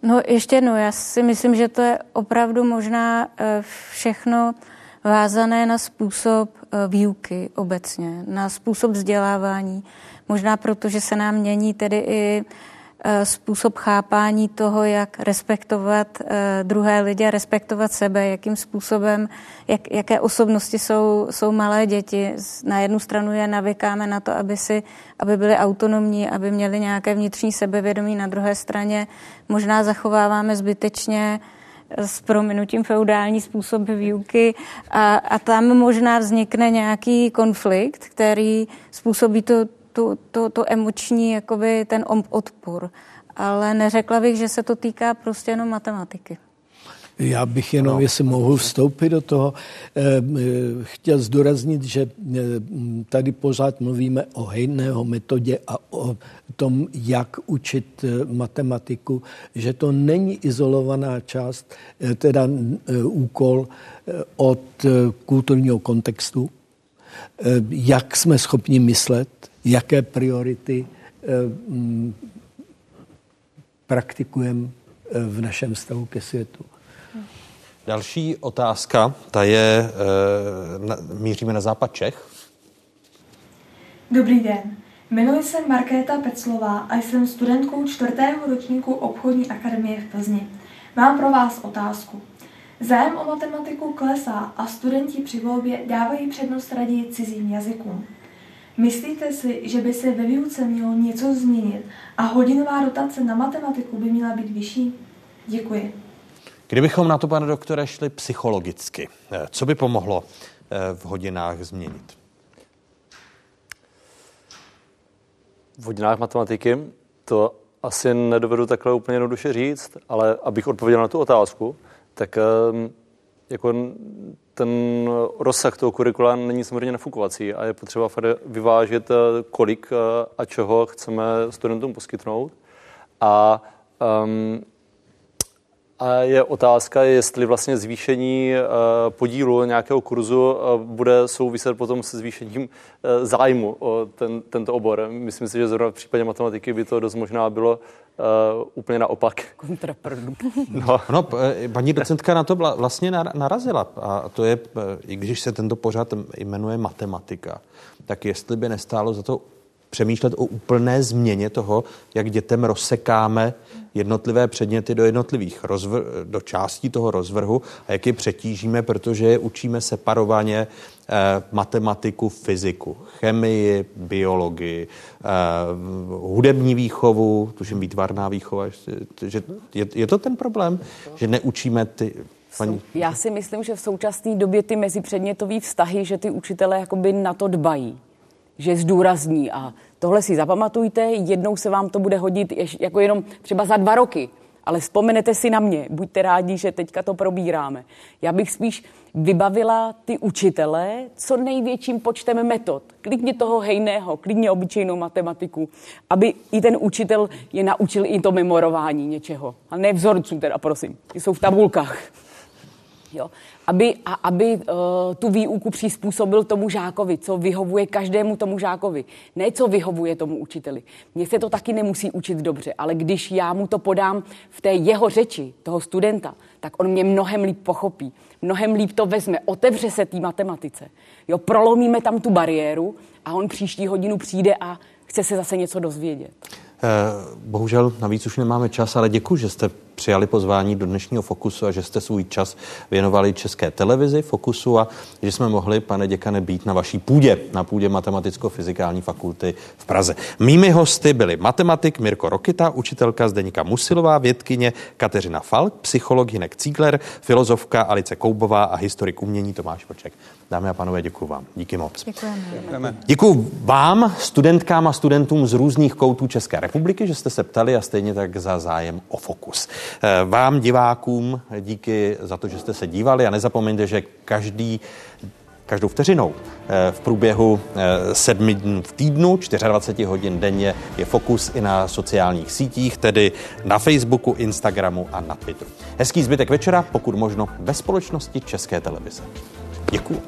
No ještě jednou, já si myslím, že to je opravdu možná eh, všechno vázané na způsob výuky obecně, na způsob vzdělávání. Možná proto, že se nám mění tedy i způsob chápání toho, jak respektovat eh, druhé lidi a respektovat sebe, jakým způsobem, jak, jaké osobnosti jsou, jsou malé děti. Na jednu stranu je navykáme na to, aby, si, aby byli autonomní, aby měli nějaké vnitřní sebevědomí, na druhé straně možná zachováváme zbytečně eh, s prominutím feudální způsob výuky a, a tam možná vznikne nějaký konflikt, který způsobí to tu, tu, tu emoční, jakoby ten odpor. Ale neřekla bych, že se to týká prostě jenom matematiky. Já bych jenom, no. jestli mohu vstoupit do toho, eh, chtěl zdůraznit, že eh, tady pořád mluvíme o hejného metodě a o tom, jak učit eh, matematiku, že to není izolovaná část, teda úkol od kulturního kontextu, jak jsme schopni myslet, jaké priority eh, mm, praktikujeme eh, v našem stavu ke světu. Další otázka, ta je, e, míříme na západ Čech. Dobrý den, jmenuji se Markéta Peclová a jsem studentkou čtvrtého ročníku obchodní akademie v Plzni. Mám pro vás otázku. Zájem o matematiku klesá a studenti při volbě dávají přednost raději cizím jazykům. Myslíte si, že by se ve výuce mělo něco změnit a hodinová dotace na matematiku by měla být vyšší? Děkuji. Kdybychom na to, pane doktore, šli psychologicky, eh, co by pomohlo eh, v hodinách změnit? V hodinách matematiky to asi nedovedu takhle úplně jednoduše říct, ale abych odpověděl na tu otázku, tak ehm, jako ten rozsah toho kurikula není samozřejmě nafukovací a je potřeba vyvážit, eh, kolik eh, a čeho chceme studentům poskytnout. A, um, A je otázka, jestli vlastně zvýšení eh, podílu nějakého kurzu eh, bude souviset potom se zvýšením eh, zájmu o ten, tento obor. Myslím si, že zrovna v případě matematiky by to dost možná bylo uh, úplně naopak. Kontraproduktivní. No. no, paní docentka na to vlastně narazila. A to je, i když se tento pořad jmenuje matematika, tak jestli by nestálo za to přemýšlet o úplné změně toho, jak dětem rozsekáme jednotlivé předměty do jednotlivých rozvr- do částí toho rozvrhu a jak je přetížíme, protože je učíme separovaně eh, matematiku, fyziku, chemii, biologii, eh, hudební výchovu, tužím výtvarná výchova. Že je, je to ten problém, že neučíme ty Paní... Já si myslím, že v současné době ty mezipředmětové vztahy, že ty učitelé jakoby na to dbají že zdůrazní a tohle si zapamatujte, jednou se vám to bude hodit jako jenom třeba za dva roky, ale vzpomenete si na mě, buďte rádi, že teďka to probíráme. Já bych spíš vybavila ty učitele co největším počtem metod. Klidně toho hejného, klidně obyčejnou matematiku, aby i ten učitel je naučil i to memorování něčeho. A ne vzorců teda, prosím. Ty jsou v tabulkách. Jo aby, a aby uh, tu výuku přizpůsobil tomu žákovi, co vyhovuje každému tomu žákovi. Ne, co vyhovuje tomu učiteli. Mně se to taky nemusí učit dobře, ale když já mu to podám v té jeho řeči, toho studenta, tak on mě mnohem líp pochopí, mnohem líp to vezme, otevře se té matematice. Jo, prolomíme tam tu bariéru a on příští hodinu přijde a chce se zase něco dozvědět. Eh, bohužel navíc už nemáme čas, ale děkuji, že jste přijali pozvání do dnešního Fokusu a že jste svůj čas věnovali České televizi Fokusu a že jsme mohli, pane děkane, být na vaší půdě, na půdě Matematicko-fyzikální fakulty v Praze. Mými hosty byli matematik Mirko Rokita, učitelka Zdeníka Musilová, vědkyně Kateřina Falk, psycholog Hinek Cígler, filozofka Alice Koubová a historik umění Tomáš Vlček. Dámy a pánové, děkuji vám. Díky moc. Děkujeme. Děkuji vám, studentkám a studentům z různých koutů České republiky, že jste se ptali a stejně tak za zájem o Fokus. Eh, vám, divákům, díky za to, že jste se dívali a nezapomeňte, že každý každou vteřinou eh, v průběhu eh, sedmi dnů v týdnu, 24 hodin denně je fokus i na sociálních sítích, tedy na Facebooku, Instagramu a na Twitteru. Hezký zbytek večera, pokud možno ve společnosti České televize. Děkuji.